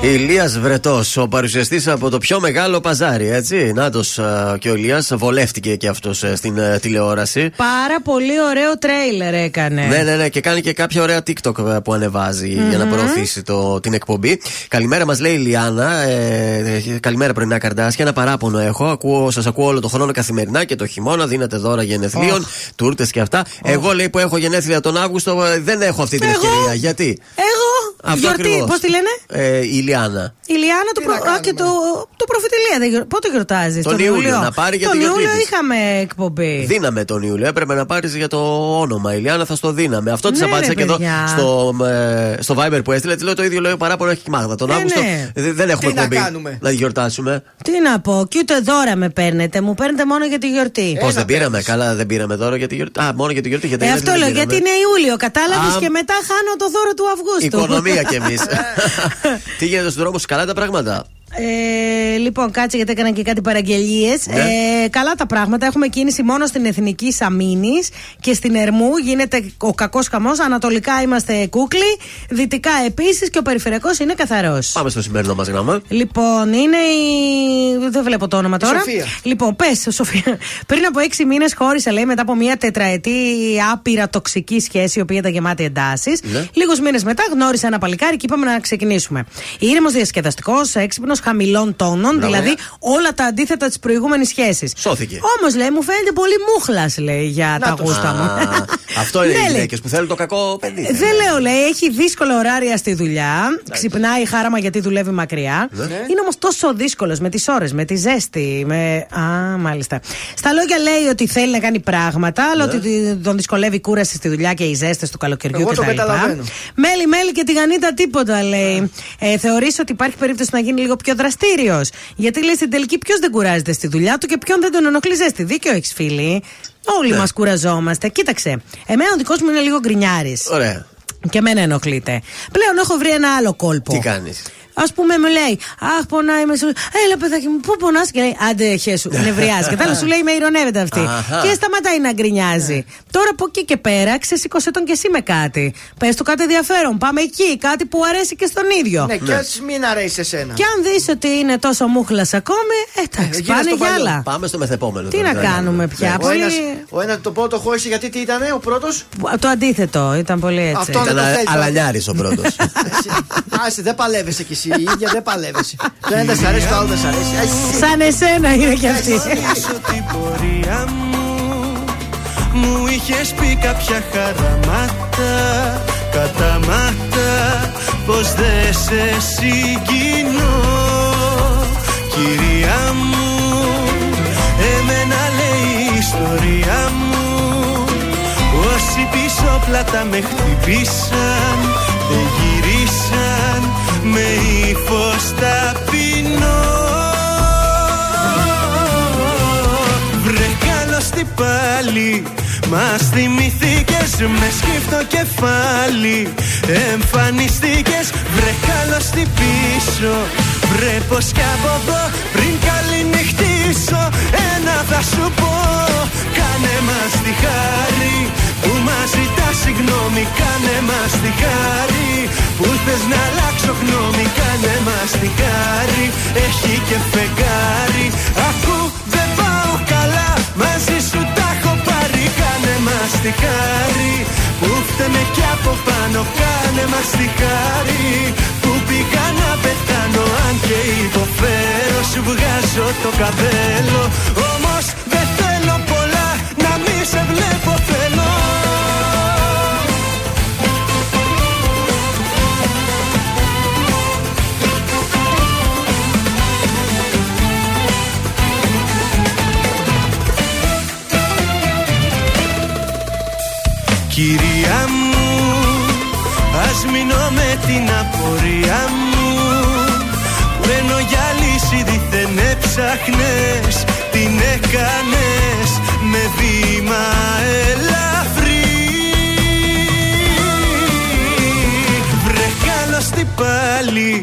Ηλίας Βρετός, ο παρουσιαστής από το πιο μεγάλο παζάρι, έτσι. Νάτος και ο Ηλίας βολεύτηκε και αυτός στην ε, τηλεόραση. Πάρα πολύ ωραίο τρέιλερ έκανε. Ναι, ναι, ναι, και κάνει και κάποια ωραία TikTok ε, που ανεβαζει για να Μμμ. προωθήσει το, την εκπομπή. Καλημέρα, μας λέει η Λιάννα. Ε, ε, καλημέρα, πρωινά καρδάσια. Ένα παράπονο έχω. Ακούω, σας ακούω όλο το χρόνο καθημερινά και το χειμώνα δίνετε δώρα γενεθλίων, τούρτες και αυτά. Εγώ λέει που έχω γενέθλια τον Αύγουστο ε, δεν έχω αυτή την Εγώ; ευκαιρία. Γιατί; Εγώ! Αυτό Γιορτή, ακριβώς. Πώς τη λένε; Ε, η Λιάννα. Η Λιάννα του προ... Α, και το, το προφητηλία. Δεν... γιορ- Πότε γιορτάζεις, Τον Ιούλιο, να πάρει για τον τη γιορτή Ιούλιο της. είχαμε εκπομπή. Δίναμε τον Ιούλιο. Έπρεπε να πάρεις για το όνομα. Η Λιάννα θα στο δίναμε. Αυτό της Ναι, απάντησα ρε, και εδώ παιδιά. στο, ε, στο Viber που έστειλε. Της λέω το ίδιο λέω παράπονο έχει και η Μάγδα. Τον Ε, Αύγουστο ναι. ε, δεν έχουμε Τι να εκπομπή κάνουμε; να τη γιορτάσουμε. Τι να πω, και ούτε δώρα με παίρνετε. Μου παίρνετε μόνο για τη γιορτή. Πώς δεν πήραμε; Καλά, δεν πήραμε δώρο για τη γιορτή. Α, μόνο για τη γιορτή. Γιατί Ε, δεν αυτό την λέω, πήραμε. γιατί είναι Ιούλιο, κατάλαβες Α, και μετά χάνω το δώρο του Αυγούστου. Οικονομία κι εμείς. Τι γίνεται στον δρόμο σου, καλά τα πράγματα; Ε, λοιπόν, κάτσε γιατί έκανα και κάτι παραγγελίες. Ναι. Ε, καλά τα πράγματα. Έχουμε κίνηση μόνο στην Εθνική Σαμίνη και στην Ερμού γίνεται ο κακός χαμός. Ανατολικά είμαστε κούκλοι. Δυτικά επίσης και ο περιφερειακός είναι καθαρός. Πάμε στο σημερινό μας γράμμα. Λοιπόν, είναι η. Δεν βλέπω το όνομα τώρα. Σοφία. Λοιπόν, πες, Σοφία. Πριν από έξι μήνες χώρισε, λέει, μετά από μια τετραετή άπειρα τοξική σχέση, η οποία ήταν γεμάτη εντάσεις. Ναι. Λίγους μήνες μετά γνώρισε ένα παλικάρι και είπαμε να ξεκινήσουμε. Ήρεμος, διασκεδαστικός, έξυπνος, χαμηλών τόνων, Μπράβο, δηλαδή ε. όλα τα αντίθετα της προηγούμενης σχέσης. Σώθηκε. Όμως λέει, μου φαίνεται πολύ μούχλας, λέει, για τα γούστα μου. Α, Αυτό είναι Ναι, οι λέει. γυναίκες που θέλουν το κακό παιδί. Δεν λέω, λέει, έχει δύσκολα ωράρια στη δουλειά. Ξυπνάει χάραμα γιατί δουλεύει μακριά. Ναι. Είναι όμως τόσο δύσκολος με τις ώρες, με τη ζέστη. Με... Α, μάλιστα. Στα λόγια λέει ότι θέλει να κάνει πράγματα, αλλά Ναι. ότι τον δυσκολεύει η κούραση στη δουλειά και οι ζέστες του καλοκαιριού Εγώ το κτλ. καταλαβαίνω. Μέλι, μέλι και τη γανίτα τίποτα, λέει. Ε, Θεωρείς ότι υπάρχει περίπτωση να γίνει λίγο πιο δραστήριος. Γιατί λέει στην τελική ποιος δεν κουράζεται στη δουλειά του και ποιον δεν τον ενοχλεί ζέστη. Δίκιο έχεις, φίλοι. Όλοι Ναι. μας κουραζόμαστε. Κοίταξε. Εμένα ο δικός μου είναι λίγο γκρινιάρης. Ωραία. Και εμένα ενοχλείται. Πλέον έχω βρει ένα άλλο κόλπο. Τι κάνεις; Α πούμε, μου λέει, Αχ, πονάει με σου. Έλα, παιδάκι μου, πού πονάς; Και λέει, Άντε, χέσου, νευριάζει. Και τέλο σου λέει, Με ηρωνεύεται αυτή. Αχα. Και σταματάει να γκρινιάζει. Τώρα από εκεί και πέρα, ξεσήκωσε τον και εσύ με κάτι. Πες του κάτι ενδιαφέρον. Πάμε εκεί. Κάτι που αρέσει και στον ίδιο. Ναι, και ας μην αρέσει εσένα. Και αν δεις ότι είναι τόσο μούχλας ακόμη, εντάξει, Ε, γίνε πάνε στο για παλιό. άλλα. Πάμε στο μεθεπόμενο. Τι τώρα, να τι κάνουμε κάνουμε. πια. Ναι. Ο Πολύ... ένας, ο ένα το πρώτο χώρισε γιατί τι ήταν, ο πρώτος; Το αντίθετο, ήταν πολύ έτσι. Αυτό Ήταν δεν το θέλει. αλανιάρη ο πρώτος. Άσε, δεν παλεύεσαι κι εσύ. Η ίδια δεν παλεύεσαι. Το ένα δεν σ' αρέσει, το άλλο δεν σ' αρέσει. Άσε. Σαν εσένα είναι κι αυτή. Πίσω την πορεία μου Μου είχες πει κάποια χαραμάτα Καταμάτα Πως δεν σε συγκινώ Κυρία μου Εμένα λέει η ιστορία μου Όσοι πίσω πλάτα με χτυπήσαν Δεν γυρίσαν Με ύφος ταπεινό Βρε καλώς τι πάλι Μας θυμηθήκες με σκύφτο κεφάλι. Εμφανιστήκες βρε καλώς τι πίσω. Βρε πως κι από εδώ πριν καληνυχτήσω Ένα θα σου πω Κάνε μας τη χάρη που μας ζητά συγγνώμη Κάνε μας τη χάρη. Που θες να αλλάξω γνώμη Κάνε μας τη χάρη. Έχει και φεγγάρι. Ακού δεν πάω καλά μαζί σου τα έχω πάρει. Κάνε μας τη χάρη. Που φταίμε κι από πάνω Κάνε μας τη χάρη. Που πήγα να πεθάνω Αν και υποφέρω σου βγάζω το καπέλο. Όμως δεν θέλω πολλά να μη σε βλέπω Κυρία μου, ας μείνω με την απορία μου. Που ενώ για λύση δίθεν έψαχνες Την έκανες με βήμα ελαφρύ. Βρε καλώς τι πάλι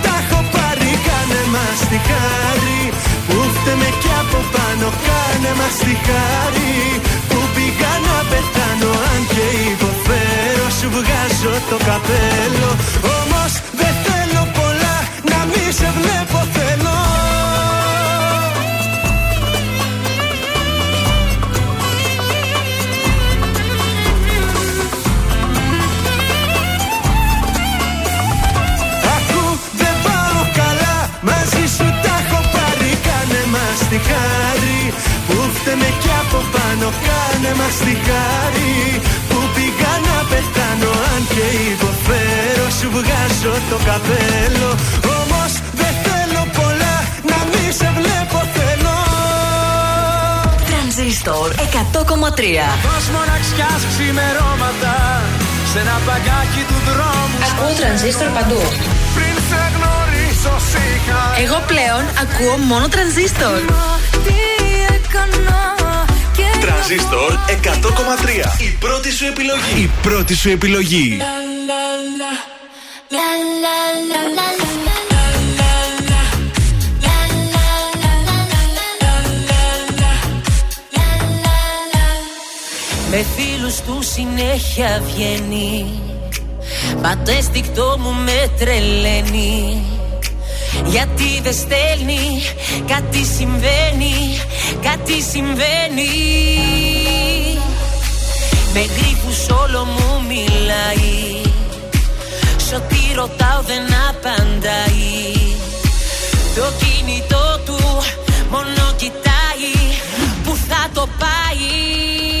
μας τη χάρη που φταίμε κι από πάνω Κάνε μας τη χάρη που πήγα να πεθάνω Αν και υποφέρω σου βγάζω το καπέλο Κάνε μας τη χάρη Που πήγα να πεθάνω Αν και υποφέρω Σου βγάζω το καπέλο. Όμως δεν θέλω πολλά Να μη σε βλέπω θέλω. Τρανζίστορ 100,3 Δώσ' μοναξιάς ξημερώματα Σ' ένα παγκάκι του δρόμου Ακούω τρανζίστορ παντού. Πριν σε γνωρίσω σιγά Εγώ πλέον ακούω μόνο τρανζίστορ. Τι έκανα; και Τρανζίστορ 100,3. Η πρώτη σου επιλογή. Η πρώτη σου επιλογή. Με φίλους του συνέχεια βγαίνει Μα μου με τρελαίνει γιατί δεν στέλνει, κάτι συμβαίνει, κάτι συμβαίνει. Με γρήπους όλο μου μιλάει Σ' ό,τι ρωτάω δεν απαντάει. Το κινητό του μόνο κοιτάει Που θα το πάει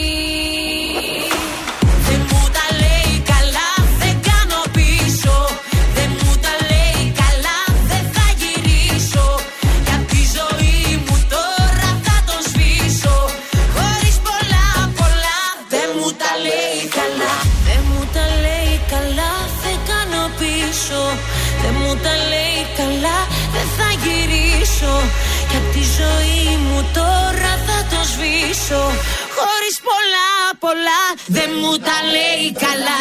γυρίσω Κι απ' τη ζωή μου τώρα θα το σβήσω. Χωρίς πολλά πολλά Δεν μου τα λέει καλά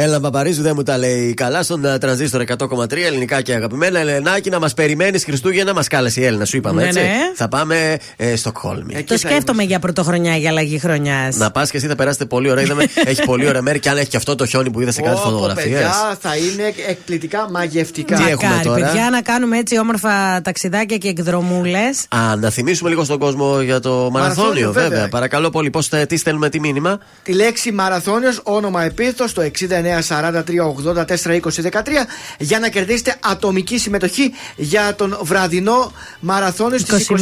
Έλα, Παπαρίζου δεν μου τα λέει καλά στον ε, τρανζίστορ 100,3 ελληνικά και αγαπημένα. Ελενάκη, να μας περιμένεις Χριστούγεννα, μας κάλεσε η Έλληνα, σου είπαμε Ναι, έτσι. ναι. Θα πάμε ε, Στοκχόλμη. Το σκέφτομαι για πρωτοχρονιά, για αλλαγή χρονιάς. Να πας και εσύ θα περάσετε πολύ ωραία. Είδαμε, έχει πολύ ωραία μέρη και αν έχει και αυτό το χιόνι που είδα σε κάτι Ω, φωτογραφίε. παιδιά, θα είναι εκπληκτικά μαγευτικά. Τι έχουμε Μακάρι, τώρα; παιδιά, να κάνουμε έτσι όμορφα ταξιδάκια και εκδρομούλες. Α, να θυμίσουμε λίγο στον κόσμο για το μαραθώνιο, Μαραθώνιο, βέβαια. βέβαια. Παρακαλώ πολύ, πώς τι στέλνουμε τι μήνυμα; Τη λέξη μαραθώνιος, όνομα επίθετος στο 6943842013 για να κερδίσετε ατομική συμμετοχή για τον βραδινό μαραθώνιο στις 21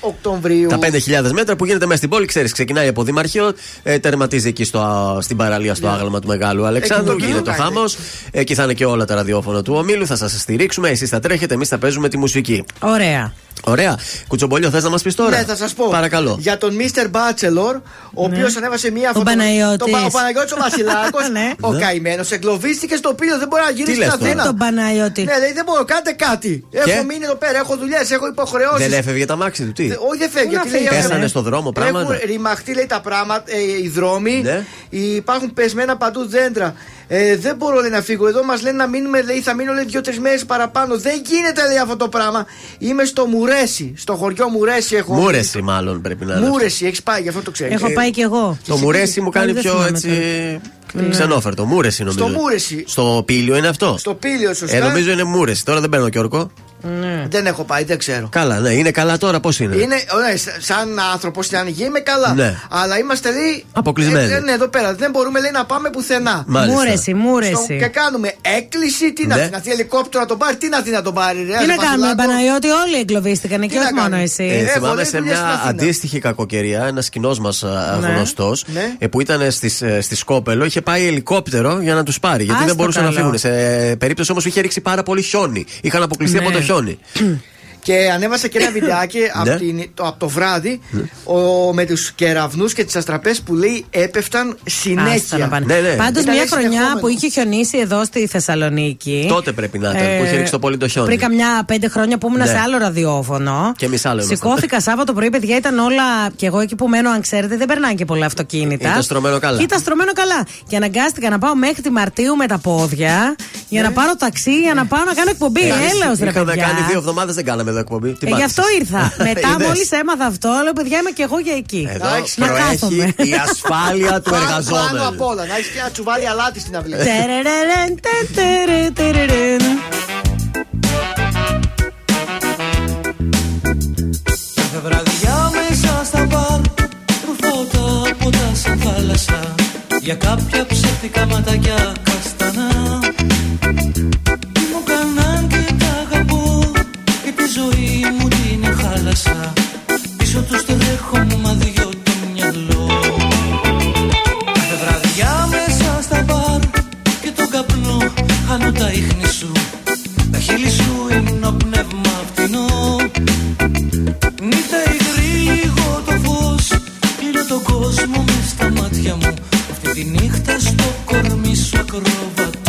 Οκτωβρίου. Τα 5.000 μέτρα που γίνεται μέσα στην πόλη, ξέρεις, ξεκινάει από Δημαρχείο, ε, τερματίζει εκεί στο, στην παραλία στο άγαλμα του Μεγάλου Αλεξάνδρου. Εκεί το Γίνεται ο κάνετε. χάμο. Εκεί θα είναι και όλα τα ραδιόφωνα του ομίλου. Θα σας στηρίξουμε. Εσείς θα τρέχετε, εμείς θα παίζουμε τη μουσική. Ωραία. Ωραία. Κουτσομπολιό, θες να μας πεις τώρα; Ναι, θα σας πω. Παρακαλώ. Για τον Mr. Bachelor, ο οποίος ανέβασε μία Ο Παναγιώτης. Τον Πα- Ο Παναγιώτης ο Βασιλάκος. Ναι. Ο Ναι. Καημένο εγκλωβίστηκε στο πύλιο, δεν μπορεί να γυρίσει λες στην τώρα; Αθήνα. Τον Παναγιώτη. Ναι, λέει δεν μπορώ, κάντε κάτι. Έχω μείνει εδώ πέρα, έχω δουλειές, έχω υποχρεώσεις. Δεν έφευγε τα μάξι του, τι; Όχι, δεν φεύγει. Πού να γιατί λέει, φύγει, Πέσανε έχουν- στο δρόμο πράγματα; Έχουν ρημαχτεί, λέει τα πράγματα, ε, οι δρόμοι. Ναι. Υπάρχουν πεσμένα παντού δέντρα. Ε, δεν μπορώ λέει, να φύγω. Εδώ μας λένε να μείνουμε, λέει, θα μείνω λέει, δύο-τρεις μέρες παραπάνω. Δεν γίνεται, λέει αυτό το πράγμα. Είμαι στο Μουρέσι, στο χωριό Μουρέσι έχω. Μούρεση, μάλλον πρέπει να είναι. Μούρεση, έχεις πάει, γι' αυτό το ξέρεις. Έχω πάει κι εγώ. Το μουρέσι μου κάνει δεν πιο θυμάμαι έτσι. τώρα. Ξενόφερτο. Μούρεση νομίζω. Στο Μούρεση. Στο πύλιο είναι αυτό; Στο πύλιο, σωστά. Ε, νομίζω είναι μούρεση. Τώρα δεν παίρνω Κιόρκο. Ναι. Δεν έχω πάει, δεν ξέρω. Καλά, ναι, είναι καλά τώρα, πώς είναι; Είναι, ναι, σ- σαν άνθρωπος στην ανοιγία είμαι καλά. Ναι. Αλλά είμαστε λέει. Αποκλεισμένοι. Ε, ναι, εδώ πέρα. Δεν μπορούμε λέει, να πάμε πουθενά. Μάλιστα. Μούρεση, Στο- μούρεση. και κάνουμε έκκληση. Τι να Ναι. ναι. να θέλει ελικόπτερο να τον πάρει, τι να δει να τον πάρει. Ρε, Τι να Βασιλάκο. κάνουμε, Παναγιώτη, όλοι εγκλωβίστηκαν και Τι να όχι μόνο κάνουμε; εσύ. Ε, Έχω, θυμάμαι λέει, σε δουλειά στην μια Αθήνα. αντίστοιχη κακοκαιρία, ένας κοινός μας Ναι. γνωστός, Ναι. ε, που ήταν στις, ε, στη Σκόπελο, είχε πάει ελικόπτερο για να τους πάρει. Γιατί Άστο δεν μπορούσαν να καλό. φύγουν. Σε περίπτωση όμως που είχε ρίξει πάρα πολύ χιόνι. Είχαν αποκλειστεί Ναι. από το χιόνι. ragione. Και ανέβασα και ένα βιντεάκι Ναι. από, την- το, από το βράδυ ο, με τους κεραυνούς και τις αστραπές που λέει έπεφταν Άστα συνέχεια. να πάνε. Ναι, ναι. Πάντως, Ήταν μια έτσι χρονιά συνεχόμενο. που είχε χιονίσει εδώ στη Θεσσαλονίκη. Τότε πρέπει να ήταν, που είχε ρίξει το πολύ το χιόνι. Πριν καμιά πέντε χρόνια που ήμουν Ναι. σε άλλο ραδιόφωνο. Και εμείς άλλο ήμασταν. Σηκώθηκα Σάββατο πρωί, παιδιά, ήταν όλα. Και εγώ εκεί που μένω, αν ξέρετε, δεν περνάνε και πολλά αυτοκίνητα. Ήταν στρωμένο καλά. Και ήταν στρωμένο καλά. Και αναγκάστηκα να πάω μέχρι τη Μαρτίου με τα πόδια Για να πάρω ταξί, για να πάω να κάνω εκπομπή. Έλεος ρε Είχαμε παιδιά. κάνει δύο εβδομάδες δεν κάναμε εδώ εκπομπή. Τι Ε, γι' αυτό πάτησες; ήρθα. Μετά Είδες. μόλις έμαθα αυτό, λέω παιδιά είμαι και εγώ για εκεί. Εδώ να κάθομαι. προέχει η ασφάλεια του Πάνω- Πάνω εργαζόμενου. απ' όλα, να έχεις και ένα τσουβάλι αλάτι στην αυλή. Τερερερεν, τε, τερε, τερερεν. Κάθε βραδιά μέσα στα μπαρ Ρουφάω τα ποτά σαν θάλασσα Για κάποια ψεύτικα ματάκια καστανά ζωή μου την χάλασα Πίσω τους τρέχω μα δυο το μυαλό. Κάθε βραδιά μέσα στα μπαρ Και τον καπνό χάνω τα ίχνη σου. Τα χείλη σου είναι ο πνεύμα φτηνό. Νύχτα υγρή λίγο το φως Κλείνω τον κόσμο μες στα μάτια μου. Αυτή τη νύχτα στο κορμί σου ακροβατώ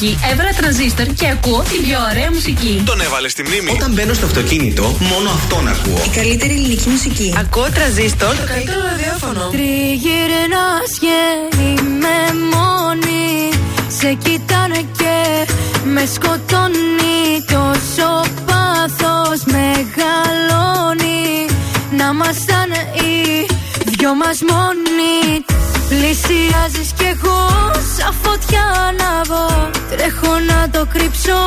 έκανα την αλλαγή. Έβαλα τρανζίστορ και ακούω την πιο ωραία μουσική. Τον έβαλε στη μνήμη. Όταν μπαίνω στο αυτοκίνητο, μόνο αυτόν ακούω. Η καλύτερη ελληνική μουσική. Ακούω τραζίστορ. Το καλύτερο ραδιόφωνο. Τριγυρνάς και είμαι μόνη Σε κοιτάνε και με σκοτώνει Τόσο πάθος μεγαλώνει Να ήμασταν οι δυο μας μόνοι Πλησιάζεις κι εγώ σαν φωτιά ανάβω Τρέχω να το κρύψω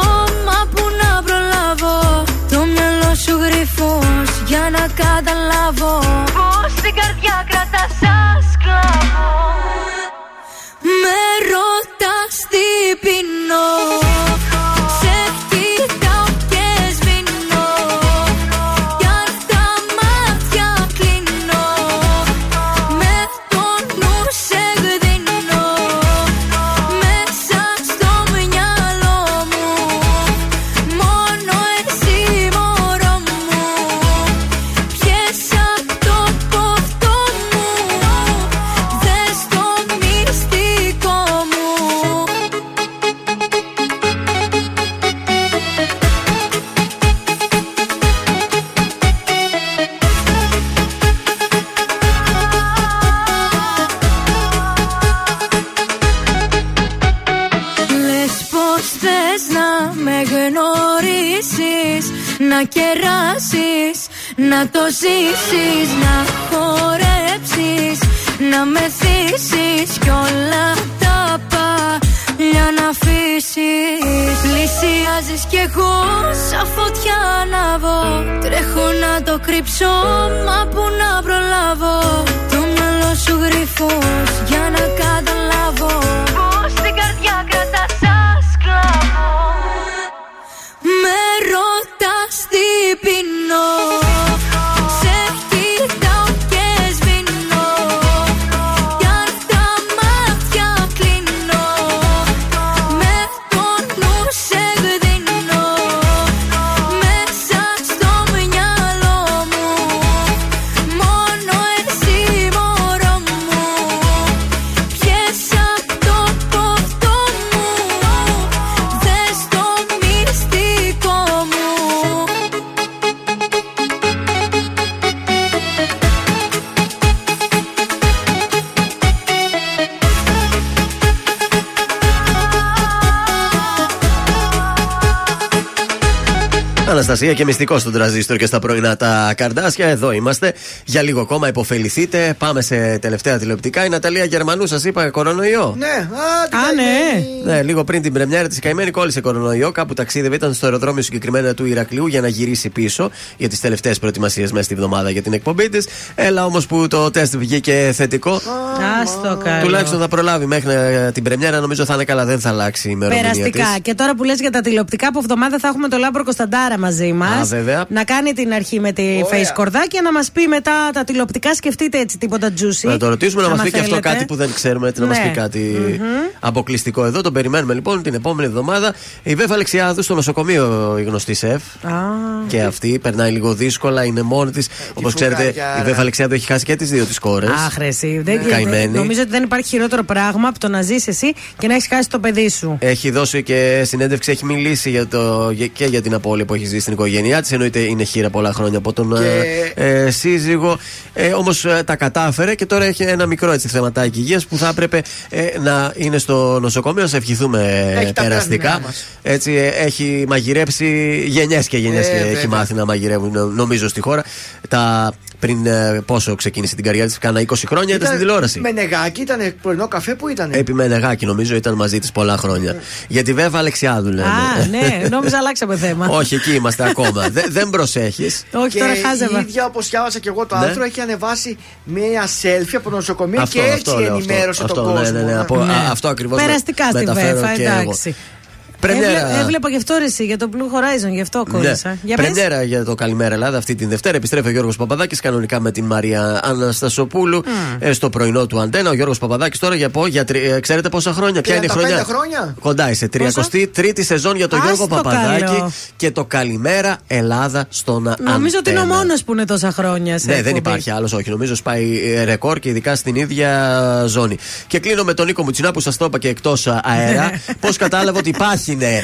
μα που να προλάβω. Το μυαλό σου γρυφός για να καταλάβω ζήσεις κι όλα τα παλιά να αφήσεις. Πλησιάζεις κι εγώ σαν φωτιά βω. Τρέχω να το κρύψω μα που να προλάβω. Το μυαλό σου γρυφός για να καταλάβω. Πώς την καρδιά κρατάς Αναστασία και μυστικός στον τραζίστρο και στα πρωινά τα καρδάσια. Εδώ είμαστε. Για λίγο ακόμα υποφεληθείτε. Πάμε σε τελευταία τηλεοπτικά. Η Ναταλία Γερμανού σας είπα κορονοϊό. Ναι, Α, ναι. Ναι, λίγο πριν την πρεμιέρα της καημένη κόλλησε κορονοϊό. Κάπου ταξίδευε, ήταν στο αεροδρόμιο συγκεκριμένα του Ηρακλείου για να γυρίσει πίσω για τις τελευταίες προετοιμασίες μέσα στη βδομάδα για την εκπομπή της. Έλα όμως που το τεστ βγήκε θετικό. Άστο καλό. Τουλάχιστον θα προλάβει μέχρι ε, την πρεμιέρα. Νομίζω θα είναι καλά, δεν θα αλλάξει η ημερομηνία Περαστικά. της. Και τώρα που λες για τα τηλεοπτικά, από εβδομάδα θα έχουμε τον Λάμπρο Κωνσταντάρα μαζί μας. Α, βέβαια. Να κάνει την αρχή με τη Φαίη Σκορδά και, να μας πει μετά τα τηλεοπτικά. Σκεφτείτε έτσι τίποτα juicy. Να το ρωτήσουμε να μας άμα πει και αυτό θέλετε. κάτι που δεν ξέρουμε, έτσι, να μας Ναι. πει κάτι αποκλειστικό εδώ. Τον περιμένουμε λοιπόν την επόμενη εβδομάδα. Η Βέφα Αλεξιάδου στο νοσοκομείο, η γνωστή σεφ. Α, Και αυτή περνάει λίγο δύσκολα, είναι μόνη της. Όπως ξέρετε, φουγγάρια, η ρε. Βέφα Αλεξιάδου έχει χάσει και τις δύο της κόρες. Αχ, ρε, εσύ. Δεν, Καημένη. δεν- νομίζω ότι δεν υπάρχει χειρότερο πράγμα από το να ζεις εσύ και να έχεις χάσει το παιδί σου. Έχει δώσει και συνέντευξη, έχει μιλήσει για το, για- και για την απώλεια που έχει ζήσει στην οικογένειά της. Εννοείται είναι χείρα πολλά χρόνια από τον Και- ε, ε, σύζυγο. Ε, Όμως τα κατάφερε και τώρα έχει ένα μικρό έτσι, θεματάκι υγείας που θα έπρεπε ε, να είναι στο νοσοκομείο. Να σε ευχηθούμε ε, Έχει τα περαστικά. πράσινα μας. Έτσι ε, έχει μαγειρέψει γενιές και γενιές Ε, και έχει βέβαια. μάθει να μαγειρεύουν νο- νομίζω στη χώρα. Τα, πριν ε, πόσο ξεκίνησε την καριέρα της, κάνα 20 χρόνια ήταν στην τηλεόραση. Με νεγάκι ήταν πρωινό καφέ που ήταν; Επί Μενεγάκη, νομίζω ήταν μαζί της πολλά χρόνια. Για τη Βέβα Αλεξιάδου λέμε. Α, ναι, νόμιζα αλλάξαμε θέμα. Όχι, εκεί είμαστε ακόμα. Δε- δεν προσέχεις. Όχι, και τώρα χάζευα. η ίδια, όπως διάβασα και εγώ το Ναι. άρθρο, έχει ανεβάσει μία selfie από το νοσοκομείο Αυτό, και αυτό έτσι λέω, ενημέρωσε αυτό, τον αυτό, κόσμο. ναι, ναι, ναι, από- α, αυτό ακριβώς με- Περαστικά στη μεταφέρω Βέφα, και εγώ. Εντάξει. Πρεμιέρα. Έβλε- έβλεπα γι' αυτό ρε εσύ, για το Blue Horizon, γι' αυτό κόλλησα. Για πες. Ναι. Πρεμιέρα για το Καλημέρα Ελλάδα αυτή την Δευτέρα. Επιστρέφει ο Γιώργος Παπαδάκης κανονικά με την Μαρία Αναστασοπούλου ε, στο πρωινό του Αντένα. Ο Γιώργος Παπαδάκης τώρα για, πω, για τρι- ε, ξέρετε πόσα χρόνια, ποια είναι η 35 χρονιά; χρόνια. Κοντά είσαι. 33η σεζόν για τον Ας Γιώργο το Παπαδάκη καλό. και το Καλημέρα Ελλάδα στον Αντένα. Νομίζω ότι είναι ο μόνος που είναι τόσα χρόνια σε Ναι, δεν εκπομπή. υπάρχει άλλος, όχι. Νομίζω σπάει ε, ρεκόρ και ειδικά στην ίδια ζώνη. Και κλείνω με τον Νίκο Μουτσινά που σας το είπα και εκτός αέρα. Πώς κατάλαβα ότι υπάρχει, ναι.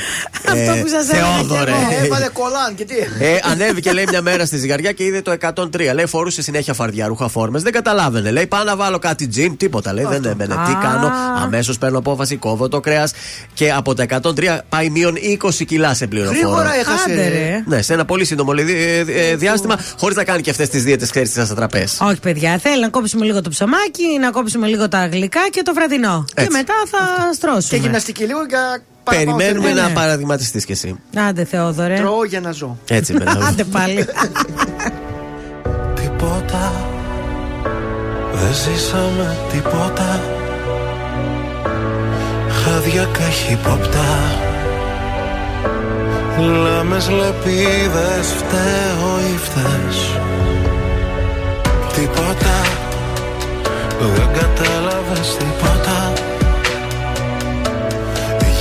Αυτό που σας έλεγα και Θεόδωρε. εγώ. Έβαλε κολάν και τι; Ε, ανέβηκε λέει μια μέρα στη ζυγαριά και είδε το 103. Λέει φορούσε συνέχεια φαρδιά, ρούχα φόρμες. Δεν καταλάβαινε. Λέει πάω να βάλω κάτι τζιν, τίποτα. Λέει δεν έμενε. Τι Α. κάνω; Αμέσως παίρνω απόφαση, κόβω το κρέας και από τα 103 πάει μείον 20 κιλά σε πληροφόρο. Γρήγορα έχασε. Άντε, ρε. Ναι, σε ένα πολύ σύντομο λέει, ε, ε, διάστημα, χωρίς να κάνει και αυτές τις δίαιτες, ξέρεις, τις αστραπές. Όχι, παιδιά, θέλει να κόψουμε λίγο το ψωμάκι, να κόψουμε λίγο τα γλυκά και το βραδινό. Και Έτσι. μετά θα στρώσουμε. Και γυμναστική λίγο για παραπάνω Περιμένουμε θερμίδα. να παραδειγματιστείς κι εσύ. Άντε, Θεόδωρε. Τρώω για να ζω. Έτσι, με Άντε πάλι. Τίποτα Δεν ζήσαμε τίποτα Χάδια καχυποπτά Λάμες λεπίδες φταίω ή φταίς Τίποτα Δεν κατάλαβες τίποτα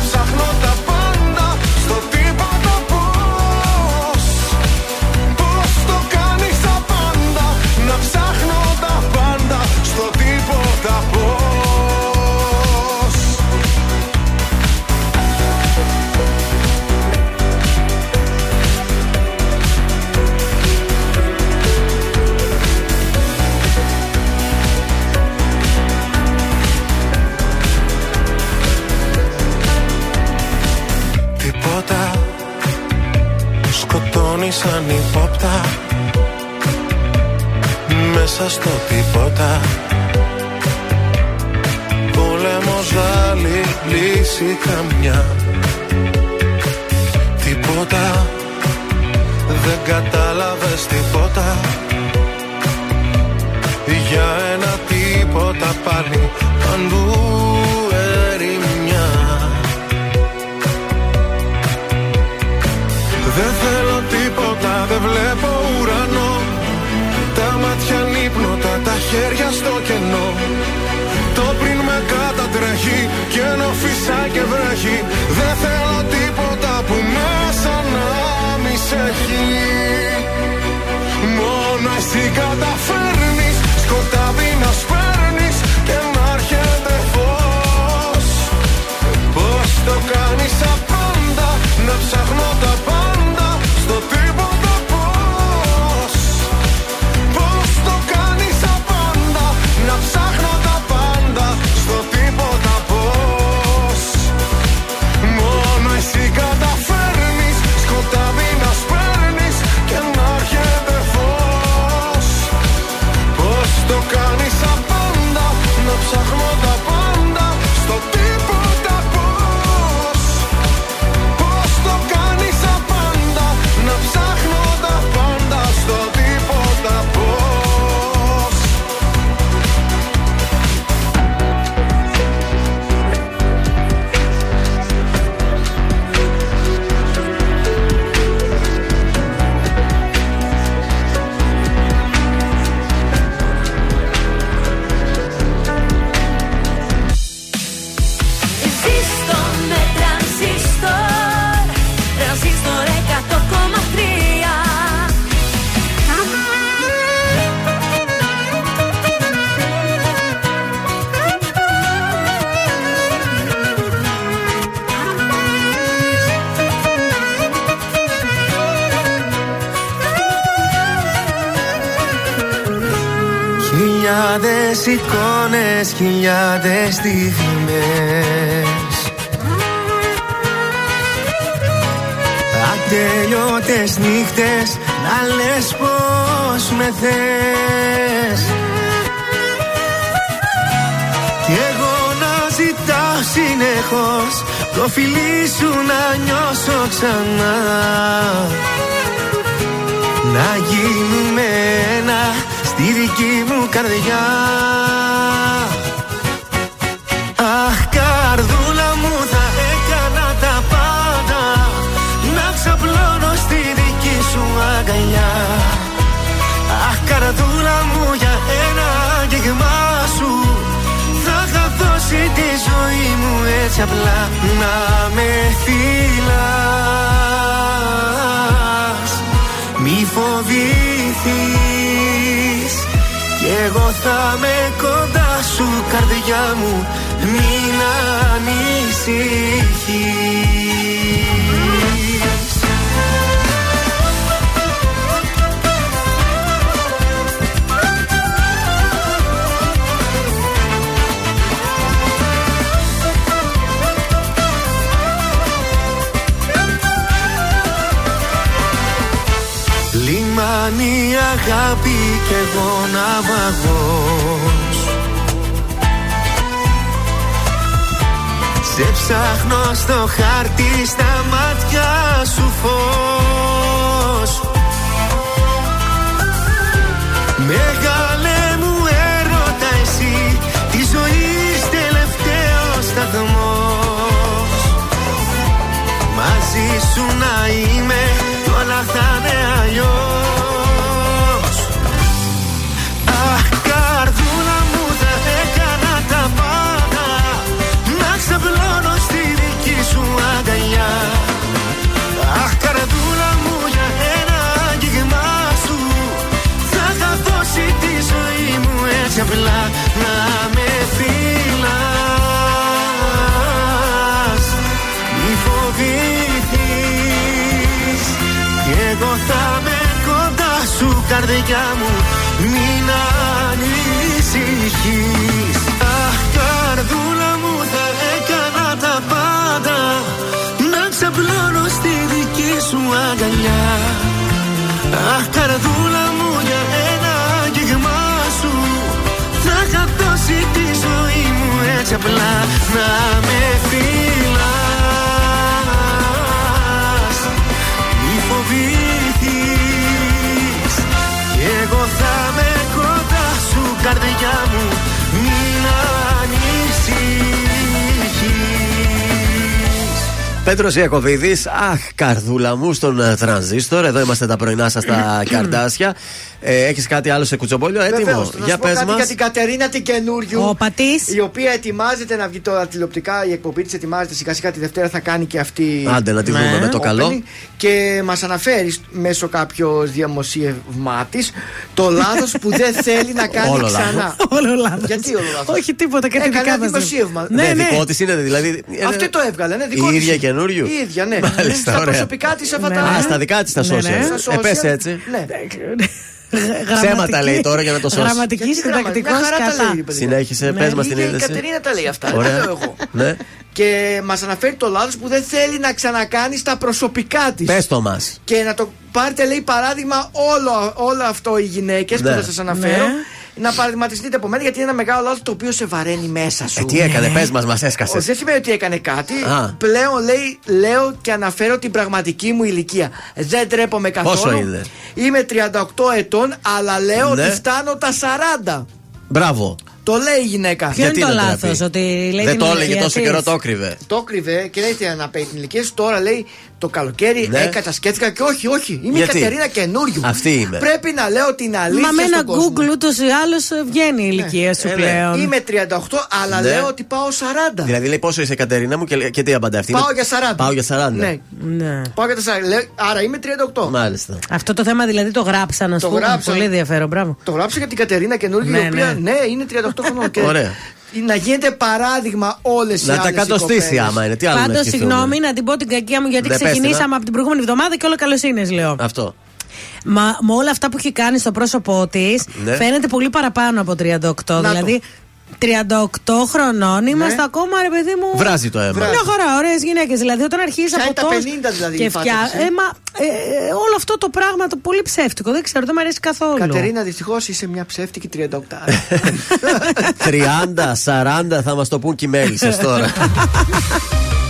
ψάχνω τα χιλιάδες στιγμές Θα με κοντά σου καρδιά μου. Μην ανησυχείς. Αχ καρδούλα μου θα έκανα τα πάντα. Να ξαπλώνω στη δική σου αγκαλιά. Αχ καρδούλα μου για ένα αγγίγμα σου. Θα είχα τη ζωή μου έτσι απλά Να με φύλλω Πέτρος Ιακοβίδη, αχ, καρδούλα μου στον ε, τρανζίστορ. Εδώ είμαστε τα πρωινά σας στα καρδάσια. Ε, Έχεις κάτι άλλο σε κουτσομπόλιο, έτοιμο; Βεβαίως, να Για σου πω πες κάτι μας. για την Κατερίνα την καινούριου. Ο πατής. Η οποία ετοιμάζεται να βγει τώρα τηλεοπτικά. Η εκπομπή της ετοιμάζεται σιγά σιγά τη Δευτέρα θα κάνει και αυτή. Άντε να τη Ναι. δούμε με το καλό. opening. Και μας αναφέρει μέσω κάποιο δημοσίευμά τη το λάθος που δεν θέλει να κάνει Όλο ξανά. λάθος. Όλο λάθος. Γιατί όλο λάθος; Όχι τίποτα, κάτι Έκανε δικά ένα μας. δημοσίευμα. Ναι, Ναι, ναι. δικό της είναι δηλαδή. Αυτό το έβγαλε, ναι, δικό Η της ίδια είναι. Καινούριου. Η ίδια, ναι. Μάλιστα, Στα ωραία. προσωπικά της αυτά Ναι. τα. Α, στα δικά της τα Ναι, ναι. social. Στα Ε, social. πες έτσι. Ναι. Ψέματα λέει τώρα για να το σώσει. Γραμματική Γιατί συντακτικό γραμμα- μια χαρά τα κατά. λέει, παιδιά. Συνέχισε, Ναι. πες μας Η την ίδια η είδηση. Κατερίνα τα λέει αυτά. Δεν τα Ωραία. λέω εγώ. Ναι. Και μας αναφέρει το λάθος που δεν θέλει να ξανακάνει στα προσωπικά της. Πες το μας. Και να το πάρετε, λέει, παράδειγμα όλο, όλο αυτό οι γυναίκες Ναι. που θα σας αναφέρω. Ναι. Να παραδειγματιστείτε από μένα γιατί είναι ένα μεγάλο λάθος το οποίο σε βαραίνει μέσα σου. Ε, τι έκανε, πες μας, μας Όχι, έσκασε. δεν σημαίνει ότι έκανε κάτι. Α. Πλέον λέει, λέω και αναφέρω την πραγματική μου ηλικία. Δεν τρέπομαι καθόλου. Πόσο είναι; Είμαι 38 ετών, αλλά λέω Ναι. ότι φτάνω τα 40. Μπράβο. Το λέει η γυναίκα. Ποιο είναι Γιατί το να λάθος, τραπεί; ότι λέει Δεν την το έλεγε ηλικία τόσο της; καιρό, το κρύβε. Το κρύβε και λέει τι να πει την ηλικία σου. Τώρα λέει το καλοκαίρι Ναι. ε, κατασκέφθηκα και όχι, όχι. Είμαι Γιατί; η Κατερίνα καινούριου. Αυτή είμαι. Πρέπει να λέω την αλήθεια. Μα με ένα στον κόσμο. Google ούτως ή άλλως βγαίνει η ηλικία σου Ε, ναι. πλέον. Είμαι 38, αλλά Ναι. λέω ότι πάω 40. Δηλαδή λέει πόσο είσαι Κατερίνα μου και, λέει- και τι απαντάει αυτή. Πάω είναι- για 40. Πάω για 40. Ναι. Ναι. Πάω για τα 40. Λέω, άρα είμαι 38. Μάλιστα. Αυτό το θέμα δηλαδή το γράψα να Το σου πούμε. γράψα. Πολύ ενδιαφέρον, μπράβο. Το γράψα για την Κατερίνα καινούργια, Ναι, η οποία ναι. ναι, είναι 38 χρονών. και Ωραία. Να γίνεται παράδειγμα όλες οι Να τα άλλες οι κατοστήσει κοπέλες. άμα είναι. Τι άλλο να Πάντω, σκεφτούμε; συγγνώμη να την πω την κακία μου γιατί Ναι, πες την, ξεκινήσαμε α. από την προηγούμενη εβδομάδα και όλα καλοσύνε λέω. Αυτό. Μα με όλα αυτά που έχει κάνει στο πρόσωπό της, Ναι. φαίνεται πολύ παραπάνω από 38. Να δηλαδή, 38 χρονών είμαστε Ναι. ακόμα, ρε παιδί μου. Βράζει το αίμα. Μια χαρά, ωραίες γυναίκες. Δηλαδή, όταν αρχίζεις Πιάνει από τα τόσο 50 δηλαδή Και η πάτα φτιά... της, ε. ε, μα, ε, ε, όλο αυτό το πράγμα το πολύ ψεύτικο. Δεν ξέρω, δεν μου αρέσει καθόλου. Κατερίνα, δυστυχώς είσαι μια ψεύτικη 38. 30, 40 θα μας το πούν και οι μέλισσε τώρα.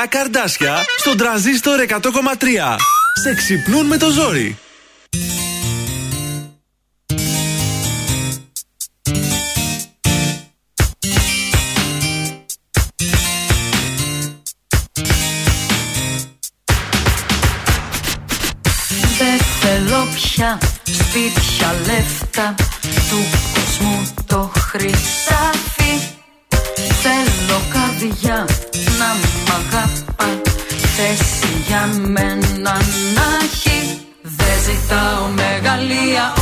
πρωινά καρδάσια στον τραζίστορ 100,3. Σε ξυπνούν με το ζόρι. Δεν θέλω πια σπίτια λεφτά του κόσμου το χρυσάφι Θέλω καρδιά να μ' αγαπάς θέση για μένα να έχει Δεν ζητάω μεγαλεία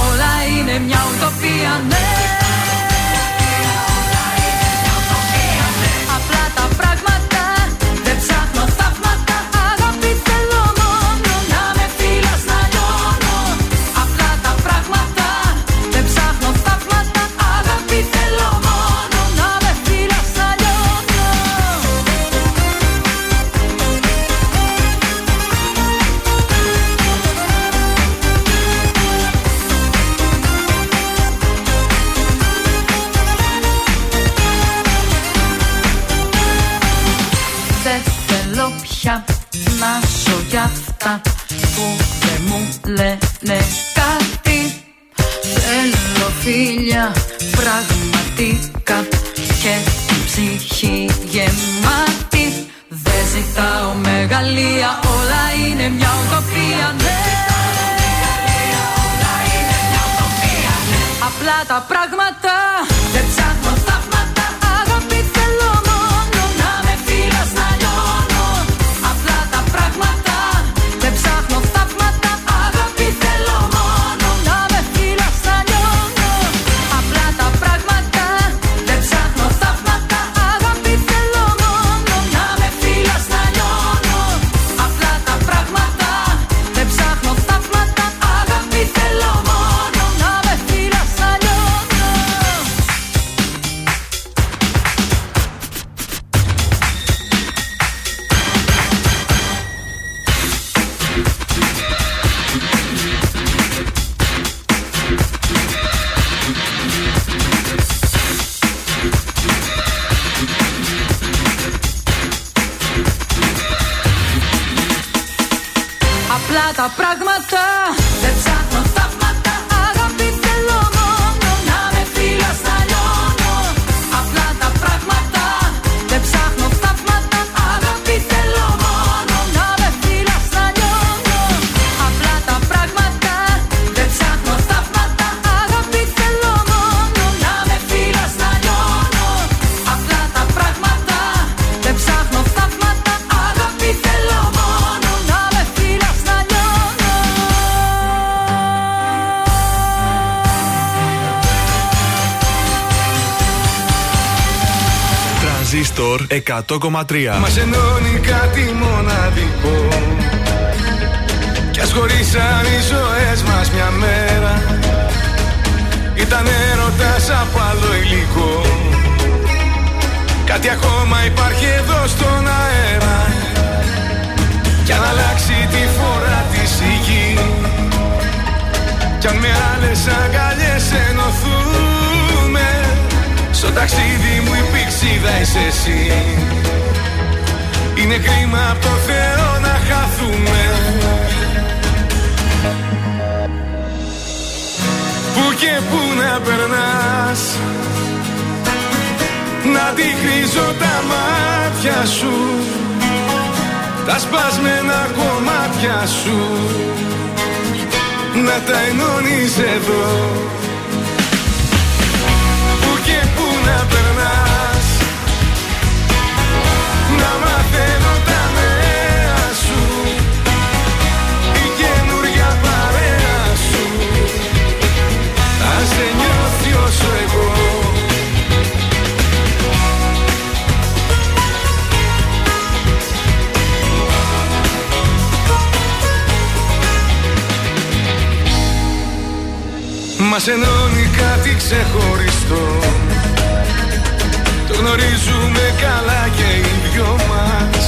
100,3. Μας ενώνει κάτι μοναδικό. Κι ας χωρίσαν οι ζωές μας μια μέρα. Ήταν έρωτας από άλλο υλικό. Κάτι ακόμα υπάρχει εδώ στον αέρα. Κι αν αλλάξει τη φορά της η γη Κι αν με άλλες αγκαλιές ενωθούμε Στο ταξίδι μου η πηξίδα είσαι εσύ. Είναι κρίμα από το Θεό να χαθούμε. Πού και πού να περνάς Να αντικρίζω τα μάτια σου. Τα σπασμένα κομμάτια σου. Να τα ενώνεις εδώ ξεχωριστό. Το γνωρίζουμε καλά και οι δυο μας.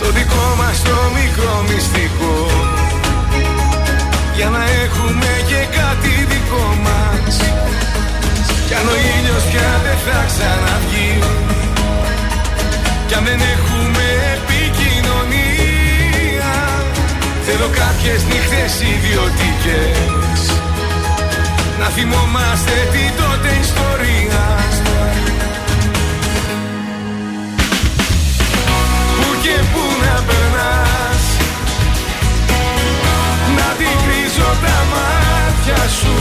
Το δικό μας το μικρό μυστικό. Για να έχουμε και κάτι δικό μας. Κι αν ο ήλιος πια δεν θα ξαναβγεί. Κι αν δεν έχουμε επικοινωνία. Θέλω κάποιες νύχτες ιδιωτικές. Να θυμόμαστε την τότε ιστορία. Πού και πού να περνάς. Να την κρίζω τα μάτια σου.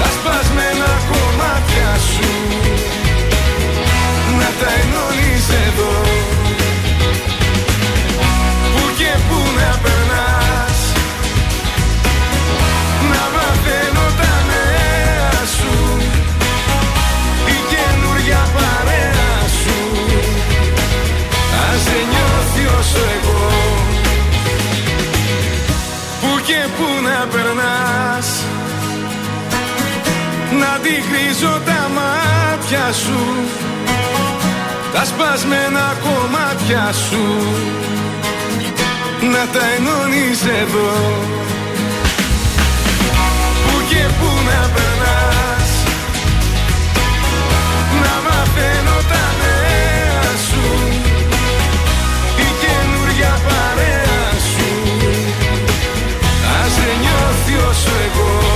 Τα σπασμένα κομμάτια σου. Να τα ενώνεις εδώ. Πού και πού να περνάς Να τη χρήσω τα μάτια σου. Τα σπασμένα κομμάτια σου. Να τα ενώνεις εδώ. Πού και πού να περνάς. Να μαθαίνω τα νέα σου. Η καινούρια παρέα σου. Ας δεν νιώθει όσο εγώ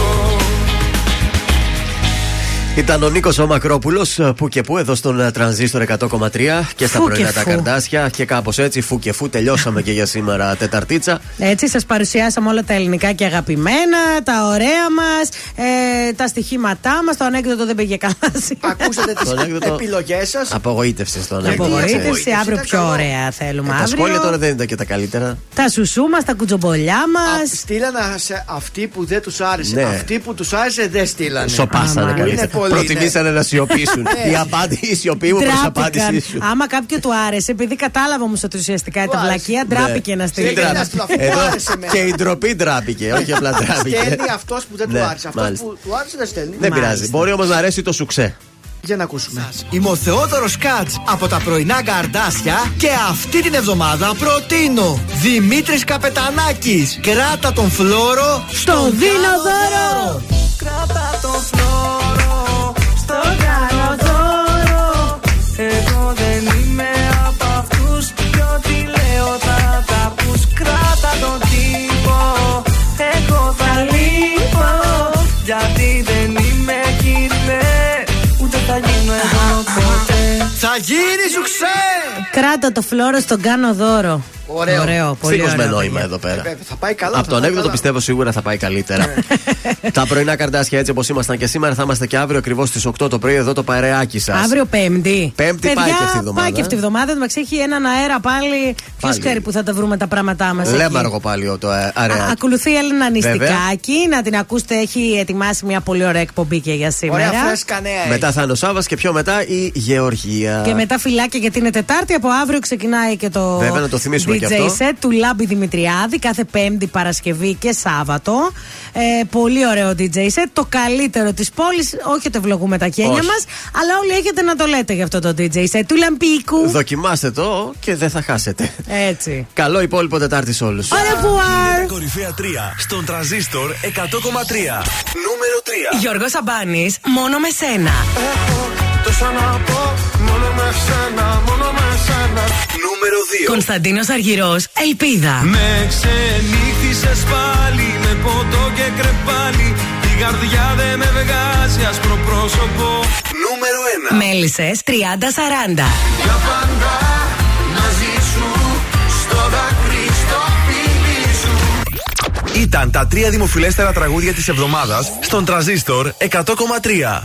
Ήταν ο Νίκος ο Μακρόπουλο που και που εδώ στον ε, Τρανζίστορ 100,3 και στα Φου πρωινά και τα φου. καρδάσια και κάπως έτσι φου και φου τελειώσαμε και για σήμερα Τεταρτίτσα. Έτσι, σας παρουσιάσαμε όλα τα ελληνικά και αγαπημένα, τα ωραία μας, ε, τα στοιχήματά μας. Το ανέκδοτο δεν πήγε καλά. Ακούσατε Το ανέκδοτο- τι επιλογές σας; Απογοήτευσης στον ανέκδοτο. Απογοήτευση, αύριο πιο ωραία θέλουμε. Ε, τα αύριο. σχόλια τώρα δεν ήταν και τα καλύτερα. Τα σουσού μας, τα κουτσομπολιά μας. Στείλανε σε αυτοί που δεν τους άρεσε. Ναι. Αυτοί που τους άρεσε δεν στείλανε. Σοπάσανε Άμα. καλύτερα. Είναι πολύ, Προτιμήσανε ναι. να σιωπήσουν. Ναι. Η απάντηση, η σιωπή μου προς Ντράπηκαν. απάντησή σου. Άμα κάποιο του άρεσε, επειδή κατάλαβα όμως ότι ουσιαστικά ήταν βλακεία, ντράπηκε να στείλει. Τι ντράπηκε. Εδώ και η ντροπή ντράπηκε, όχι απλά ντράπηκε. Στέλνει αυτός που δεν Ναι, του άρεσε. Αυτός μάλιστα. που του άρεσε δεν στέλνει. Δεν πειράζει. Μπορεί όμως να αρέσει το σουξέ. Για να ακούσουμε. Είμαι ο Θεόδωρος Κάτς από τα πρωινά καρδάσια και αυτή την εβδομάδα προτείνω Δημήτρης Καπετανάκης Κράτα τον φλόρο στο δίνοδωρο Κράτα τον φλόρο ποτέ Θα γίνει σου ξέ! Κράτα το φλόρο στον κάνω δώρο. Ωραίο. ωραίο πολύ Φύγω με ωραίο. νόημα παιδιά. εδώ πέρα. Ε, Θα πάει καλά. Από θα τον πάει έκδοτο καλά. πιστεύω σίγουρα θα πάει καλύτερα. Τα πρωινά καρδάσια έτσι όπως ήμασταν και σήμερα θα είμαστε και αύριο ακριβώς στις 8 το πρωί εδώ το παρεάκι σας. Αύριο Πέμπτη. Πέμπτη πάει και αυτή η εβδομάδα. Πάει και αυτή η εβδομάδα. Εντάξει, έχει έναν αέρα πάλι. Ποιος Πάλι. ξέρει που θα τα βρούμε τα πράγματά μας. Λέμαργο πάλι ο- το ε, αρεάκι. Ακολουθεί η Έλληνα Βέβαια. Νηστικάκη. Να την ακούσετε, έχει ετοιμάσει μια πολύ ωραία εκπομπή και για σήμερα. Ωραία, φρέσκα νέα. έχει. Μετά θα είναι ο Σάβα και πιο μετά η Γεωργία. Και μετά φυλάκια γιατί είναι Τετάρτη. Από αύριο ξεκινάει και το Βέβαια, να το θυμίσουμε DJ και αυτό. set του Λάμπη Δημητριάδη κάθε Πέμπτη, Παρασκευή και Σάββατο. Ε, πολύ ωραίο DJ set. Το καλύτερο της πόλης. Όχι ότι ευλογούμε τα γένια Όχι. μας, αλλά όλοι έχετε να το λέτε για αυτό το DJ set του Λαμπίκου. Δοκιμάστε το και δεν θα χάσετε. Έτσι. Καλό υπόλοιπο Τετάρτη σε όλους. Au Κορυφαία 3 στον τραζίστορ 100,3. Νούμερο 3. Γιώργος Σαμπάνης, μόνο με σένα. Τόσα να πω, μόνο με σένα, μόνο με σένα. Νούμερο 2. Κωνσταντίνος Αργυρός, Ελπίδα. Με ξενύχτησες πάλι με ποτό και κρεπάλι Η καρδιά δεν με βγάζει άσπρο πρόσωπο Νούμερο 1. Μέλισσες 30-40. Για πάντα μαζί σου, στο δάκρυ, στο φίλι σου. Ήταν τα τρία δημοφιλέστερα τραγούδια της εβδομάδας στον τραζίστορ 100,3.